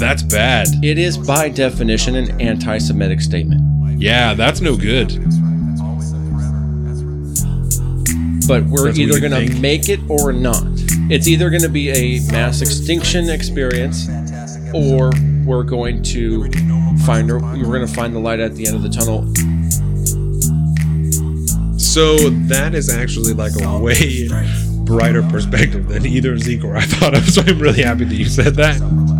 that's bad. It is by definition an anti-Semitic statement. Yeah, that's no good. But we're That's either going to make it or not. It's either going to be a mass extinction experience, or we're going to find we're going to find the light at the end of the tunnel. So that is actually like a way brighter perspective than either Zeke or I thought of. So I'm really happy that you said that.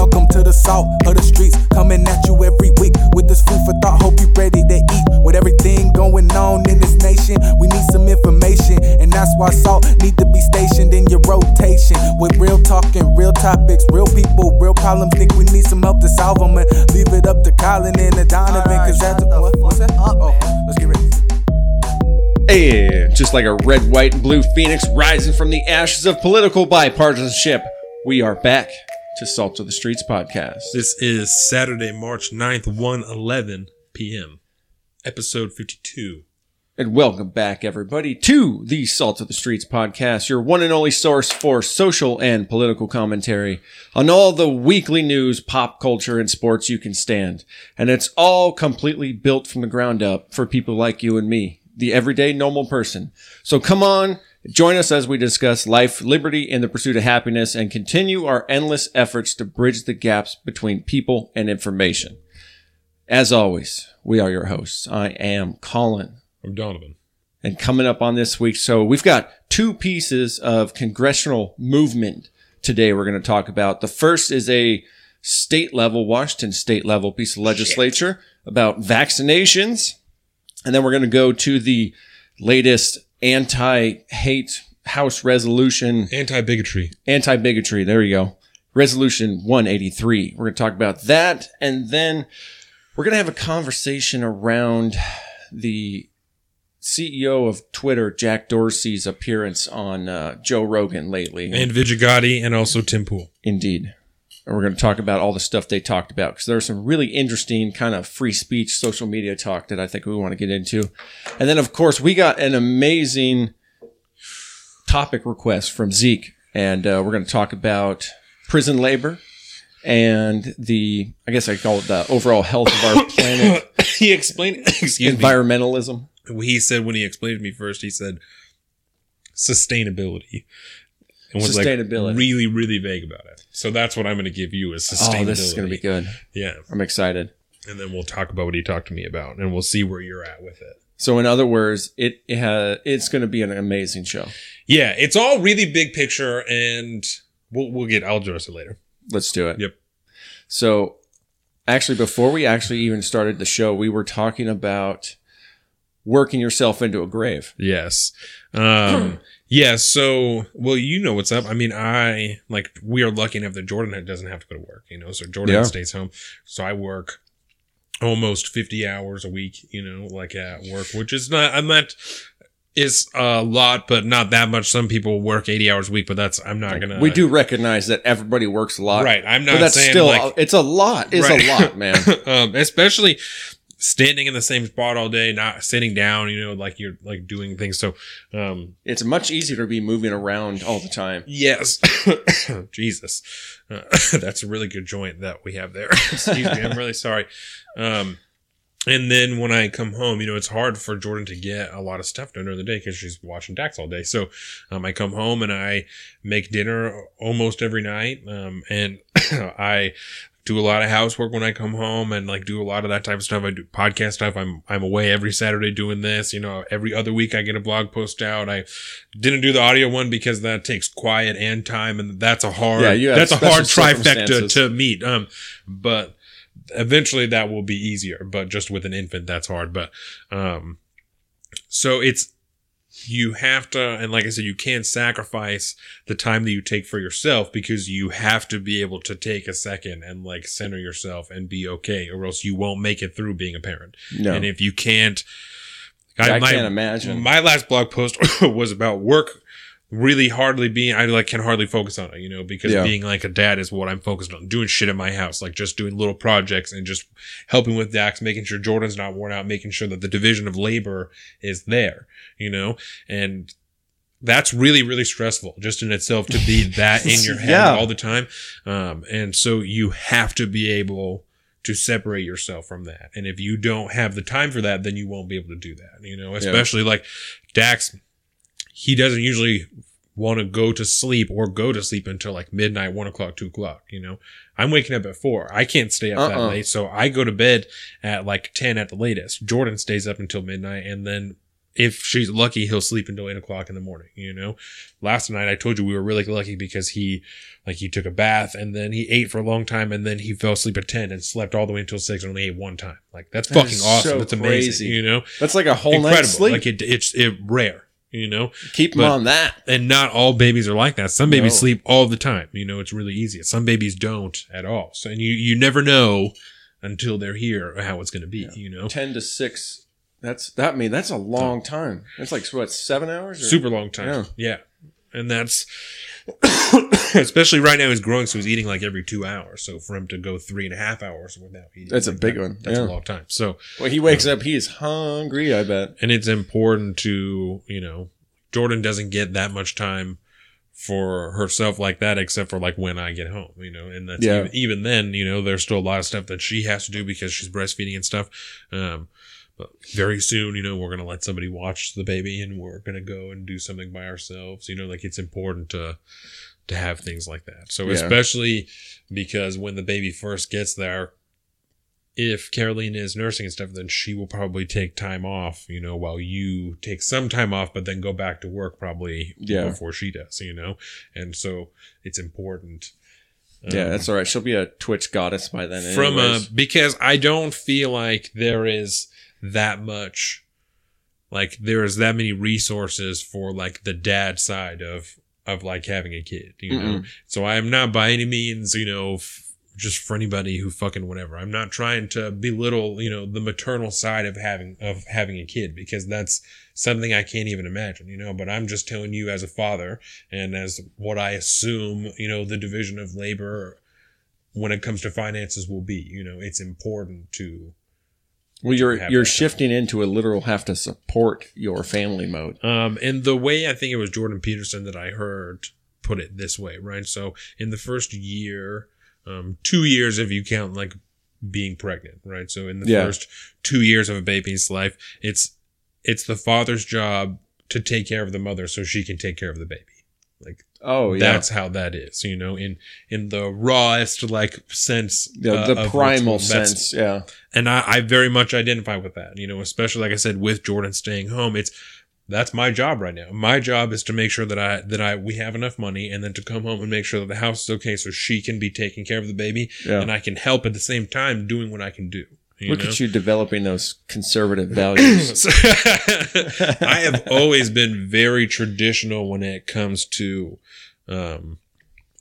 Welcome to the salt of the streets, coming at you every week with this food for thought. Hope you ready to eat. With everything going on in this nation, we need some information, and that's why salt need to be stationed in your rotation. With real talking, real topics, real people, real problems. Think we need some help to solve them, and leave it up to Colin and the Donovan, cause that's what, what's that? Oh, let's get ready. Hey, just like a red, white, and blue phoenix rising from the ashes of political bipartisanship, we are back to Salt of the Streets podcast. This is Saturday, March 9th, 1 11 p.m. Episode 52. And welcome back, everybody, to the Salt of the Streets podcast, your one and only source for social and political commentary on all the weekly news, pop culture, and sports you can stand. And it's all completely built from the ground up for people like you and me, the everyday normal person. So come on, join us as we discuss life, liberty, and the pursuit of happiness and continue our endless efforts to bridge the gaps between people and information. As always, we are your hosts. I am Colin. I'm Donovan. And coming up on this week, so we've got two pieces of congressional movement today we're going to talk about. The first is a state level, Washington state level piece of legislature about vaccinations. And then we're going to go to the latest anti hate House resolution, Anti bigotry. anti bigotry. There you go. Resolution 183. We're going to talk about that. And then we're going to have a conversation around the CEO of Twitter, Jack Dorsey's appearance on uh, Joe Rogan lately. And Vijaya Gadde and also Tim Pool. Indeed. And we're going to talk about all the stuff they talked about because there's some really interesting kind of free speech social media talk that I think we want to get into. And then, of course, we got an amazing topic request from Zeke. And uh, we're going to talk about prison labor and the, I guess I call it the overall health of our planet, he explained, excuse me. environmentalism. He said when he explained to me first, he said sustainability. And was like Sustainability. really, really vague about it. So that's what I'm going to give you is sustainability. Oh, this is going to be good. Yeah. I'm excited. And then we'll talk about what he talked to me about and we'll see where you're at with it. So, in other words, it, it ha- it's going to be an amazing show. Yeah, it's all really big picture, and we'll we'll get. I'll address it later. Let's do it. Yep. So, actually, before we actually even started the show, we were talking about working yourself into a grave. Yes. Um. Yeah. So, well, you know what's up. I mean, I like we are lucky enough that Jordan doesn't have to go to work. You know, so Jordan Yeah. stays home. So I work almost 50 hours a week. You know, like at work, which is not. I'm not. Is a lot, but not that much. Some people work 80 hours a week, but that's I'm not gonna. we do recognize that everybody works a lot. Right. I'm not. But that's still, like it's a lot. It's Right. a lot, man. um, especially standing in the same spot all day, not sitting down, you know, like you're like doing things. So, um, it's much easier to be moving around all the time. yes, Jesus, uh, that's a really good joint that we have there. Excuse me, I'm really sorry. Um, and then when I come home, you know, it's hard for Jordan to get a lot of stuff done during the day because she's watching Dax all day. So, um, I come home and I make dinner almost every night. Um, and I do a lot of housework when I come home and like do a lot of that type of stuff. I do podcast stuff. I'm, I'm away every Saturday doing this, you know, every other week I get a blog post out. I didn't do the audio one because that takes quiet and time. And that's a hard, Yeah, that's a hard trifecta to meet. Um, but eventually that will be easier, but just with an infant, that's hard. But, um, so it's, you have to, and like I said, you can't sacrifice the time that you take for yourself because you have to be able to take a second and like center yourself and be okay, or else you won't make it through being a parent. No. And if you can't, I my- can't imagine. My last blog post was about work really hardly being I like can hardly focus on it, you know, because Yeah. being like a dad is what I'm focused on. Doing shit at my house, like just doing little projects and just helping with Dax, making sure Jordan's not worn out, making sure that the division of labor is there, you know? And that's really really stressful just in itself to be that in your head Yeah. all the time um, and so you have to be able to separate yourself from that and if you don't have the time for that then you won't be able to do that you know especially like dax he doesn't usually want to go to sleep or go to sleep until like midnight one o'clock two o'clock you know i'm waking up at four i can't stay up that Uh-uh. late so i go to bed at like 10 at the latest jordan stays up until midnight and then if she's lucky, he'll sleep until eight o'clock in the morning. You know, last night I told you we were really lucky because he, like, he took a bath and then he ate for a long time and then he fell asleep at ten and slept all the way until six and only ate one time. Like that's That fucking awesome. so That's amazing. You know, That's like a whole night's incredible. sleep. Like it, it's it rare. You know, Keep them but- on that. and not all babies are like that. Some babies No. sleep all the time. You know, it's really easy. Some babies don't at all. So, and you you never know until they're here how it's going to be. You know, Ten to six. That's that. I mean, that's a long time. That's like what seven hours? Or? super long time. yeah, Yeah. And that's especially right now he's growing, so he's eating like every two hours. So for him to go three and a half hours without eating, That's a big that- one, That's yeah. a long time. So When he wakes up, he is hungry. I bet. and it's important to you know Jordan doesn't get that much time for herself like that except for like when I get home, you know, and that's Yeah. even, even then, you know, there's still a lot of stuff that she has to do because she's breastfeeding and stuff. Um, very soon, you know, we're gonna let somebody watch the baby and we're gonna go and do something by ourselves. You know, like it's important to to have things like that. So Yeah. especially because when the baby first gets there, if Carolina is nursing and stuff, then she will probably take time off, you know, while you take some time off, but then go back to work probably Yeah. before she does, you know? And so it's important. yeah, um, that's all right. She'll be a Twitch goddess by then. from anyways. because I don't feel like there is that much like there is that many resources for like the dad side of of like having a kid, you know. So I am not by any means, you know, f- just for anybody who fucking whatever. I'm not trying to belittle, you know, the maternal side of having of having a kid because that's something I can't even imagine, you know, but I'm just telling you as a father and as what I assume, you know, the division of labor when it comes to finances will be, you know, it's important to well, you're you're shifting into a literal have to support your family mode. Um, and the way I think it was Jordan Peterson that I heard put it this way, right? So in the first year, um, two years if you count like being pregnant, right? So in the Yeah. first two years of a baby's life, it's it's the father's job to take care of the mother so she can take care of the baby. Like Oh yeah, that's how that is, you know, in in the rawest like sense. the, uh, the primal sense. Yeah, and I, I very much identify with that. You know, especially like I said, with Jordan staying home, it's that's my job right now. My job is to make sure that I that I we have enough money, and then to come home and make sure that the house is okay, so she can be taking care of the baby, yeah. and I can help at the same time doing what I can do. You Look know? at you developing those conservative values. I have always been very traditional when it comes to um,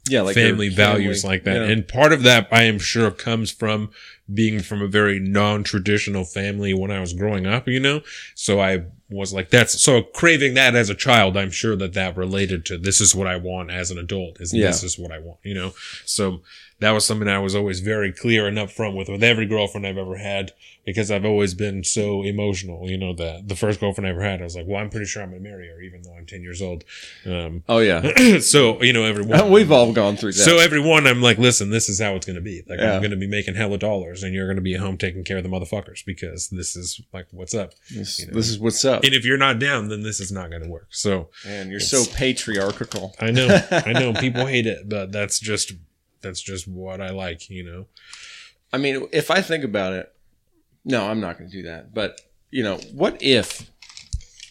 yeah, like family values like that. Yeah. And part of that, I am sure, comes from being from a very non-traditional family when I was growing up, you know? So I was like, that's so craving that as a child. I'm sure that that related to this is what I want as an adult is Yeah. this is what I want, you know? So that was something I was always very clear and upfront with, with every girlfriend I've ever had because I've always been so emotional, you know, that the first girlfriend I ever had, I was like, well, I'm pretty sure I'm going to marry her, even though I'm 10 years old. Um, oh yeah, so, you know, everyone. we've all gone through that. So everyone, I'm like, listen, this is how it's going to be. Like, Yeah. I'm going to be making hella dollars, and you're going to be at home taking care of the motherfuckers because this is like what's up. this, you know. this is what's up, And if you're not down, then this is not going to work. So and you're so patriarchal. I know, I know, people hate it, but that's just that's just what I like, you know. I mean, if I think about it, no, I'm not going to do that. But you know, what if,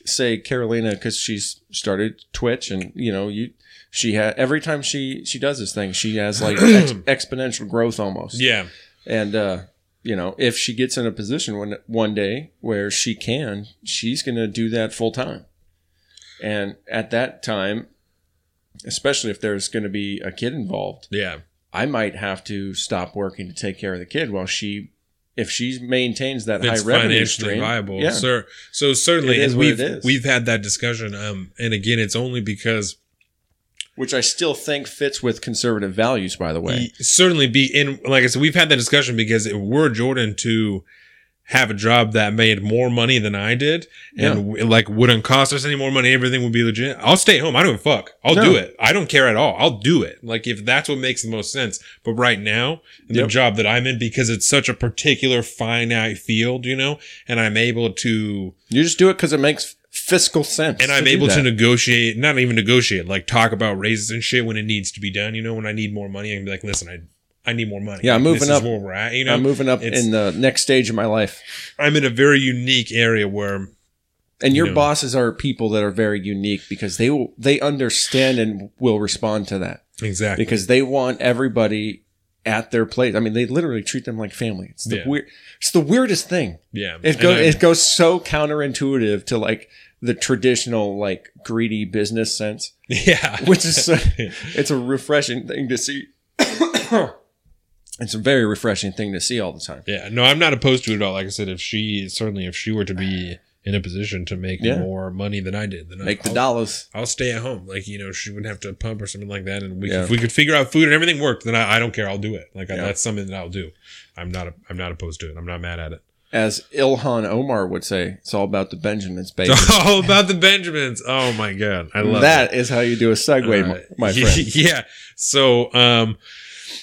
say, Carolina, because she's started Twitch, and you know, you she had every time she she does this thing, she has like ex- exponential growth almost. Yeah, And uh, you know, if she gets in a position one one day where she can, she's going to do that full time. And at that time, especially if there's going to be a kid involved, yeah, I might have to stop working to take care of the kid while she, if she maintains that it's high revenue financially stream, viable. Yeah, Sir, so certainly, It is what we've we've had that discussion. Um, and again, it's only because which I still think fits with conservative values. By the way, certainly be in like I said, we've had that discussion because if we're Jordan to have a job that made more money than I did and w- like wouldn't cost us any more money, everything would be legit. I'll stay home. I don't fuck. I'll No. do it. I don't care at all. I'll do it. Like if that's what makes the most sense. But right now, in the job that I'm in, because it's such a particular finite field, you know, and I'm able to You just do it because it makes fiscal sense. and I'm do able to negotiate, not even negotiate, like talk about raises and shit when it needs to be done. You know, when I need more money, I can be like, listen, I I need more money. Yeah, I'm moving up. Where we're at. You know, I'm moving up in the next stage of my life. I'm in a very unique area where And your You know. bosses are people that are very unique because they will, they understand and will respond to that exactly because they want everybody at their place. I mean, they literally treat them like family. It's the Yeah. weird. It's the weirdest thing. yeah, It goes it goes so counterintuitive to like the traditional like greedy business sense, yeah, which is it's a refreshing thing to see. it's a very refreshing thing to see all the time. yeah. No, I'm not opposed to it at all. Like I said, if she certainly if she were to be in a position to make Yeah. more money than I did, then Make the I'll, dollars. I'll stay at home. Like you know, she wouldn't have to pump or something like that, and we Yeah. if we could figure out food and everything worked, then I, I don't care. I'll do it. Like I, that's something that I'll do. I'm not I'm not opposed to it. I'm not mad at it. As Ilhan Omar would say, it's all about the Benjamins, baby. It's all about the Benjamins. Oh my god, I love that is how you do a segue, Uh, my friend. Yeah. So, um,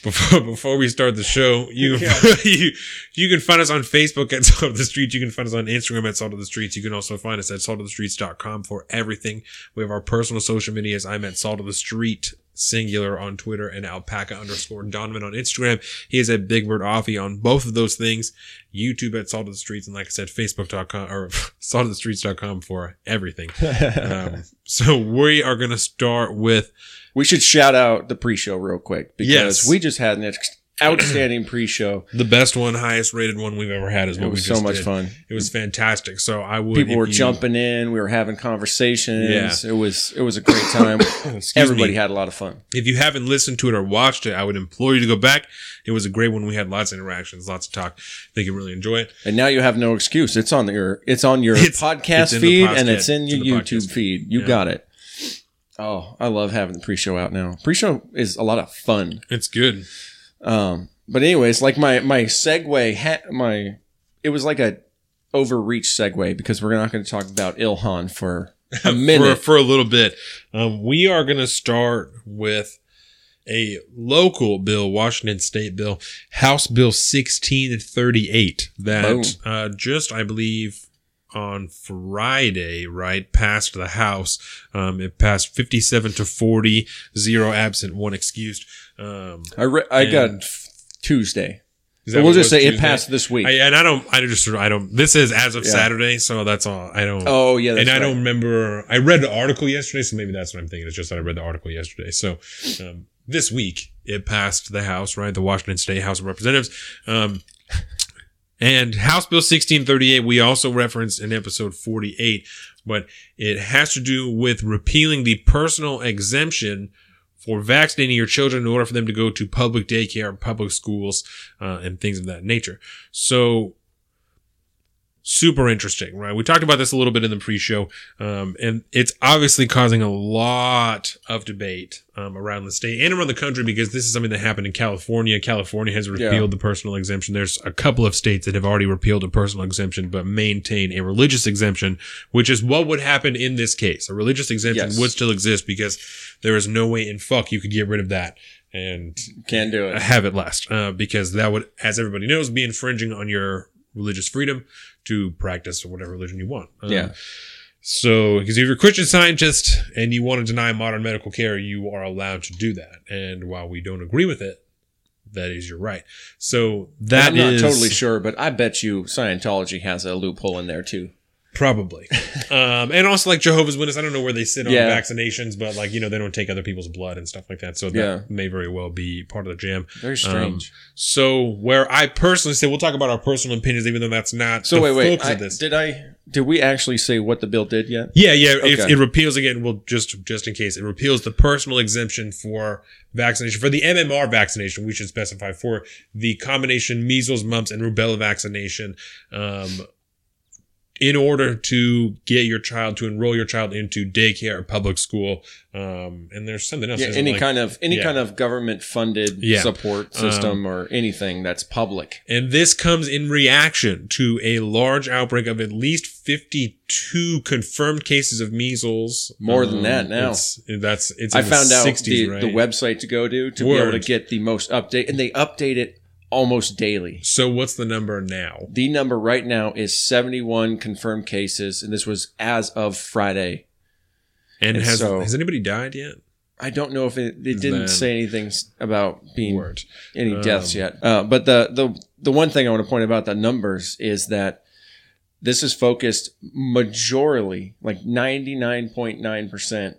before before we start the show, you you you can find us on Facebook at Salt of the Streets. You can find us on Instagram at Salt of the Streets. You can also find us at saltofthestreets.com for everything. We have our personal social medias. I'm at Salt of the Street singular on Twitter and alpaca underscore Donovan on Instagram. He is at Big Bird Offie on both of those things. YouTube at Salt of the Streets and like I said, Facebook.com or saltofthestreets.com for everything. um, so we are going to start with We should shout out the pre-show real quick because Yes. we just had an ex- outstanding pre-show. the best one, highest rated one we've ever had is It what we was just so much did. fun. It was fantastic. So I would People were you- jumping in. We were having conversations. Yeah. It was it was a great time. Everybody me. had a lot of fun. If you haven't listened to it or watched it, I would implore you to go back. It was a great one. We had lots of interactions, lots of talk. I think you really enjoy it. And now you have no excuse. It's on your it's on your It's- podcast it's feed podcast- and it's in it's your in YouTube podcast feed. You Yeah. got it. Oh, I love having the pre-show out now. Pre-show is a lot of fun. It's good. Um, but anyways, like my my segue ha- my it was like a overreach segue because we're not going to talk about Ilhan for a for, minute. for a little bit. Um, we are going to start with a local bill, Washington State bill, House Bill 1638, that uh, just, I believe, on Friday, right, passed the House. Um, it passed 57 to 40, zero absent, one excused. Um, I re- I got Tuesday. So we'll just say it passed this week. I, and I don't, I just, I don't, this is as of Yeah. Saturday, so that's all. I don't, oh yeah, and I right. don't remember. I read the article yesterday, so maybe that's what I'm thinking. It's just that I read the article yesterday. So um, this week it passed the House, right? The Washington State House of Representatives. Um, and House Bill 1638, we also referenced in episode 48, but it has to do with repealing the personal exemption for vaccinating your children in order for them to go to public daycare, public schools, uh, and things of that nature. So super interesting, right? We talked about this a little bit in the pre-show, um, and it's obviously causing a lot of debate um, around the state and around the country because this is something that happened in California. California has repealed Yeah. the personal exemption. There's a couple of states that have already repealed a personal exemption but maintain a religious exemption, which is what would happen in this case. A religious exemption Yes. would still exist because there is no way in fuck you could get rid of that. And Can't do it. have it last uh, because that would, as everybody knows, be infringing on your religious freedom to practice whatever religion you want. Um, Yeah. So, because if you're a Christian scientist and you want to deny modern medical care, you are allowed to do that. And while we don't agree with it, that is your right. So that I'm not is- totally sure, but I bet you Scientology has a loophole in there too. Probably. um, and also like Jehovah's Witness, I don't know where they sit on Yeah. vaccinations, but like, you know, they don't take other people's blood and stuff like that. So that Yeah. may very well be part of the jam. Very strange. So where I personally say, we'll talk about our personal opinions, even though that's not so the wait, wait. focus I, of this. did I? Did we actually say what the bill did yet? yeah, yeah. If Okay. it repeals again, well, just just in case, it repeals the personal exemption for vaccination for the MMR vaccination. We should specify for the combination measles, mumps, and rubella vaccination. Um, in order to get your child to enroll your child into daycare or public school. Um, and there's something else. Yeah, any like- kind of any yeah. kind of government funded Yeah. support Um, system or anything that's public. And this comes in reaction to a large outbreak of at least 52 confirmed cases of measles. More than that now. It's, that's it's. I found out 60s, the, right? the website to go to to be able to get the most update, and they update it almost daily. So what's the number now? The number right now is 71 confirmed cases, and this was as of Friday. And, And has so- has anybody died yet? I don't know if it, it didn't Then- say anything about being Word. any deaths Um, yet. Uh, but the, the the one thing I want to point about the numbers is that this is focused majorly, like ninety nine point nine percent,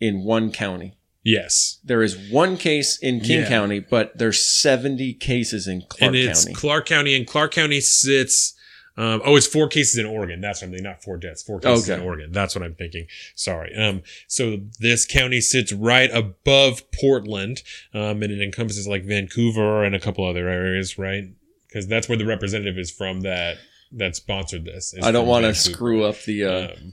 in one county. Yes. There is one case in King Yeah. County, but there's seventy cases in Clark and it's County. Clark County, and Clark County sits. Um, oh, it's four cases in Oregon. That's what I'm thinking, not four deaths. Four cases Okay. in Oregon. That's what I'm thinking. Sorry. Um, so this county sits right above Portland, um, and it encompasses like Vancouver and a couple other areas, right? Because that's where the representative is from that that sponsored this. I don't want to screw up the uh, Um,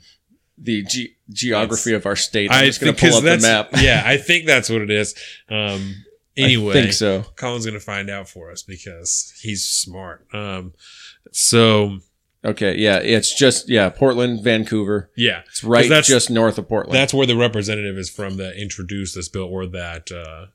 the ge- geography of our state. I'm I just going to pull up the map. yeah, I think that's what it is. Um, anyway, I think so. Colin's gonna find out for us because he's smart. Um, so Okay, yeah, it's just yeah, Portland, Vancouver. yeah, It's right that's- just north of Portland. that's where the representative is from that introduced this bill, or that uh,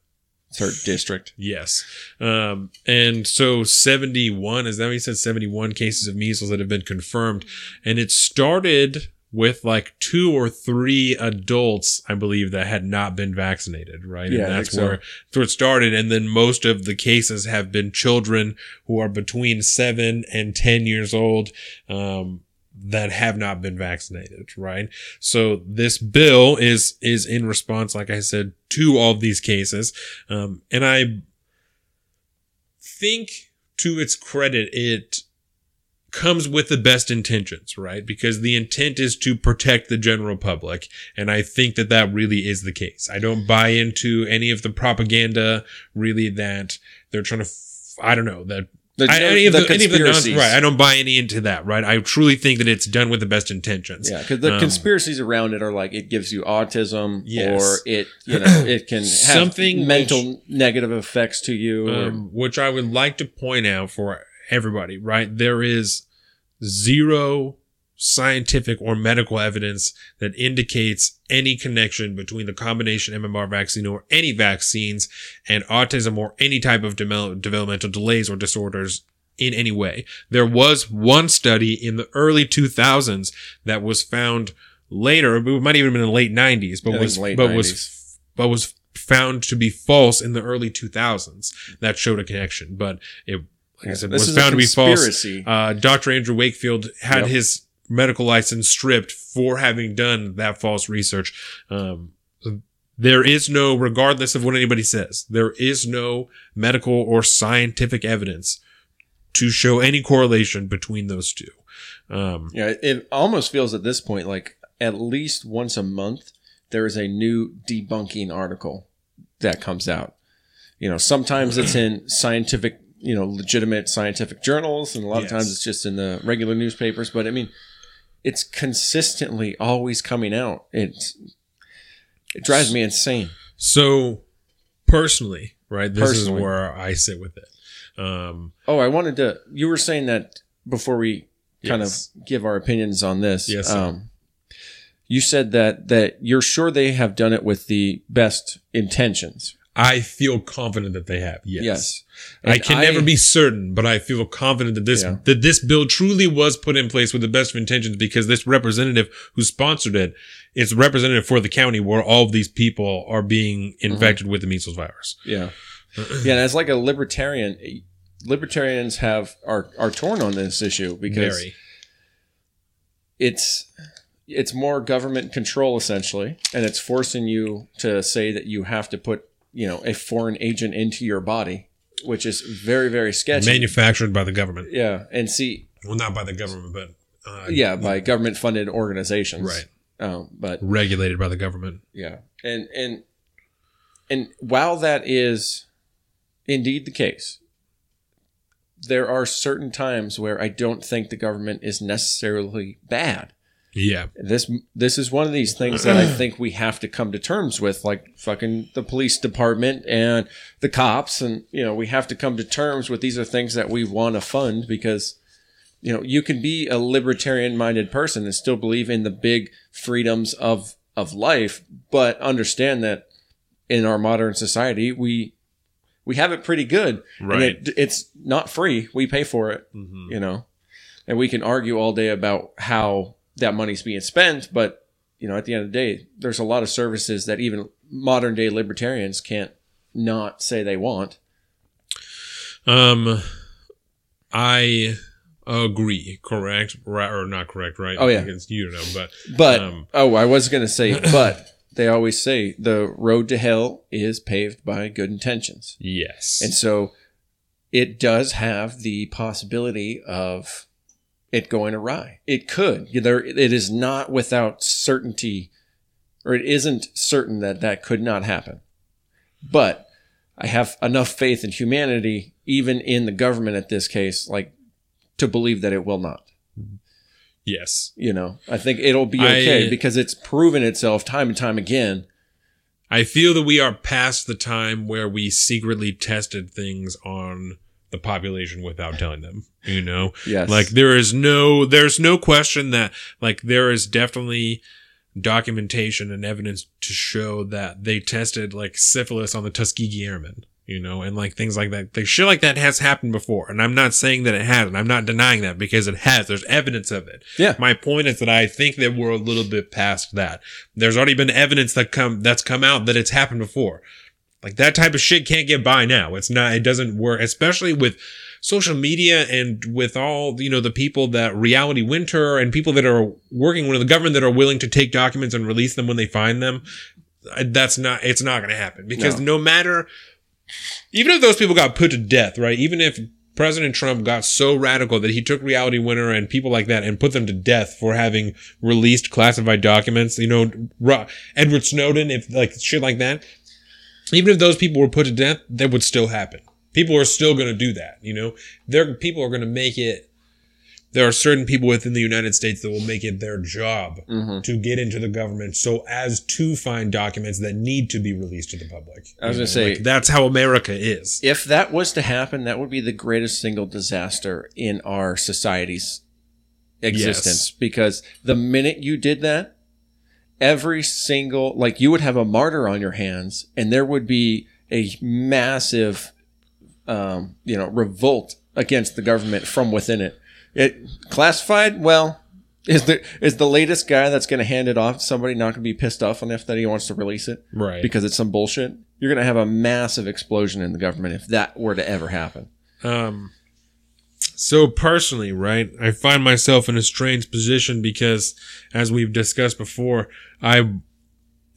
her district. yes. Um, and so seventy one is that what he said? Seventy one cases of measles that have been confirmed, and it started with like two or three adults, I believe, that had not been vaccinated, right? Yeah, and that's think so. where that's where it started. And then most of the cases have been children who are between seven and ten years old. Um, that have not been vaccinated, right? So this bill is is in response, like I said, to all of these cases, um, and I think to its credit, it comes with the best intentions, right? Because the intent is to protect the general public. And I think that that really is the case. I don't buy into any of the propaganda really that they're trying to, f- I don't know, that The, I, any of the, any of the right. I don't buy any into that, right? I truly think that it's done with the best intentions. Yeah, because the Um, conspiracies around it are like it gives you autism, Yes. or it you know it can have Something mental negative effects to you. or- um, which I would like to point out for everybody, right? There is zero scientific or medical evidence that indicates any connection between the combination MMR vaccine or any vaccines and autism or any type of demel- developmental delays or disorders in any way. There was one study in the early 2000s that was found later, it might even have been in the late 90s, but Yeah, was, but 90s. was, but was found to be false in the early 2000s. That showed a connection, but it, like I said, This was found to be false. Uh, Dr. Andrew Wakefield had Yep. his medical license stripped for having done that false research. Um, there is no, regardless of what anybody says, there is no medical or scientific evidence to show any correlation between those two. Um, Yeah, it almost feels at this point like at least once a month there is a new debunking article that comes out. You know, sometimes it's in scientific, you know, legitimate scientific journals, and a lot of times it's just in the regular newspapers. But I mean, it's consistently always coming out. It's it drives me insane. so personally, right, this Personally. is where I sit with it. Um, Oh, I wanted to. You were saying that before we kind Yes. of give our opinions on this. Yes. Um, you said that that you're sure they have done it with the best intentions. I feel confident that they have. Yes. Yes. I can never be certain, but I feel confident that this Yeah. that this bill truly was put in place with the best of intentions because this representative who sponsored it is representative for the county where all of these people are being Mm-hmm. infected with the measles virus. Yeah. yeah. And as like a libertarian, libertarians have are are torn on this issue because Very. it's it's more government control essentially, and it's forcing you to say that you have to put you know a foreign agent into your body, which is very very sketchy. Manufactured by the government. yeah, and see, Well, not by the government, but uh, yeah, by government funded organizations, Right. Um, but regulated by the government. yeah, and and and while that is indeed the case, there are certain times where I don't think the government is necessarily bad. Yeah. This this is one of these things that I think we have to come to terms with, like fucking the police department and the cops, and you know we have to come to terms with these are things that we want to fund because you know you can be a libertarian minded person and still believe in the big freedoms of of life, but understand that in our modern society we we have it pretty good, Right. And it, it's not free; we pay for it Mhm. you know and we can argue all day about how that money's being spent but you know at the end of the day there's a lot of services that even modern day libertarians can't not say they want Um, I agree. Correct, right, or not correct? Right? Oh, yeah. Against you know, but but Um, oh i was going to say but they always say the road to hell is paved by good intentions yes, and so it does have the possibility of it going awry. It could. There, it is not without certainty, or it isn't certain that that could not happen. But I have enough faith in humanity, even in the government at this case, like to believe that it will not. yes. You know, I think it'll be okay I- because it's proven itself time and time again. I feel that we are past the time where we secretly tested things on the population without telling them. You know, Yes. like there is no, there's no question that like there is definitely documentation and evidence to show that they tested like syphilis on the Tuskegee Airmen. You know, and like things like that. Like shit like that has happened before. And I'm not saying that it hasn't. I'm not denying that because it has. There's evidence of it. Yeah. My point is that I think that we're a little bit past that. There's already been evidence that come that's come out that it's happened before. Like that type of shit can't get by now. It's not. It doesn't work, especially with social media and with all you know the people that Reality Winner and people that are working with the government that are willing to take documents and release them when they find them. That's not. It's not going to happen because No. no matter, even if those people got put to death, right? Even if President Trump got so radical that he took Reality Winner and people like that and put them to death for having released classified documents. You know, Edward Snowden, if like shit like that. Even if those people were put to death, that would still happen. People are still going to do that. You know, there people are going to make it. There are certain people within the United States that will make it their job Mhm. to get into the government so as to find documents that need to be released to the public. I was gonna say- like, that's how America is. if that was to happen, that would be the greatest single disaster in our society's existence. Yes. Because the minute you did that, every single, like you would have a martyr on your hands and there would be a massive, um, you know, revolt against the government from within it. It classified, well, is the is the latest guy that's going to hand it off to somebody not going to be pissed off enough that he wants to release it Right. because it's some bullshit? You're going to have a massive explosion in the government if that were to ever happen. Um, so personally, right, I find myself in a strange position because, as we've discussed before, I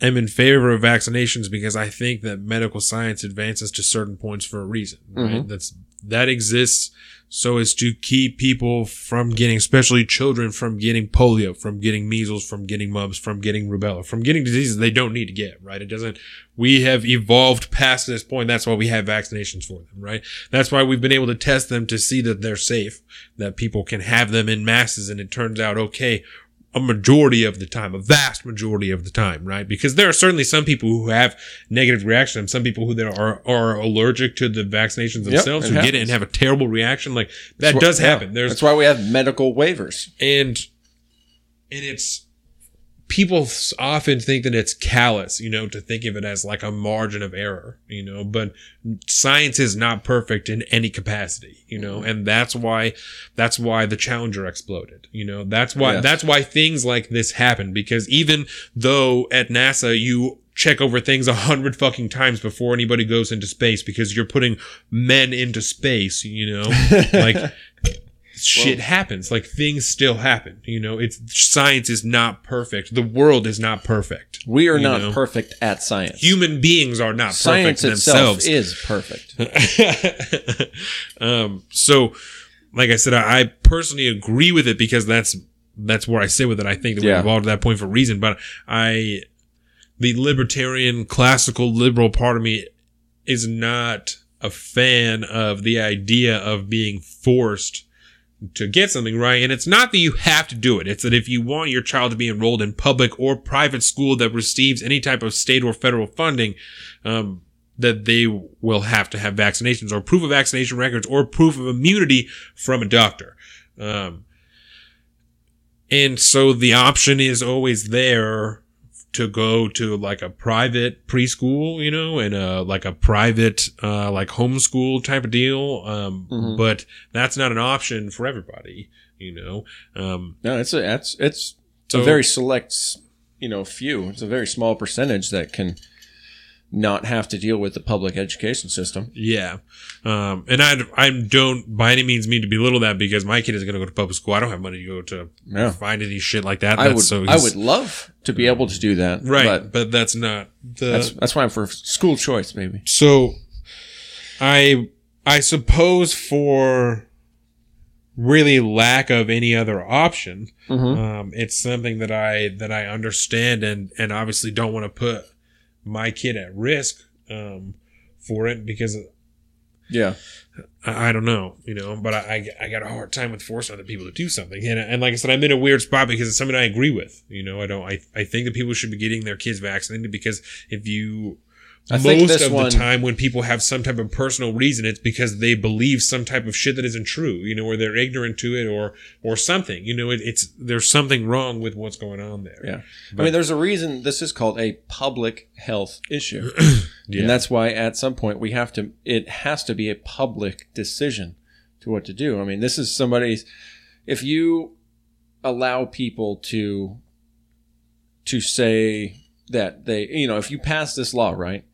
am in favor of vaccinations because I think that medical science advances to certain points for a reason, right? Mm-hmm. That's that exists so as to keep people from getting, especially children, from getting polio, from getting measles, from getting mumps, from getting rubella, from getting diseases they don't need to get, right? It doesn't, we have evolved past this point. That's why we have vaccinations for them, right? That's why we've been able to test them to see that they're safe, that people can have them in masses. And it turns out, okay, a majority of the time, a vast majority of the time, right? Because there are certainly some people who have negative reactions, some people who there are are allergic to the vaccinations themselves it who get it and have a terrible reaction. Like that That's does yeah, happen. There's that's why we have medical waivers. and and it's people often think that it's callous you know to think of it as like a margin of error you know but science is not perfect in any capacity you know mm-hmm. and that's why that's why the challenger exploded you know that's why Yes. that's why things like this happen because even though at nasa you check over things a hundred fucking times before anybody goes into space because you're putting men into space you know like shit happens like things still happen you know it's science is not perfect the world is not perfect We are not know? perfect at science. human beings are not science perfect itself themselves is perfect. um so like i said I, I personally agree with it because that's that's where i sit with it i think that Yeah. we're evolved to that point for a reason but i the libertarian classical liberal part of me is not a fan of the idea of being forced to get something right. And it's not that you have to do it. It's that if you want your child to be enrolled in public or private school that receives any type of state or federal funding, um, that they will have to have vaccinations or proof of vaccination records or proof of immunity from a doctor. Um, and so the option is always there to go to like a private preschool, you know, and a like a private uh like homeschool type of deal. Um Mhm. but that's not an option for everybody, you know. Um No, it's a that's it's So- a very select, you know, few. It's a very small percentage that can not have to deal with the public education system. yeah. Um and I I don't by any means mean to belittle that because my kid is going to go to public school. I don't have money to go to find any shit like that. I That's would so I would love to be able to do that. right, But but, that's not the that's that's why I'm for school choice, maybe. So I I suppose for really lack of any other option, Mhm. um, it's something that I that I understand and and obviously don't want to put my kid at risk um, for it because Yeah. I, I don't know, you know, but I, I I got a hard time with forcing other people to do something, and and like I said, I'm in a weird spot because it's something I agree with. You know, I don't. I I think that people should be getting their kids vaccinated because if you I think most of one- the time when people have some type of personal reason, it's because they believe some type of shit that isn't true, you know, or they're ignorant to it, or or something. You know, it, it's there's something wrong with what's going on there. Yeah. I mean, there's a reason this is called a public health issue. Yeah. And that's why at some point we have to, it has to be a public decision to what to do. I mean, this is somebody's, if you allow people to, to say that they, you know, if you pass this law, right,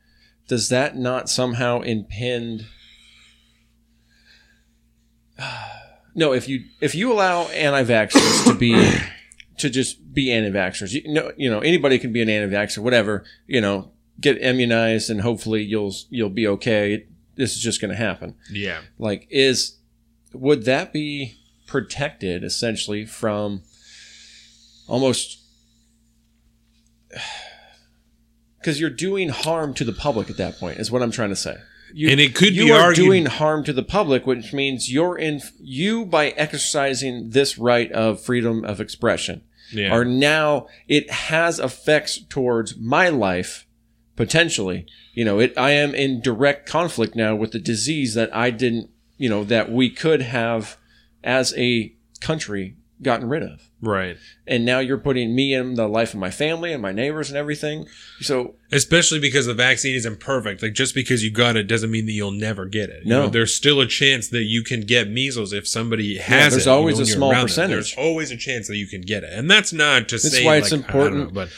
does that not somehow impend? No, if you if you allow anti-vaxxers to be to just be anti-vaxxers, you know, you know anybody can be an anti-vaxxer, whatever. You know, get immunized and hopefully you'll you'll be okay. This is just going to happen. yeah, Like, is would that be protected essentially from almost because you're doing harm to the public at that point? Is what I'm trying to say. You, And it could be you be are argued- doing harm to the public, which means you're in you by exercising this right of freedom of expression yeah, are now it has effects towards my life potentially you know it i am in direct conflict now with the disease that i didn't you know that we could have as a country gotten rid of right. and now you're putting me in the life of my family and my neighbors and everything so Especially because the vaccine isn't perfect. Like just because you got it doesn't mean that you'll never get it. You No. know, there's still a chance that you can get measles if somebody has there's it. you always know, a small them. percentage. There's always a chance that you can get it, and that's not to That's say why it's like, I don't important. know, but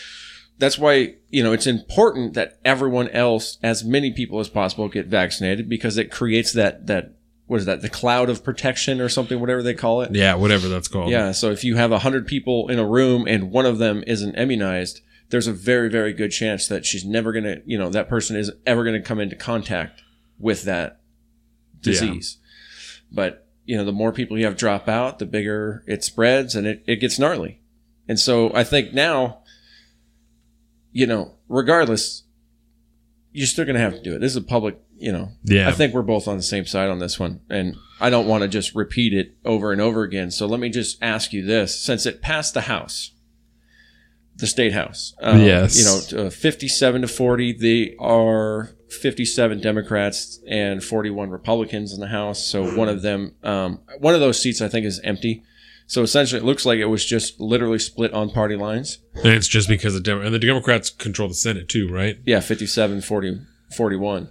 that's why you know it's important that everyone else as many people as possible get vaccinated because it creates that that what is that the cloud of protection or something whatever they call it yeah, whatever that's called. Yeah, so if you have 100 people in a room and one of them isn't immunized, there's a very, very good chance that she's never going to, you know, that person is ever going to come into contact with that disease. But, you know, the more people you have drop out, the bigger it spreads and it, it gets gnarly. And so I think now, you know, regardless, you're still going to have to do it. This is a public, you know, Yeah. I think we're both on the same side on this one. And I don't want to just repeat it over and over again. So let me just ask you this since it passed the House, the state House. uh, Yes. You know, uh, 57 to 40, they are 57 Democrats and 41 Republicans in the House. So one of them, um, one of those seats I think is empty. So essentially, it looks like it was just literally split on party lines. and it's just because the Dem- and the Democrats control the Senate too, right? Yeah, 57, 40, 41.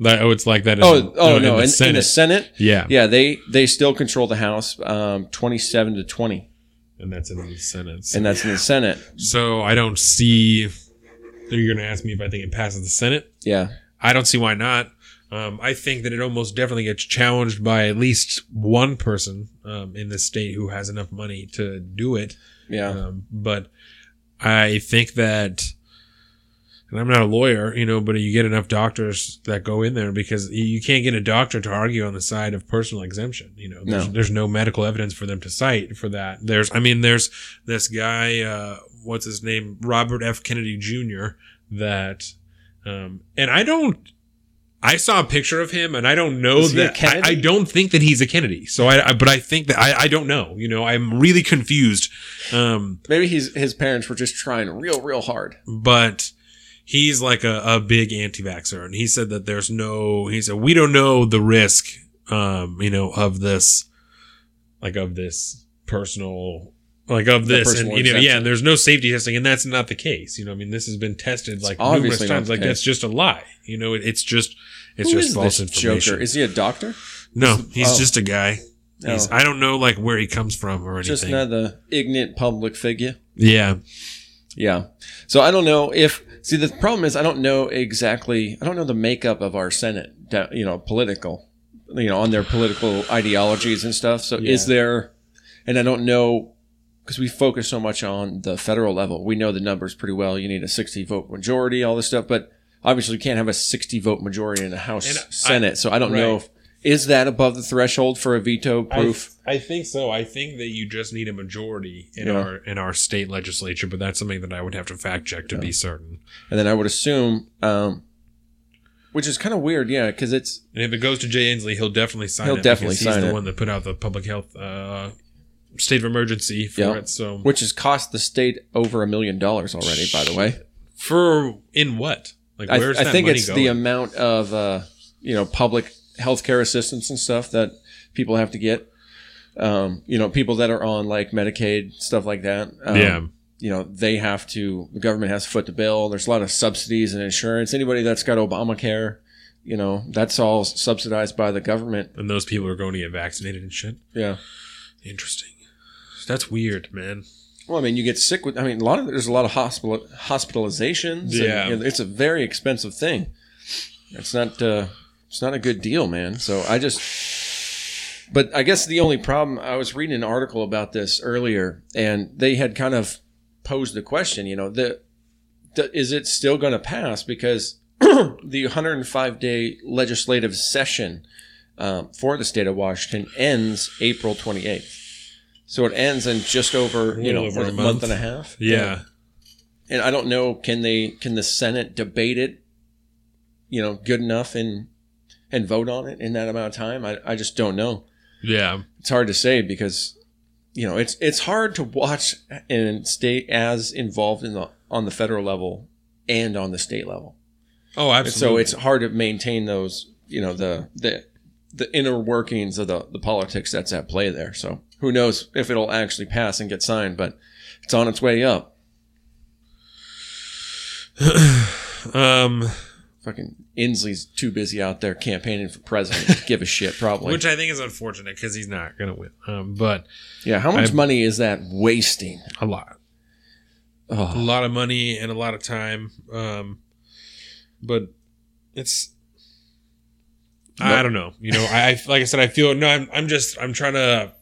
That, oh, it's like that. In, Oh, oh no! in the in, Senate. in the Senate, yeah, Yeah, they they still control the House, um, twenty-seven to twenty, and that's in the Senate. So, and that's in the Senate. so I don't see. You're going to ask me if I think it passes the Senate. Yeah, I don't see why not. Um, I think that it almost definitely gets challenged by at least one person um, in the state who has enough money to do it. yeah, Um, but I think that, and I'm not a lawyer, you know, but you get enough doctors that go in there because you- can't get a doctor to argue on the side of personal exemption. You know, there's No. there's no medical evidence for them to cite for that. There's, I mean, there's this guy, uh, what's his name, Robert F. Kennedy Jr. That, um, and I don't. I saw a picture of him, and I don't know that. I, I don't think that he's a Kennedy. So I, I but I think that I, I don't know. You know, I'm really confused. Um, Maybe he's his parents were just trying real, real hard. but he's like a, a big anti-vaxxer, and he said that there's no. He said we don't know the risk, um, you know, of this, like of this personal. Like of this, and you know, yeah, and there's no safety testing, and that's not the case. You know, I mean, this has been tested like numerous times. Like that's just a lie. You know, it, it's just it's Who just false information. Joker? Is he a doctor? No, he's oh. just a guy. He's, Oh. I don't know like where he comes from or anything. Just another ignorant public figure. yeah, Yeah. So I don't know if see the problem is I don't know exactly I don't know the makeup of our Senate, you know, political, you know, on their political ideologies and stuff. So is there and I don't know because we focus so much on the federal level. We know the numbers pretty well. You need a 60 vote majority, all this stuff, but obviously you can't have a 60 vote majority in the House And I- Senate. so I don't know if is that above the threshold for a veto proof? I, I think so. I think that you just need a majority in Yeah. our in our state legislature, but that's something that I would have to fact check to be certain. and then I would assume um which is kind of weird, yeah, because it's And if it goes to Jay Inslee, he'll definitely sign He'll it. definitely because he's the it. one that put out the public health uh, state of emergency for Yeah. it. So which has cost the state over a million dollars already. By the way, for in what? Like I, where's I that think it's going? the amount of uh, you know public healthcare assistance and stuff that people have to get. Um, you know, people that are on like Medicaid stuff like that. Um, yeah. You know, they have to. The government has to foot the bill. There's a lot of subsidies and insurance. Anybody that's got Obamacare, you know, that's all subsidized by the government. And those people are going to get vaccinated and shit. Yeah. Interesting. That's weird, man. Well, I mean, you get sick with. I mean, a lot of there's a lot of hospital hospitalizations. and, Yeah. you know, it's a very expensive thing. It's not. Uh, it's not a good deal, man. So I just. But I guess the only problem I was reading an article about this earlier, and they had kind of posed the question. You know, the, the is it still going to pass because the 105 day legislative session um, for the state of Washington ends April 28th. So it ends in just over, you know, over a month. month and a half. Yeah. And I don't know, can they, can the Senate debate it, you know, good enough and, and vote on it in that amount of time? I, I just don't know. Yeah. It's hard to say because, you know, it's, it's hard to watch and stay as involved in the, on the federal level and on the state level. Oh, And absolutely. so it's hard to maintain those, you know, the the the inner workings of the the politics that's at play there. So who knows if it'll actually pass and get signed, but it's on its way up. um, Fucking Inslee's too busy out there campaigning for president. to give a shit, probably. which I think is unfortunate because he's not going to win. Um, but yeah, how much I- money is that wasting? a lot, a Oh, lot of money and a lot of time. Um, but it's. I don't know. You know, I I- like I said, I feel no. I'm I'm just I'm trying to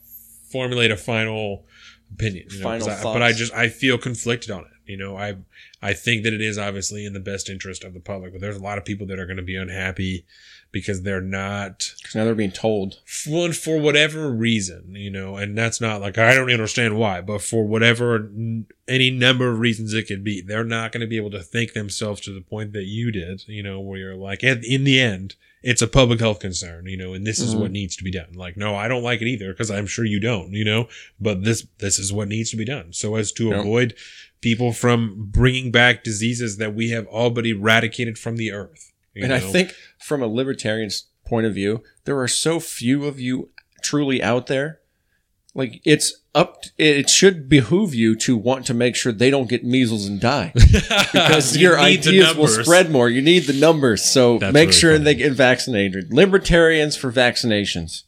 formulate a final opinion. You know, Final I- but I just I feel conflicted on it. You know, I I think that it is obviously in the best interest of the public, but there's a lot of people that are going to be unhappy because they're not because now they're being told. one for whatever reason, you know, and that's not like I don't understand why, but for whatever any number of reasons it could be, they're not going to be able to think themselves to the point that you did, you know, where you're like, in the end, it's a public health concern, you know, and this is Mhm. what needs to be done. Like, no, I don't like it either because I'm sure you don't, you know, but this this is what needs to be done so as to Yeah. avoid people from bringing back diseases that we have all but eradicated from the earth. And I think from a libertarian's point of view, there are so few of you truly out there. Like it's up, it should behoove you to want to make sure they don't get measles and die because You your ideas will spread more. You need the numbers, so That's make really sure funny. they get vaccinated. Libertarians for vaccinations.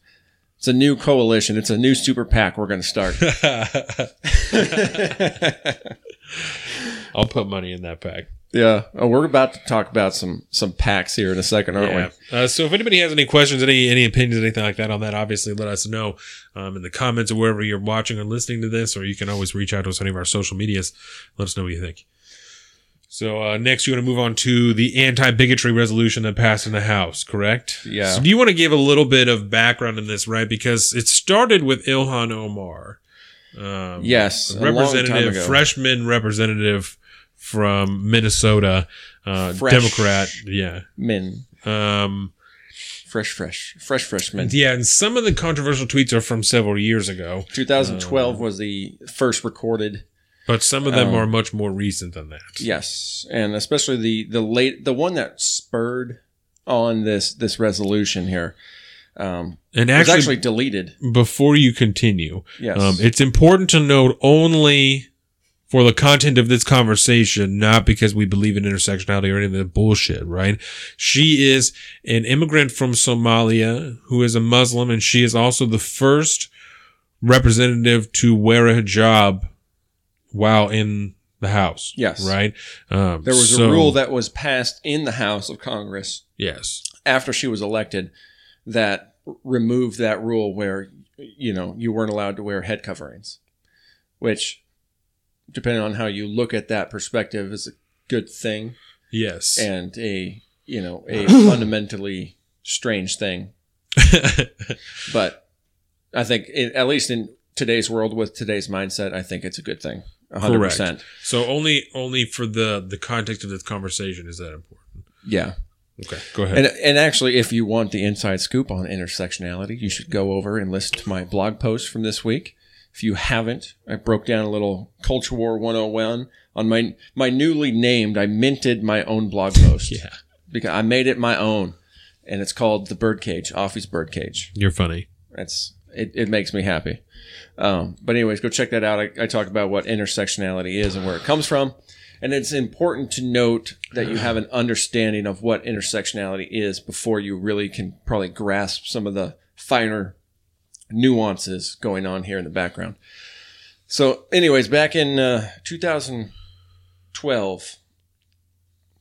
It's a new coalition. It's a new super PAC we're going to start. I'll put money in that pack. yeah, oh, we're about to talk about some some packs here in a second, aren't Yeah. we? Uh, so if anybody has any questions, any any opinions, anything like that on that, obviously let us know um, in the comments or wherever you're watching or listening to this, or you can always reach out to us on any of our social medias. Let us know what you think. So uh, next, you want to move on to the anti-bigotry resolution that passed in the House, correct? Yeah. So do you want to give a little bit of background in this, right? Because it started with Ilhan Omar. Um, Yes, a a long time representative, freshman representative from Minnesota, uh, Fresh- Democrat. Yeah, Men. Um, Fresh, fresh, fresh, freshman. yeah, and some of the controversial tweets are from several years ago, 2012 was the first recorded. but some of them Um, are much more recent than that. Yes, and especially the the late the one that spurred on this this resolution here um, And actually, actually deleted. before you continue, Yes, um, it's important to note only for the content of this conversation, not because we believe in intersectionality or any of the bullshit, right? She is an immigrant from Somalia who is a Muslim, and she is also the first representative to wear a hijab while in the house. Yes. Right? Um, there was so- a rule that was passed in the House of Congress Yes. after she was elected that removed that rule where you know you weren't allowed to wear head coverings, which, depending on how you look at that perspective, is a good thing Yes. and a you know a fundamentally strange thing. But I think, it, at least in today's world with today's mindset, I think it's a good thing. A hundred Correct. percent. so only only for the the context of this conversation is that important. Yeah. Okay. Go ahead. And, and actually, if you want the inside scoop on intersectionality, you should go over and listen to my blog post from this week. If you haven't, I broke down a little Culture War 101 on my my newly named. I minted my own blog post. yeah. because I made it my own, and it's called the Birdcage, Offie's Birdcage. You're funny. That's it. It makes me happy. Um, but anyways, go check that out. I, I talk about what intersectionality is and where it comes from, and it's important to note that you have an understanding of what intersectionality is before you really can probably grasp some of the finer nuances going on here in the background. So, anyways, back in uh, 2012.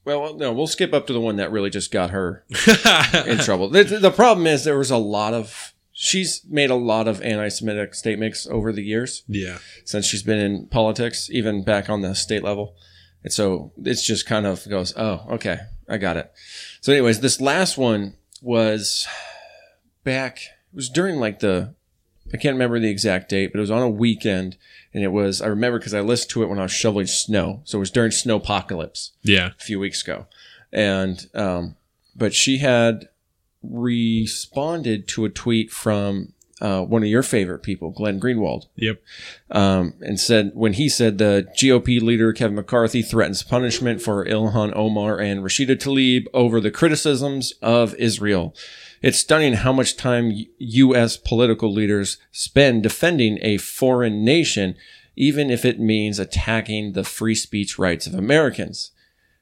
Well, no, we'll skip up to the one that really just got her in trouble. The, the problem is there was a lot of she's made a lot of anti-Semitic statements over the years yeah. since she's been in politics, even back on the state level. And so it's just kind of goes, oh, okay, I got it. So, anyways, this last one was back. It was during like the I can't remember the exact date, but it was on a weekend, and it was I remember because I listened to it when I was shoveling snow. So it was during snowpocalypse Yeah. a few weeks ago, and um, but she had responded to a tweet from uh, one of your favorite people, Glenn Greenwald, Yep. um, and said when he said the GOP leader Kevin McCarthy threatens punishment for Ilhan Omar and Rashida Tlaib over the criticisms of Israel. It's stunning how much time U.S. political leaders spend defending a foreign nation, even if it means attacking the free speech rights of Americans.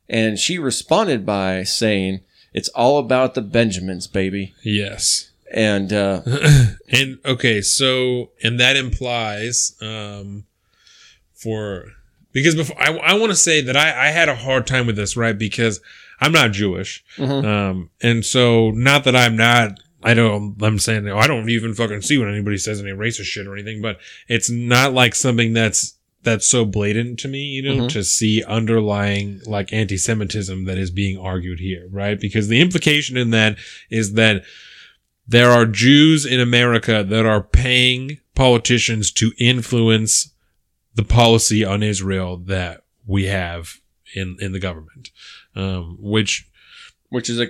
And she responded by saying, "It's all about the Benjamins, baby." Yes. And uh, and okay, so and that implies um for because before I, I want to say that I, I had a hard time with this, right? Because I'm not Jewish. Mhm. Um and so not that I'm not I don't I'm saying I don't even fucking see when anybody says any racist shit or anything, but it's not like something that's that's so blatant to me, you know, Mhm. to see underlying like anti-Semitism that is being argued here, right? Because the implication in that is that there are Jews in America that are paying politicians to influence the policy on Israel that we have in, in the government. Um, which which is a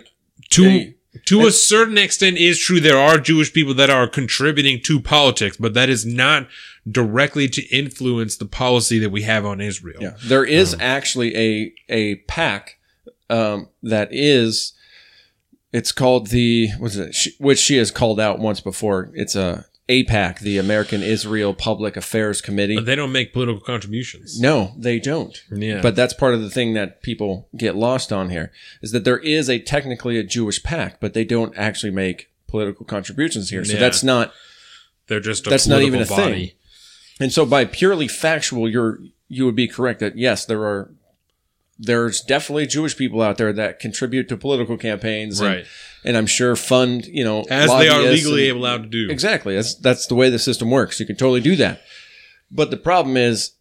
to, to a certain extent is true. There are Jewish people that are contributing to politics, but that is not directly to influence the policy that we have on Israel. Yeah, there is Um, actually a a pack um, that is. It's called the what's it? Which she has called out once before. It's a AIPAC, the American Israel Public Affairs Committee. But they don't make political contributions. no, they don't. Yeah. But that's part of the thing that people get lost on here is that there is a technically a Jewish pack, but they don't actually make political contributions here. So Yeah. that's not they're just a that's not even a political thing. And so by purely factual, you're you would be correct that yes, there are there's definitely Jewish people out there that contribute to political campaigns and, Right. and I'm sure fund, you know, As they are legally and- allowed to do. Exactly. That's that's the way the system works. You can totally do that. But the problem is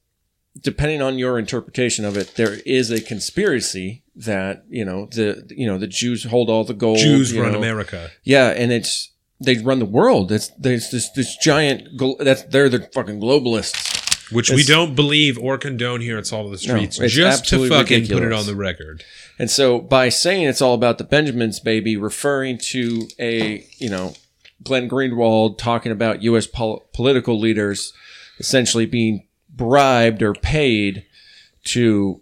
depending on your interpretation of it, there is a conspiracy that, you know, the you know, the Jews hold all the gold. Jews run know. America. Yeah, and it's they run the world. It's there's this this giant. That's they're the fucking globalists. Which we don't believe or condone here at Salt of the Streets, it's just to fucking put it on the record. And so by saying it's all about the Benjamins, baby, referring to a, you know, Glenn Greenwald talking about U.S. pol- political leaders essentially being bribed or paid to,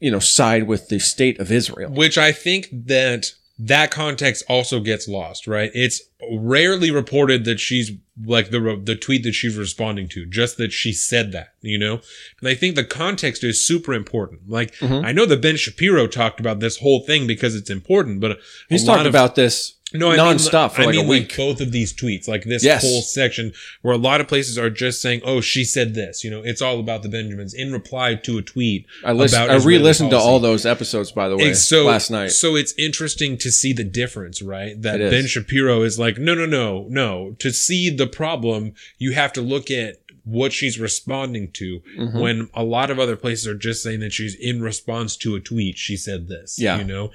you know, side with the state of Israel. Which I think that that context also gets lost, right? It's rarely reported that she's like the the tweet that she's responding to, just that she said that, you know. And I think the context is super important. Like Mhm. I know that Ben Shapiro talked about this whole thing because it's important, but He's talked of- about this no, I nonstop for mean, like I a mean, week. Like both of these tweets, like this Yes. whole section, where a lot of places are just saying, "Oh, she said this." You know, it's all about the Benjamins in reply to a tweet. I listened. about I re-listened to all those episodes, by the way, so last night. So it's interesting to see the difference, right? That. Ben Shapiro is like, no, no, no, no. To see the problem, you have to look at what she's responding to. Mhm. When a lot of other places are just saying that she's in response to a tweet, she said this. Yeah. you know.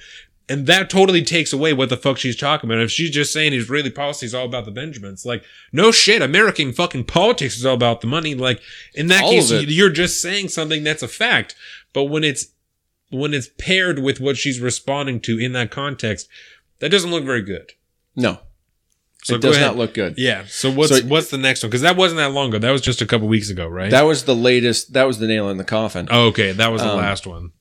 And that totally takes away what the fuck she's talking about. If she's just saying Israeli policy is all about the Benjamins, like, no shit, American fucking politics is all about the money. Like, in that All case, you're just saying something that's a fact. But when it's when it's paired with what she's responding to in that context, that doesn't look very good. no, So it does ahead. not look good. Yeah. So what's So- what's the next one? Because that wasn't that long ago. That was just a couple weeks ago, right? That was the latest. That was the nail in the coffin. oh, okay, that was the Um, last one.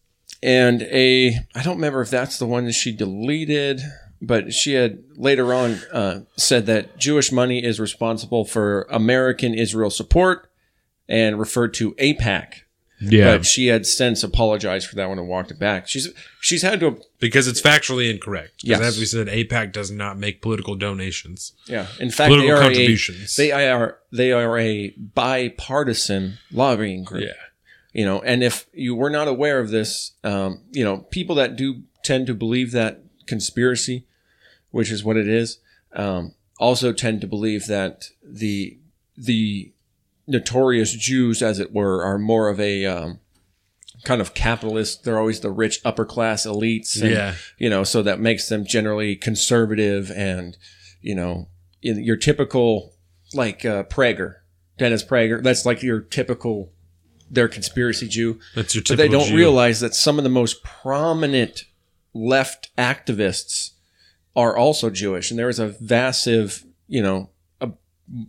And a I don't remember if that's the one that she deleted, but she had later on uh, said that Jewish money is responsible for American Israel support and referred to AIPAC. Yeah, But she had since apologized for that one and walked it back. She's she's had to because it's factually incorrect. Because Yes. as we said, AIPAC does not make political donations, yeah. In fact, they political are a, contributions. they are they are a bipartisan lobbying group. yeah, you know and if you were not aware of this um, you know people that do tend to believe that conspiracy which is what it is um, also tend to believe that the the notorious jews as it were are more of a um, kind of capitalist. They're always the rich upper class elites and, yeah, you know so that makes them generally conservative and you know in your typical like uh, prager dennis prager that's like your typical their conspiracy jew that's your. but they don't Jew. realize that some of the most prominent left activists are also jewish and there is a massive you know a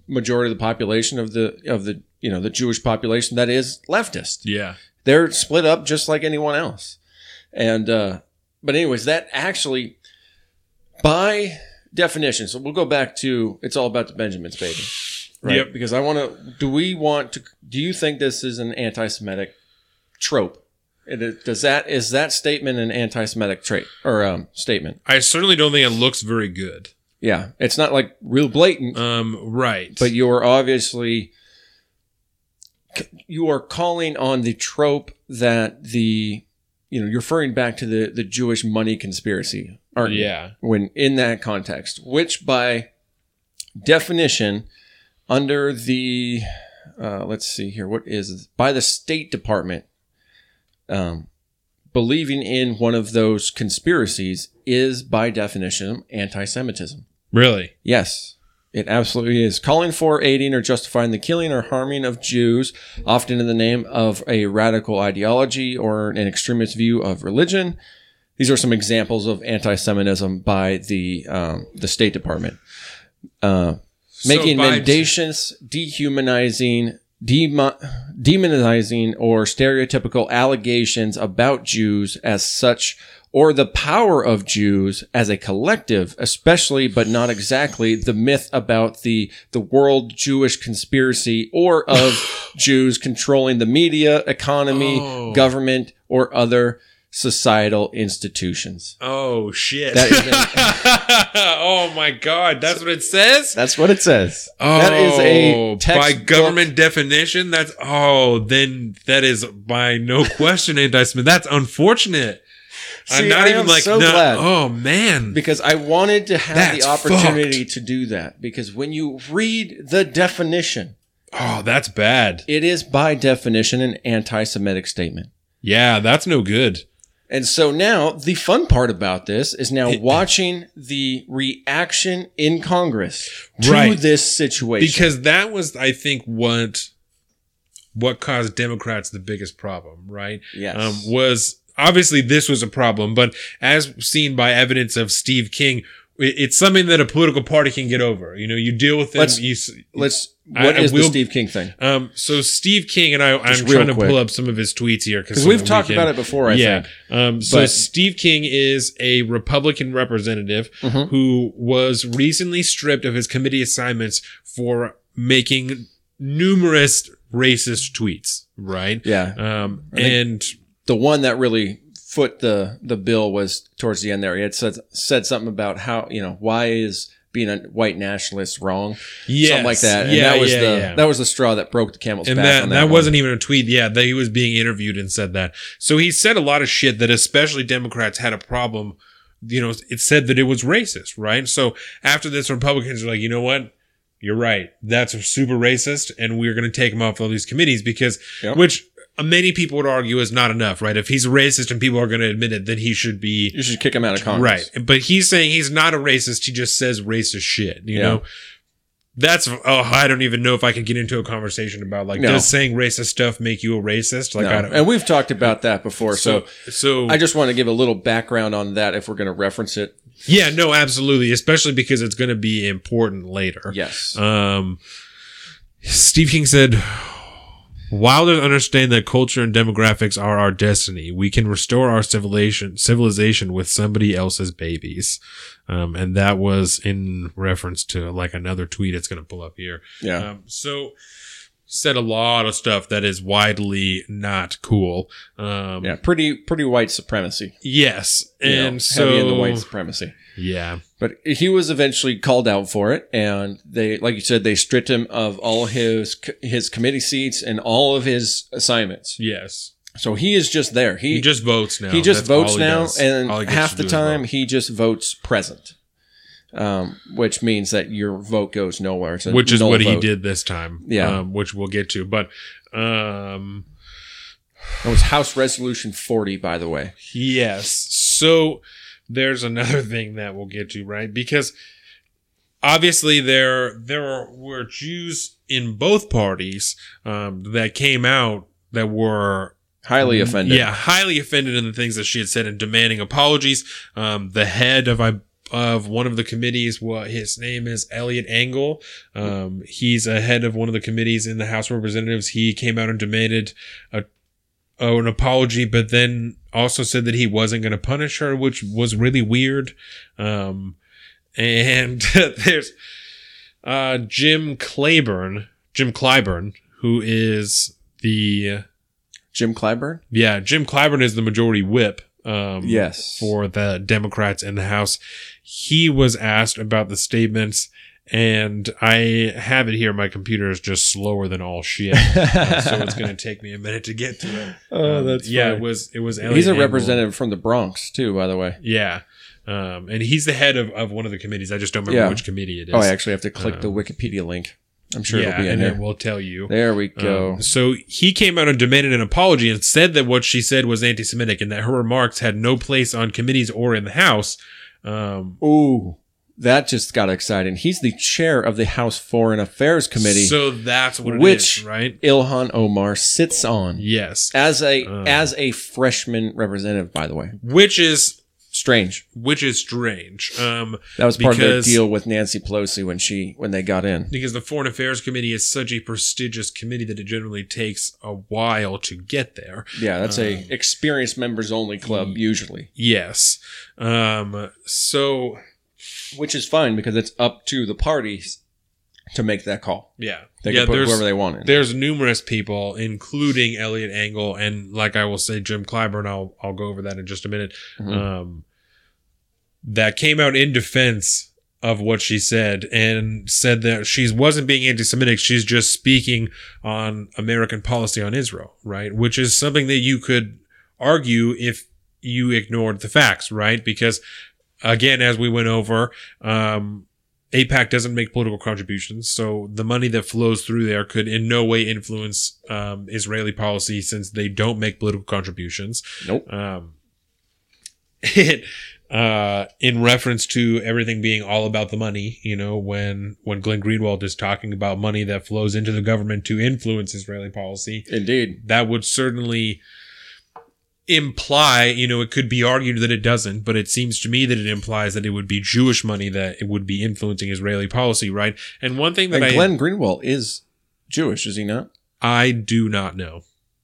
majority of the population of the of the you know the jewish population that is leftist Yeah, they're split up just like anyone else. And uh but anyways, that actually by definition, so we'll go back to it's all about the Benjamins, baby. Right? Yep. Because I want to do we want to do you think this is an anti-Semitic trope? It- Does that is that statement an anti-Semitic trait or um, statement? I certainly don't think it looks very good. Yeah, it's not like real blatant, Um, right, but you're obviously you are calling on the trope that the you know you're referring back to the the Jewish money conspiracy, aren't you? yeah, When in that context, which by definition, under the uh, let's see here, what is by the State Department, um, believing in one of those conspiracies is by definition anti-Semitism. really, Yes, it absolutely is. Calling for, aiding, or justifying the killing or harming of Jews, often in the name of a radical ideology or an extremist view of religion. These are some examples of anti-Semitism by the um, the State Department. Uh, making by- mendacious, dehumanizing, demo- demonizing, or stereotypical allegations about Jews as such, or the power of Jews as a collective, especially but not exactly the myth about the the world Jewish conspiracy or of Jews controlling the media, economy, Oh. government, or other societal institutions. Oh shit! Oh my god, that's what it says. That's what it says. Oh, that is a oh, by textbook- government definition. That's oh, then that is by no question anti-Semitic. That's unfortunate. I'm not I even like so no- glad. Oh man, because I wanted to have That's the opportunity to do that. Because when you read the definition, oh that's bad. it is by definition an anti-Semitic statement. Yeah, that's no good. And so now the fun part about this is now watching the reaction in Congress to Right. this situation. because that was i think what what caused Democrats the biggest problem, right? Yes. Um, was obviously this was a problem, but as seen by evidence of Steve King, it's something that a political party can get over. You know, you deal with them. Let's- you, Let's. What I is will- the Steve King thing? um, so Steve King and I, Just I'm trying to quick. pull up some of his tweets here Because we've talked about it before. I yeah. think. Um, so But- Steve King is a Republican representative Mhm. who was recently stripped of his committee assignments for making numerous racist tweets. Right. Yeah. Um, and the one that really foot the the bill was towards the end there. He had said said something about how you know why is being a white nationalist wrong, yes, something like that. And yeah, that was yeah, the yeah. that was the straw that broke the camel's and back. that on that, wasn't even a tweet. Yeah, that he was being interviewed and said that. So he said a lot of shit that especially Democrats had a problem. You know, it said that it was racist, right? So after this, Republicans are like, you know what? You're right. That's super racist, and we're going to take him off all these committees because, Yep. which many people would argue is not enough, right? If he's racist and people are going to admit it, then he should be You should kick him out of Congress. Right. But he's saying he's not a racist. He just says racist shit. You Yeah. know? That's, oh, I don't even know if I can get into a conversation about like, No. does saying racist stuff make you a racist? Like, No. I don't And we've talked about that before. So, so, so, I just want to give a little background on that if we're going to reference it. yeah, no, absolutely. Especially because it's going to be important later. Yes. Um, Steve King said, Wilders understand that culture and demographics are our destiny. We can restore our civilization civilization with somebody else's babies. Um, and that was in reference to like another tweet it's going to pull up here. yeah. Um, so said a lot of stuff that is widely not cool. Um, yeah. Pretty pretty white supremacy. yes. you know, And so, heavy in the white supremacy. yeah. But he was eventually called out for it, and they, like you said, they stripped him of all his his committee seats and all of his assignments. Yes. So he is just there. He He just votes now. he just That's votes he now, and All he gets half the time he just votes present, um, which means that your vote goes nowhere. Which is what he did this time. Yeah. um, which we'll get to. But um, It was House Resolution 40, by the way. yes, so there's another thing that we'll get to, right? Because obviously there there were Jews in both parties um, that came out that were Highly offended. Yeah, highly offended in the things that she had said and demanding apologies. Um, the head of I of one of the committees, what his name is Elliot Engel. Um, he's a head of one of the committees in the House of Representatives. He came out and demanded a oh, an apology, but then also said that he wasn't going to punish her, which was really weird. Um, and there's uh, Jim Claiborne, Jim Clyburn, who is the Jim Clyburn? yeah, Jim Clyburn is the majority whip. Um, Yes. For the Democrats in the House. He was asked about the statements, and I have it here. My computer is just slower than all shit. Uh, so it's going to take me a minute to get to it. Oh, Um, that's yeah. funny. It was. It was. Elliot He's a Engel. representative from the Bronx, too, by the way. Yeah, um, and he's the head of, of one of the committees. I just don't remember Yeah. which committee it is. Oh, I actually have to click the Um, Wikipedia link. I'm sure yeah, it'll be in and there. it will tell you. There we go. Um, so he came out and demanded an apology and said that what she said was anti-Semitic and that her remarks had no place on committees or in the House. Um, Ooh, that just got exciting. He's the chair of the House Foreign Affairs Committee, so that's what it is, Which- right? Ilhan Omar sits on Yes, as a Uh. as a freshman representative. By the way, which is strange. which is strange. Um, That was part of Because- their deal with Nancy Pelosi when she when they got in. because the Foreign Affairs Committee is such a prestigious committee that it generally takes a while to get there. Yeah, that's Um, a experienced members only club usually, Yes. Um, so which is fine because it's up to the parties to make that call. yeah, They yeah. can put whoever they want in. there's numerous people, including Elliot Engel and like I will say Jim Clyburn. I'll I'll go over that in just a minute. Mhm. Um, that came out in defense of what she said and said that she wasn't being anti-Semitic. She's just speaking on American policy on Israel, right? Which is something that you could argue if you ignored the facts, right? Because again, as we went over, um, AIPAC doesn't make political contributions, so the money that flows through there could in no way influence um, Israeli policy since they don't make political contributions. Nope. Um, it, uh, in reference to everything being all about the money, you know, when, when Glenn Greenwald is talking about money that flows into the government to influence Israeli policy, Indeed. that would certainly imply, you know, it could be argued that it doesn't, but it seems to me that it implies that it would be Jewish money that it would be influencing Israeli policy, right? And one thing that And I, Glenn Greenwald is Jewish, is he not? I do not know.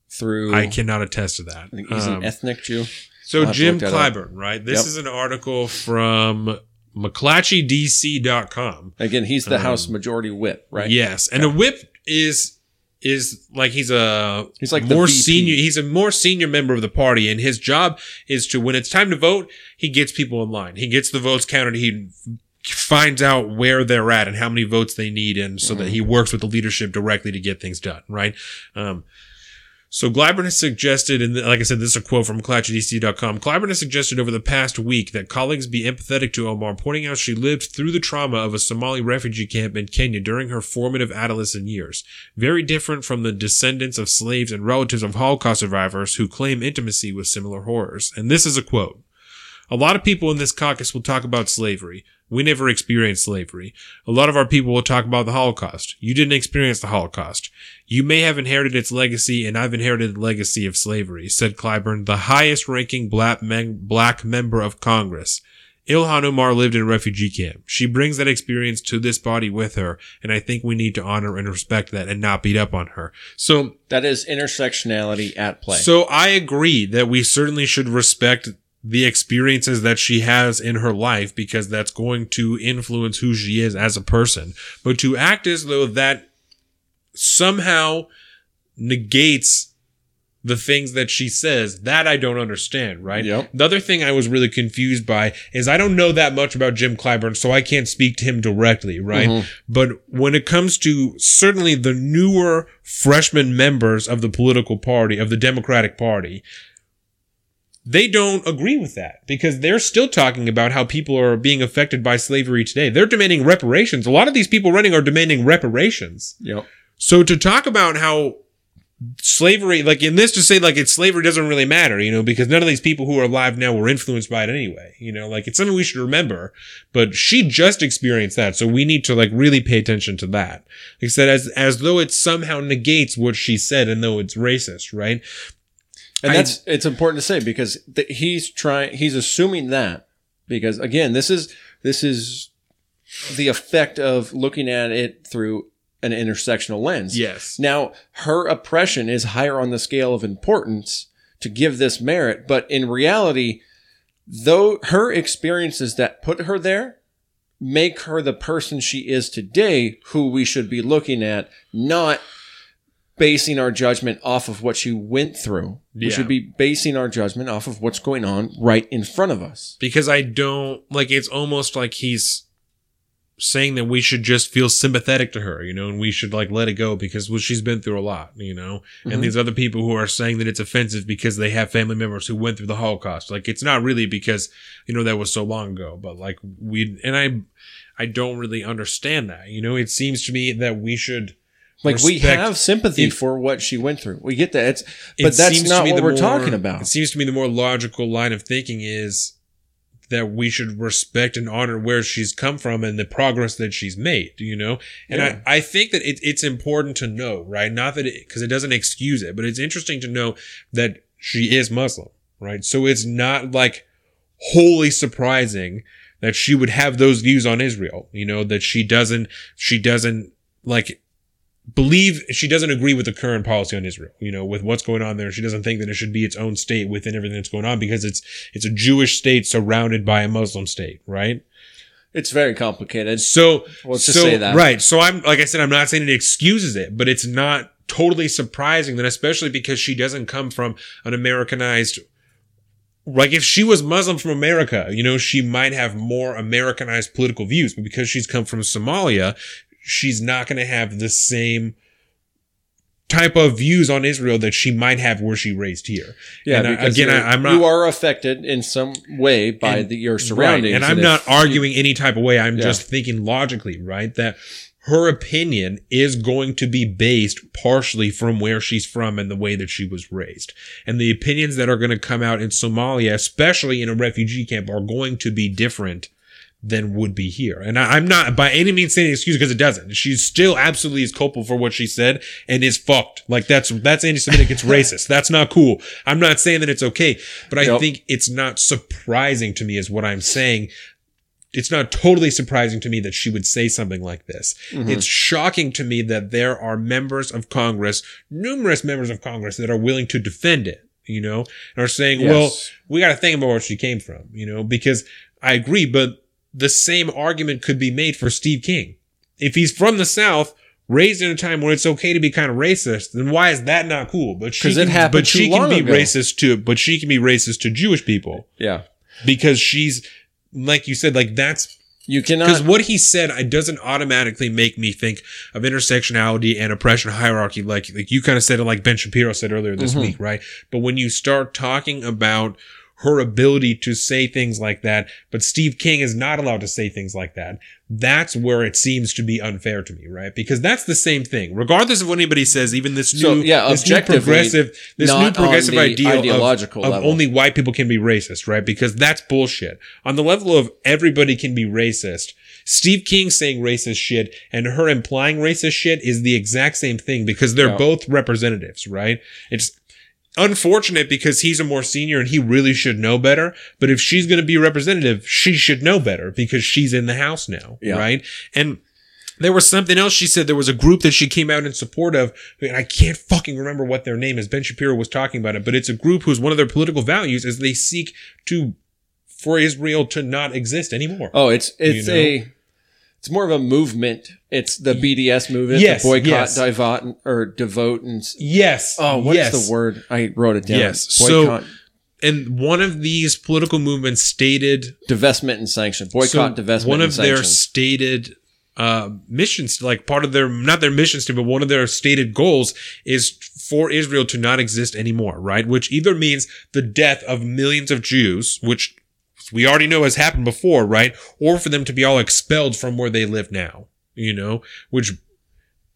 Through I cannot attest to that. I think he's Um, an ethnic Jew. So I'll Jim. Clyburn, right? This Yep. is an article from McClatchydc.com. Again, he's the um, House Majority Whip, right? Yes. And a whip is is like he's a He's like more senior he's a more senior member of the party and his job is to when it's time to vote, he gets people in line. He gets the votes counted. He finds out where they're at and how many votes they need and so that he works with the leadership directly to get things done, right? Um so Clyburn has suggested, and like I said, this is a quote from ClatchDC.com. Clyburn has suggested over the past week that colleagues be empathetic to Omar, pointing out she lived through the trauma of a Somali refugee camp in Kenya during her formative adolescent years. Very different from the descendants of slaves and relatives of Holocaust survivors who claim intimacy with similar horrors. And this is a quote. A lot of people in this caucus will talk about slavery. We never experienced slavery. A lot of our people will talk about the Holocaust. You didn't experience the Holocaust. You may have inherited its legacy, and I've inherited the legacy of slavery, said Clyburn, the highest ranking black, men- black member of Congress. Ilhan Omar lived in a refugee camp. She brings that experience to this body with her, and I think we need to honor and respect that and not beat up on her. So That is intersectionality at play. so I agree that we certainly should respect the experiences that she has in her life because that's going to influence who she is as a person. But to act as though that somehow negates the things that she says, that I don't understand, right? Yep. The other thing I was really confused by is I don't know that much about Jim Clyburn, so I can't speak to him directly, right? Mhm. But when it comes to certainly the newer freshman members of the political party, of the Democratic Party, they don't agree with that because they're still talking about how people are being affected by slavery today. They're demanding reparations. A lot of these people running are demanding reparations. yep. So to talk about how slavery, like in this, to say like it's slavery doesn't really matter, you know, because none of these people who are alive now were influenced by it anyway, you know, like it's something we should remember. But she just experienced that, so we need to like really pay attention to that. Like I said, as as though it somehow negates what she said, and though it's racist, right? And I- that's it's important to say because th- he's trying he's assuming that because again this is this is the effect of looking at it through an intersectional lens. Yes. Now her oppression is higher on the scale of importance to give this merit, but in reality, though her experiences that put her there make her the person she is today, who we should be looking at, not basing our judgment off of what she went through. We should be basing our judgment off of what's going on right in front of us. because I don't like it's almost like he's saying that we should just feel sympathetic to her, you know, and we should like let it go because well, she's been through a lot, you know. And mm-hmm. these other people who are saying that it's offensive because they have family members who went through the Holocaust, like it's not really because you know that was so long ago, but like we and I, I don't really understand that, you know. It seems to me that we should. Like we have sympathy it- for what she went through. We get that. It's, it but that's seems to not what the we're more- talking about. It seems to me the more logical line of thinking is that we should respect and honor where she's come from and the progress that she's made, you know? And Yeah. I, I think that it, it's important to know, right? Not that it, cause it doesn't excuse it, but it's interesting to know that she is Muslim, right? So it's not like wholly surprising that she would have those views on Israel, you know, that she doesn't, she doesn't like believe she doesn't agree with the current policy on Israel, you know, with what's going on there. She doesn't think that it should be its own state within everything that's going on because it's it's a Jewish state surrounded by a Muslim state, right? it's very complicated. So Let's just say that. Right. So I'm like I said, I'm not saying it excuses it, but it's not totally surprising that especially because she doesn't come from an Americanized like if she was Muslim from America, you know, she might have more Americanized political views, but because she's come from Somalia, she's not going to have the same type of views on Israel that she might have were she raised here. Yeah, and I- again, I, I'm not you are affected in some way by And- the, your surroundings, Right. And I'm if not you- arguing any type of way. I'm Yeah. just thinking logically, right? That her opinion is going to be based partially from where she's from and the way that she was raised. And the opinions that are going to come out in Somalia, especially in a refugee camp, are going to be different than would be here. And I, I'm not by any means saying excuse because it doesn't. She's still absolutely is culpable for what she said and is fucked. Like that's that's anti-Semitic. It's racist. That's not cool. I'm not saying that it's okay, but I Yep. think it's not surprising to me is what I'm saying. It's not totally surprising to me that she would say something like this. Mm-hmm. It's shocking to me that there are members of Congress, numerous members of Congress that are willing to defend it, you know, and are saying, Yes. well, we got to think about where she came from, you know, because I agree, but the same argument could be made for Steve King. If he's from the South, raised in a time where it's okay to be kind of racist, then why is that not cool? But she it can, happened but too she can be ago. racist to, but she can be racist to Jewish people yeah, because she's, like you said, like that's you cannot because what he said it doesn't automatically make me think of intersectionality and oppression hierarchy like like you kind of said it like ben shapiro said earlier this Mhm. week right but when you start talking about her ability to say things like that but steve king is not allowed to say things like that that's where it seems to be unfair to me right because that's the same thing regardless of what anybody says even this new So, yeah, this new progressive this new progressive idea of- ideological of, level. only white people can be racist, right? Because that's bullshit. On the level of everybody can be racist, Steve King saying racist shit and her implying racist shit is the exact same thing because they're Yeah. both representatives, right? It's unfortunate because he's a more senior and he really should know better. But if she's going to be a representative, she should know better because she's in the house now, Yeah. right? And there was something else she said. There was a group that she came out in support of, and I can't fucking remember what their name is. Ben Shapiro was talking about it, but it's a group whose one of their political values is they seek to for Israel to not exist anymore. oh, it's it's know? a. It's more of a movement. It's the BDS movement, Yes, the boycott, yes. devote, or devote, and Yes. oh, what's yes. the word? I wrote it down. Yes. So- And one of these political movements stated divestment and sanction, boycott, So divestment, One of their stated uh, missions, like part of their not their mission statement, but one of their stated goals is for Israel to not exist anymore, right? Which either means the death of millions of Jews, which we already know has happened before, right? Or for them to be all expelled from where they live now, you know, which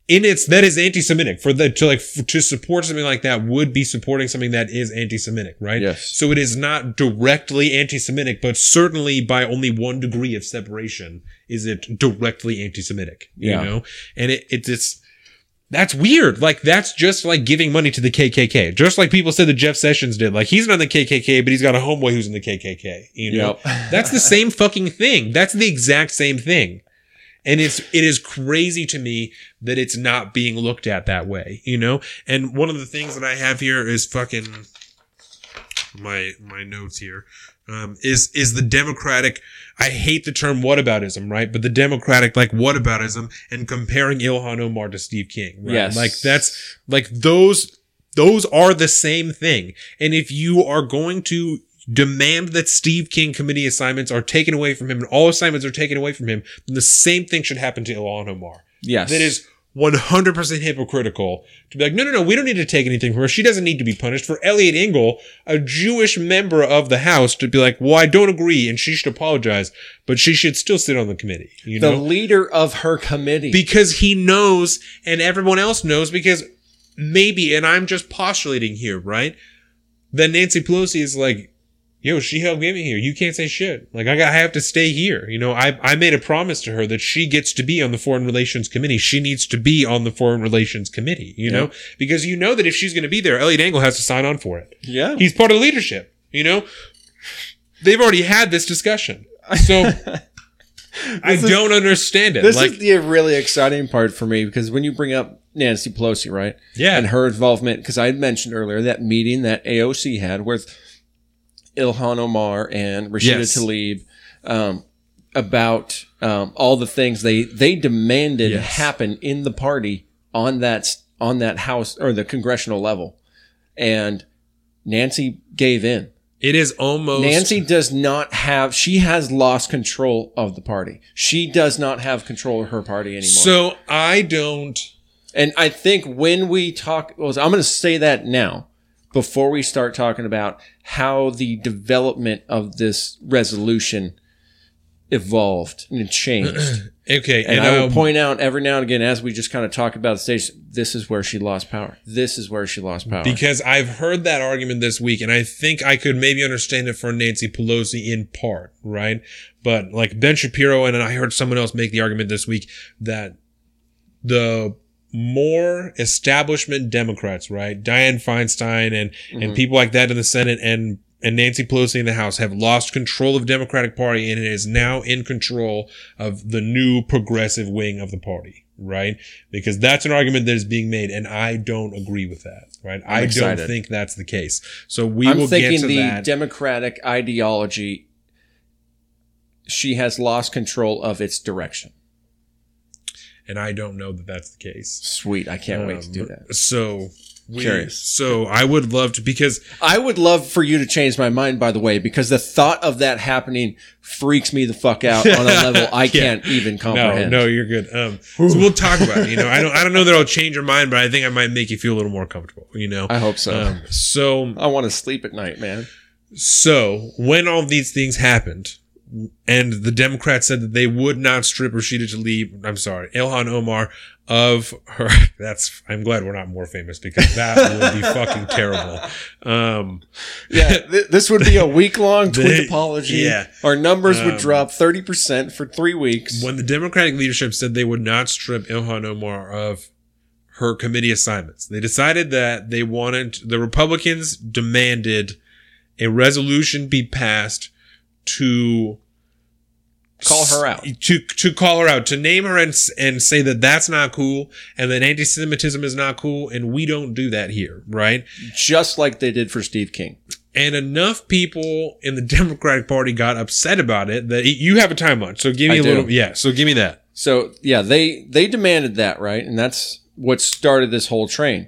in its that is anti-Semitic for the to like f- to support something like that would be supporting something that is anti-Semitic, right? Yes. So it is not directly anti-Semitic, but certainly by only one degree of separation is it directly anti-Semitic. You Yeah. know, and it, it's it's that's weird. Like that's just like giving money to the KKK. Just like people said that Jeff Sessions did. Like he's not in the KKK, but he's got a homeboy who's in the KKK. You know, Yep. that's the same fucking thing. That's the exact same thing. And it's it is crazy to me that it's not being looked at that way, you know? And one of the things that I have here is fucking my my notes here. Um, is is the democratic I hate the term whataboutism, right? But the democratic like whataboutism and comparing Ilhan Omar to Steve King, right? Yes. Like that's like those those are the same thing. And if you are going to demand that Steve King committee assignments are taken away from him and all assignments are taken away from him, then the same thing should happen to Ilhan Omar. yes, That is 100% hypocritical to be like, no, no, no, we don't need to take anything from her. She doesn't need to be punished. For Elliot Engel, a Jewish member of the House, to be like, well, I don't agree and she should apologize, but she should still sit on the committee, you the know? leader of her committee. because he knows and everyone else knows because maybe, and I'm just postulating here, right? That Nancy Pelosi is like, yo, she helped get me here. You can't say shit. Like I got, I have to stay here. You know, I, I made a promise to her that she gets to be on the foreign relations committee. She needs to be on the foreign relations committee, you know, because you know that if she's going to be there, Elliot Engel has to sign on for it. yeah, He's part of the leadership, you know? They've already had this discussion. So I is- don't understand it. This like, is the really exciting part for me because when you bring up Nancy Pelosi, right? yeah. And her involvement, because I had mentioned earlier that meeting that AOC had with Ilhan Omar and Rashida Yes. Tlaib um, about um, all the things they they demanded Yes. happen in the party on that on that house or the congressional level, and Nancy gave in. It is almost Nancy does not have. She has lost control of the party. She does not have control of her party anymore. So I don't And I think when we talk, well, I'm going to say that now before we start talking about how the development of this resolution evolved and changed. Okay, And, I will um, point out every now and again as we just kind of talk about the stage, this is where she lost power. This is where she lost power. because I've heard that argument this week, and I think I could maybe understand it for Nancy Pelosi in part, right? But like Ben Shapiro and I heard someone else make the argument this week that the more establishment Democrats, right, Dianne Feinstein and and mm-hmm. people like that in the Senate and and Nancy Pelosi in the House have lost control of the Democratic Party and it is now in control of the new progressive wing of the party, right? Because that's an argument that is being made, and I don't agree with that, right? I don't excited. think that's the case. So we I'm will get thinking to the that. Democratic ideology, she has lost control of its direction. And I don't know that that's the case. Sweet. I can't wait to do Um, that. So we, Curious. So I would love to because I would love for you to change my mind, by the way, because the thought of that happening freaks me the fuck out on a level I Yeah. can't even no, comprehend. no, you're good. Um, so we'll talk about it. You know, I don't, I don't know that I'll change your mind, but I think I might make you feel a little more comfortable. You know, I hope so. Um, so I want to sleep at night, man. So when all these things happened, and the Democrats said that they would not strip Rashida Tlaib, I'm sorry, Ilhan Omar of her. That's. I'm glad we're not more famous because that would be fucking terrible. Um, Yeah, th- this would be a week long They- tweet apology. yeah. Our numbers would Um, drop 30% for three weeks. when the Democratic leadership said they would not strip Ilhan Omar of her committee assignments, they decided that they wanted the Republicans demanded a resolution be passed to Call her out. to to call her out to name her and and say that that's not cool and that anti-Semitism is not cool and we don't do that here, right? Just like they did for Steve King. And enough people in the Democratic Party got upset about it that you have a timeline. So give me I a do. little, yeah. So give me that. So yeah, they they demanded that, right? And that's what started this whole train.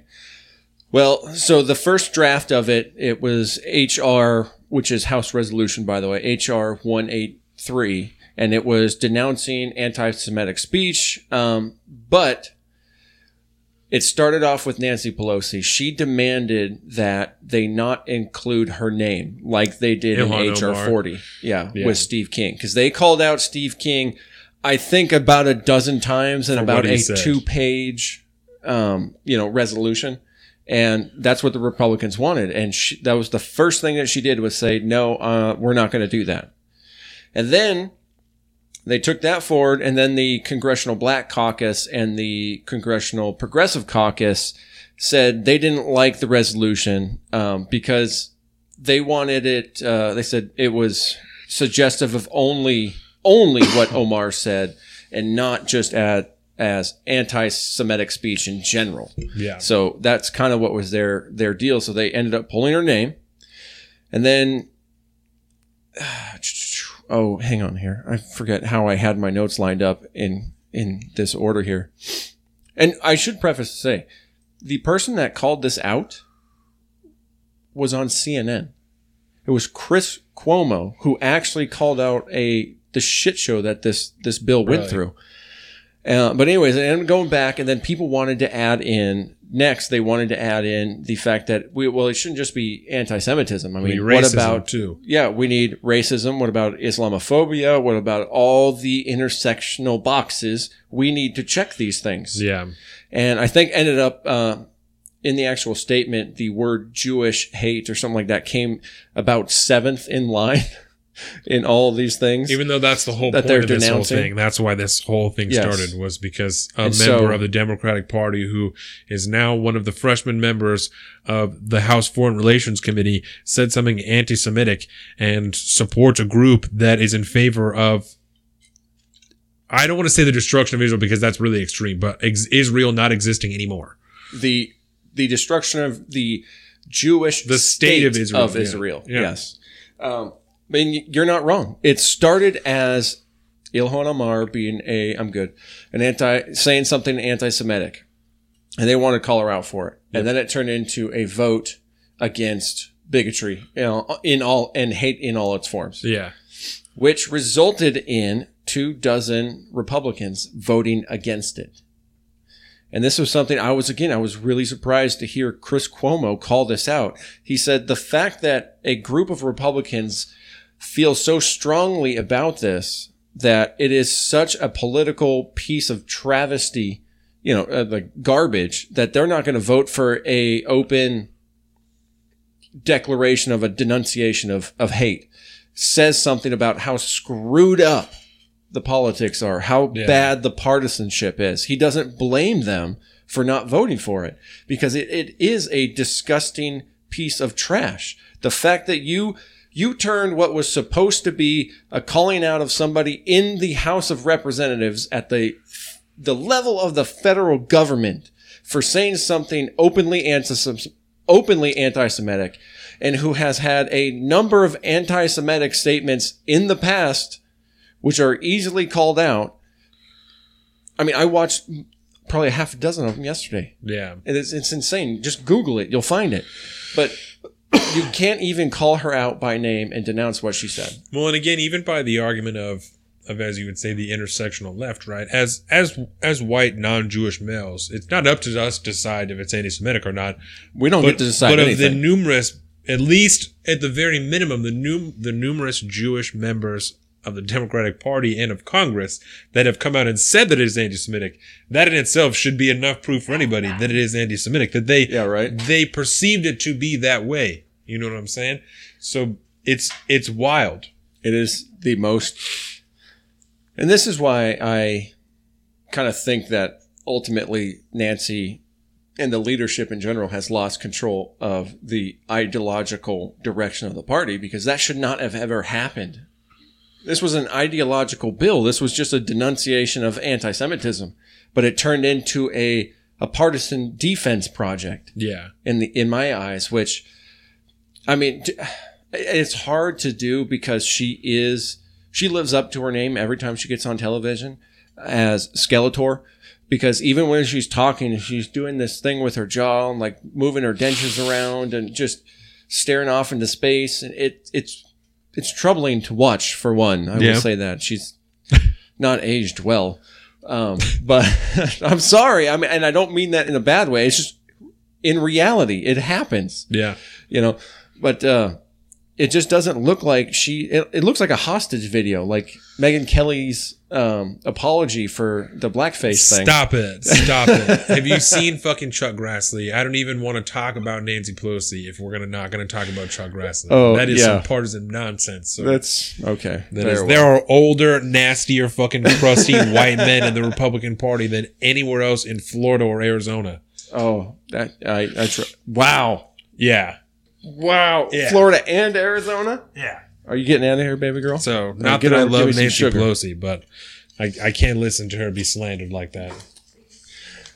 Well, so the first draft of it, it was HR, which is House Resolution, by the way, HR one eight three, and it was denouncing anti-Semitic speech. Um, but it started off with Nancy Pelosi. She demanded that they not include her name like they did Ilhan in HR Omar. 40. Yeah, Yeah. with Steve King. Because they called out Steve King, I think, about a dozen times in about a said. two page, um, you know, resolution. And that's what the Republicans wanted. And she, that was the first thing that she did was say, no, uh, we're not going to do that. And then they took that forward, and then the Congressional Black Caucus and the Congressional Progressive Caucus said they didn't like the resolution um, because they wanted it. Uh, they said it was suggestive of only only what Omar said, and not just at as anti-Semitic speech in general. Yeah. So that's kind of what was their their deal. So they ended up pulling her name, and then oh, hang on here. I forget how I had my notes lined up in in this order here. And I should preface to say, the person that called this out was on CNN. It was Chris Cuomo who actually called out a the shit show that this this bill went Really? through. Uh, but anyways, and I'm going back, and then people wanted to add in next. They wanted to add in the fact that we well, it shouldn't just be anti-Semitism. I mean, what about too? yeah, we need racism. What about Islamophobia? What about all the intersectional boxes? We need to check these things. Yeah. And I think ended up uh, in the actual statement, the word Jewish hate or something like that came about seventh in line in all of these things. Even though that's the whole That point they're of this whole thing. That's why this whole thing Yes. started was because a And member so- of the Democratic Party who is now one of the freshman members of the House Foreign Relations Committee said something anti-Semitic and supports a group that is in favor of I don't want to say the destruction of Israel because that's really extreme, but ex- Israel not existing anymore. the the destruction of the Jewish The state of Israel, Of. Israel. Yeah. Yes. Um, I mean, you're not wrong. It started as Ilhan Omar being a I'm good, an anti saying something anti-Semitic, and they wanted to call her out for it, and then it turned into a vote against bigotry, you know, in all and hate in all its forms, Yeah. which resulted in two dozen Republicans voting against it. And this was something I was, again, I was really surprised to hear Chris Cuomo call this out. He said the fact that a group of Republicans feel so strongly about this that it is such a political piece of travesty, you know, uh, the garbage that they're not going to vote for a open declaration of a denunciation of, of hate says something about how screwed up the politics are, how Yeah. bad the partisanship is. He doesn't blame them for not voting for it because it, it is a disgusting piece of trash. The fact that you you turned what was supposed to be a calling out of somebody in the House of Representatives at the the level of the federal government for saying something openly anti openly anti-Semitic and who has had a number of anti-Semitic statements in the past which are easily called out. I mean, I watched probably a half a dozen of them yesterday. Yeah. And it's, it's insane. Just Google it. You'll find it. But you can't even call her out by name and denounce what she said. Well, and again, even by the argument of of as you would say the intersectional left, right? As as as white non-Jewish males, it's not up to us to decide if it's anti-Semitic or not. We don't But, get to decide but of anything. the numerous, at least at the very minimum, the num- the numerous Jewish members of the Democratic Party and of Congress that have come out and said that it is anti-Semitic, that in itself should be enough proof for anybody that it is anti-Semitic. That they Yeah, right. they perceived it to be that way. You know what I'm saying? So it's it's wild. It is the most, and this is why I kind of think that ultimately Nancy and the leadership in general has lost control of the ideological direction of the party because that should not have ever happened. This was an ideological bill. This was just a denunciation of anti-Semitism, but it turned into a a partisan defense project Yeah. in the in my eyes which i mean it's hard to do because she is she lives up to her name every time she gets on television as skeletor because even when she's talking she's doing this thing with her jaw and like moving her dentures around and just staring off into space and it it's it's troubling to watch for one. I Yeah. will say that. She's not aged well. Um, but i'm sorry. I mean and i don't mean that in a bad way. It's just in reality it happens. Yeah. you know but uh it just doesn't look like she it, it looks like a hostage video like Megyn Kelly's um apology for the blackface thing Stop it. Stop it. Have you seen fucking Chuck Grassley? I don't even want to talk about Nancy Pelosi if we're gonna not gonna talk about Chuck Grassley. Oh, that is yeah. some partisan nonsense. So that's okay that is, there are older, nastier, fucking crusty white men in the Republican Party than anywhere else in Florida or Arizona. oh that i i tr- wow Yeah. Wow Yeah. florida and arizona Yeah. are you getting out of here baby girl So not that I over- love Nancy. Pelosi, but I, I can't listen to her be slandered like that.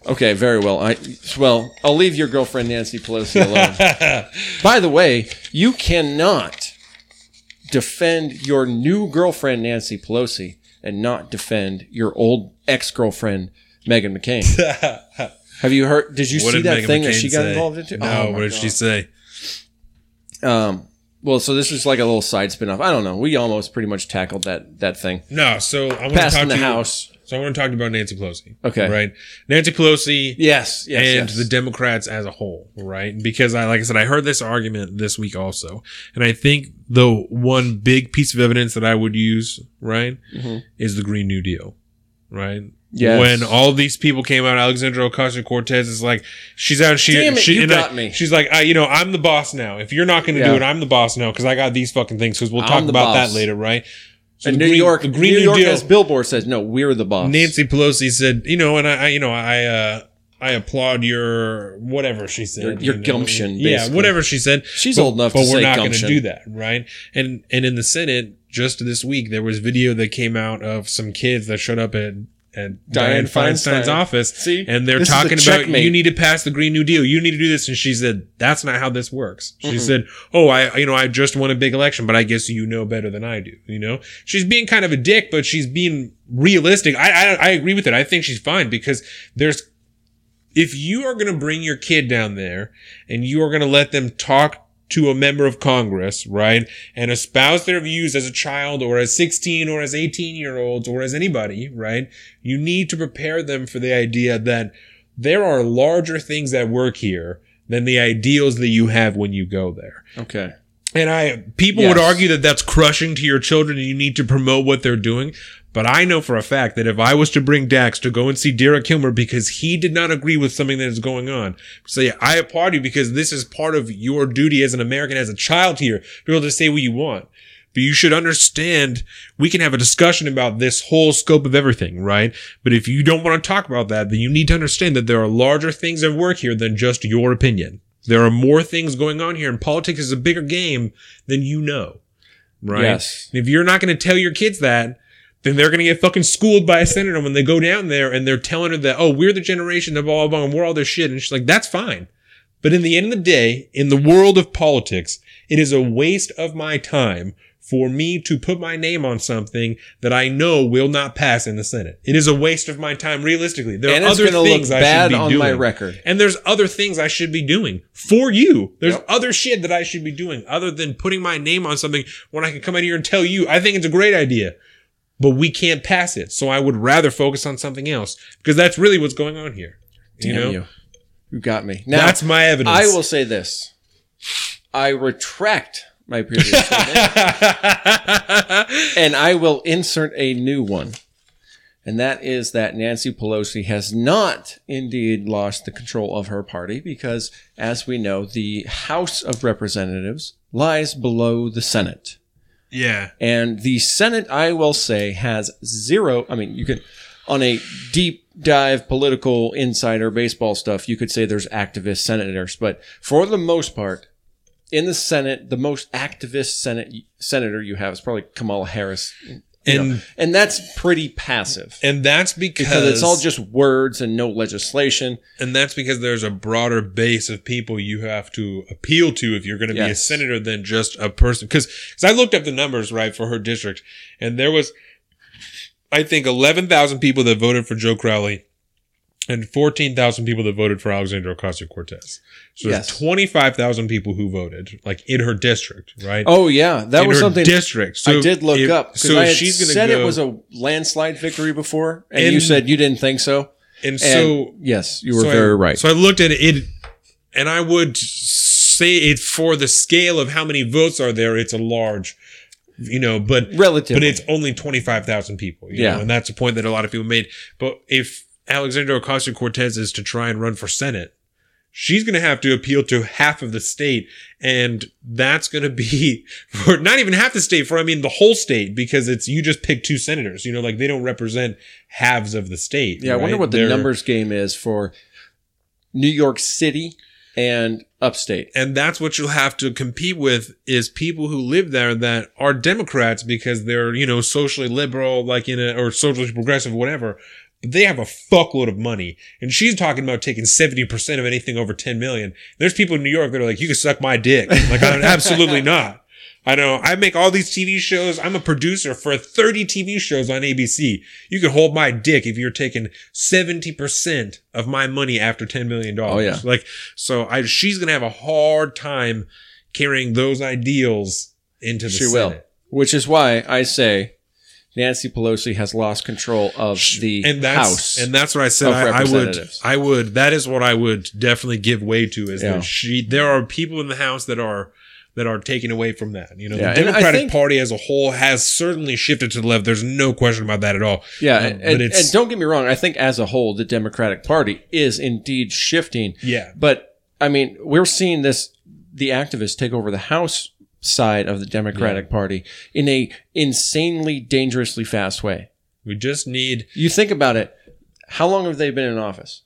okay very well i well i'll leave your girlfriend nancy pelosi alone By the way, you cannot defend your new girlfriend Nancy Pelosi and not defend your old ex-girlfriend Meghan McCain. Have you heard? Did you What see did that Meghan thing that she got say? involved into? No, Oh what did she say? Um, well, so this is like a little side spin-off. I don't know. We almost pretty much tackled that that thing. No, so I want to talk in the to you- House. So I want to talk about Nancy Pelosi. Okay. Right. Nancy Pelosi Yes, yes, and yes. the Democrats as a whole, right? Because I, like I said, I heard this argument this week also. And I think the one big piece of evidence that I would use, right, Mm-hmm. is the Green New Deal, right? Yes. When all these people came out, Alexandria Ocasio Cortez is like, she's out, she, Damn it, she you and I- me. She's like, I, you know, I'm the boss now. If you're not going to Yeah. do it, I'm the boss now because I got these fucking things. Because we'll I'm talk about boss. that later, right? So and New Green- York, the Green New New York, Deal, as Billboard says, no, we're the boss. Nancy Pelosi said, you know, and I, I you know, I, uh, I applaud your whatever she said, Your- your you know. gumption, yeah, whatever she said. She's But- old enough but to we're not going to do that, right? And and in the Senate, just this week, there was video that came out of some kids that showed up at. At Dianne Feinstein's Feinstein. office, See? and they're This talking about checkmate. you need to pass the Green New Deal. You need to do this, and she said that's not how this works. She Mm-hmm. said, "Oh, I, you know, I just won a big election, but I guess you know better than I do." You know, she's being kind of a dick, but she's being realistic. I, I, I agree with it. I think she's fine because there's if you are going to bring your kid down there and you are going to let them talk to a member of Congress, right, and espouse their views as a child or as 16 or as 18 year olds or as anybody, right, you need to prepare them for the idea that there are larger things at work here than the ideals that you have when you go there. Okay. And I, people Yes. would argue that that's crushing to your children and you need to promote what they're doing. But I know for a fact that if I was to bring Dax to go and see Derek Kilmer because he did not agree with something that is going on, say, yeah, I applaud you because this is part of your duty as an American, as a child here, to be able to say what you want. But you should understand we can have a discussion about this whole scope of everything, right? But if you don't want to talk about that, then you need to understand that there are larger things at work here than just your opinion. There are more things going on here, and politics is a bigger game than you know, right? Yes. If you're not going to tell your kids that, then they're going to get fucking schooled by a senator when they go down there and they're telling her that, oh, we're the generation of blah, blah, blah, and we're all this shit. And she's like, that's fine. But in the end of the day, in the world of politics, it is a waste of my time for me to put my name on something that I know will not pass in the Senate. It is a waste of my time realistically. There And are other things look I bad should be on doing. my record. And there's other things I should be doing for you. There's Yep. other shit that I should be doing other than putting my name on something when I can come in here and tell you, I think it's a great idea, but we can't pass it. So I would rather focus on something else because that's really what's going on here. You Damn know, you. You got me. Now, that's my evidence. I will say this. I retract my previous statement and I will insert a new one. And that is that Nancy Pelosi has not indeed lost the control of her party because, as we know, the House of Representatives lies below the Senate. Yeah. And the Senate, I will say, has zero. I mean, you could, on a deep dive political insider baseball stuff, you could say there's activist senators, but for the most part, in the Senate, the most activist Senate senator you have is probably Kamala Harris. And know. and that's pretty passive and that's because, because it's all just words and no legislation. and that's because there's a broader base of people you have to appeal to if you're going to be a senator than just a person. Because Because I looked up the numbers right for her district, and there was, I think, eleven thousand people that voted for Joe Crowley, and fourteen thousand people that voted for Alexandria Ocasio Cortez. So there's Yes. twenty five thousand people who voted, like in her district, right? Oh yeah, that in was her something district. So I did look if- up. So I had she's to said go, it was a landslide victory before, and, you said you didn't think so. and And so yes, you were So I- very right. So I looked at it, and I would say it for the scale of how many votes are there, it's a large, you know, but Relatively, but it's only twenty five thousand people, you Yeah. know, and that's a point that a lot of people made. But if Alexandria Ocasio Cortez is to try and run for Senate, she's going to have to appeal to half of the state, and that's going to be for not even half the state, for I mean the whole state, because it's you just pick two senators, you know, like they don't represent halves of the state. Yeah, I wonder what the They're- numbers game is for New York City and upstate. and that's what you'll have to compete with is people who live there that are Democrats because they're you know socially liberal, like in a or socially progressive, whatever. But they have a fuckload of money, and she's talking about taking seventy percent of anything over ten million. There's people in New York that are like, "You can suck my dick." Like, I'm absolutely not. I know I make all these TV shows. I'm a producer for 30 TV shows on ABC. You can hold my dick if you're taking 70% of my money after $10 million. Oh, yeah. Like, so I, she's going to have a hard time carrying those ideals into the She Senate. will, which is why I say Nancy Pelosi has lost control of the and House. and that's what I said. I, I would, I would. That is what I would definitely give way to. Is Yeah. that she? There are people in the House that are that are taken away from that. You know, Yeah, the Democratic think- Party as a whole has certainly shifted to the left. There's no question about that at all. yeah, Um, and, but and, it's and don't get me wrong. I think as a whole, the Democratic Party is indeed shifting. yeah, But I mean, we're seeing this the activists take over the House side of the Democratic Party in a insanely dangerously fast way. we just need You think about it. How long have they been in office?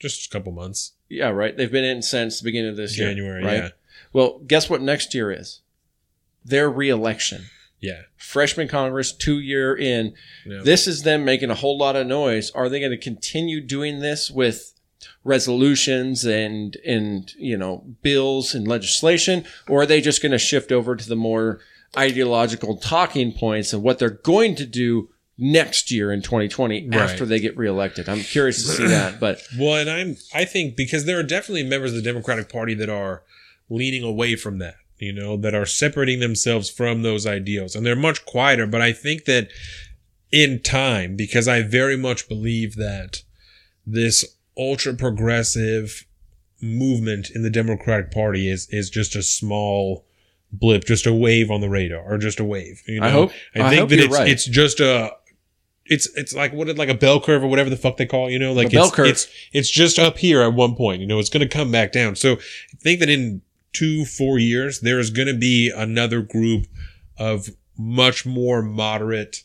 just a couple months. Yeah, right. They've been in since the beginning of this year, January, right? yeah. Well, guess what next year is? Their reelection. Yeah, Freshman Congress, two year in. Yeah. This is them making a whole lot of noise. Are they going to continue doing this with resolutions and and you know bills and legislation, or are they just going to shift over to the more ideological talking points of what they're going to do next year in 2020 Right. after they get reelected? I'm curious to see that, but Well, and I'm I think because there are definitely members of the Democratic Party that are leaning away from that, you know, that are separating themselves from those ideals. And they're much quieter, but I think that in time, because I very much believe that this ultra progressive movement in the Democratic Party is is just a small blip, just a wave on the radar, or just a wave. You know? I hope- I I think hope that it's right. it's just a. It's it's like what like a bell curve or whatever the fuck they call it, you know like A bell it's, curve. it's it's just up here at one point you know it's going to come back down so I think that in two four years there is going to be another group of much more moderate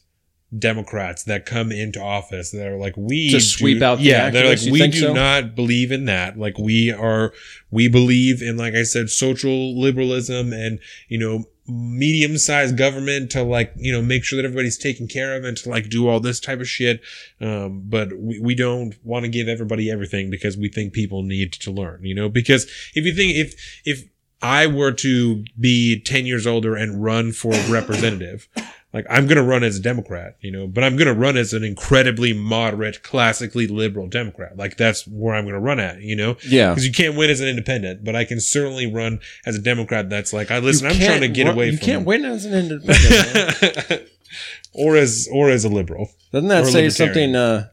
Democrats that come into office that are like we To sweep do- out the yeah they're like we do so? not believe in that. Like we are we believe in like I said social liberalism and you know medium sized government to like you know make sure that everybody's taken care of and to like do all this type of shit. Um, but we, we don't want to give everybody everything because we think people need to learn you know? Because if you think if if I were to be 10 years older and run for representative, like I'm going to run as a Democrat, you know, but I'm going to run as an incredibly moderate, classically liberal Democrat. Like that's where I'm going to run at, you know, Yeah. because you can't win as an independent, but I can certainly run as a Democrat. That's like, I listen, I'm trying to get run- away You from can't win as an independent. or as, or as a liberal. Doesn't that say something, uh,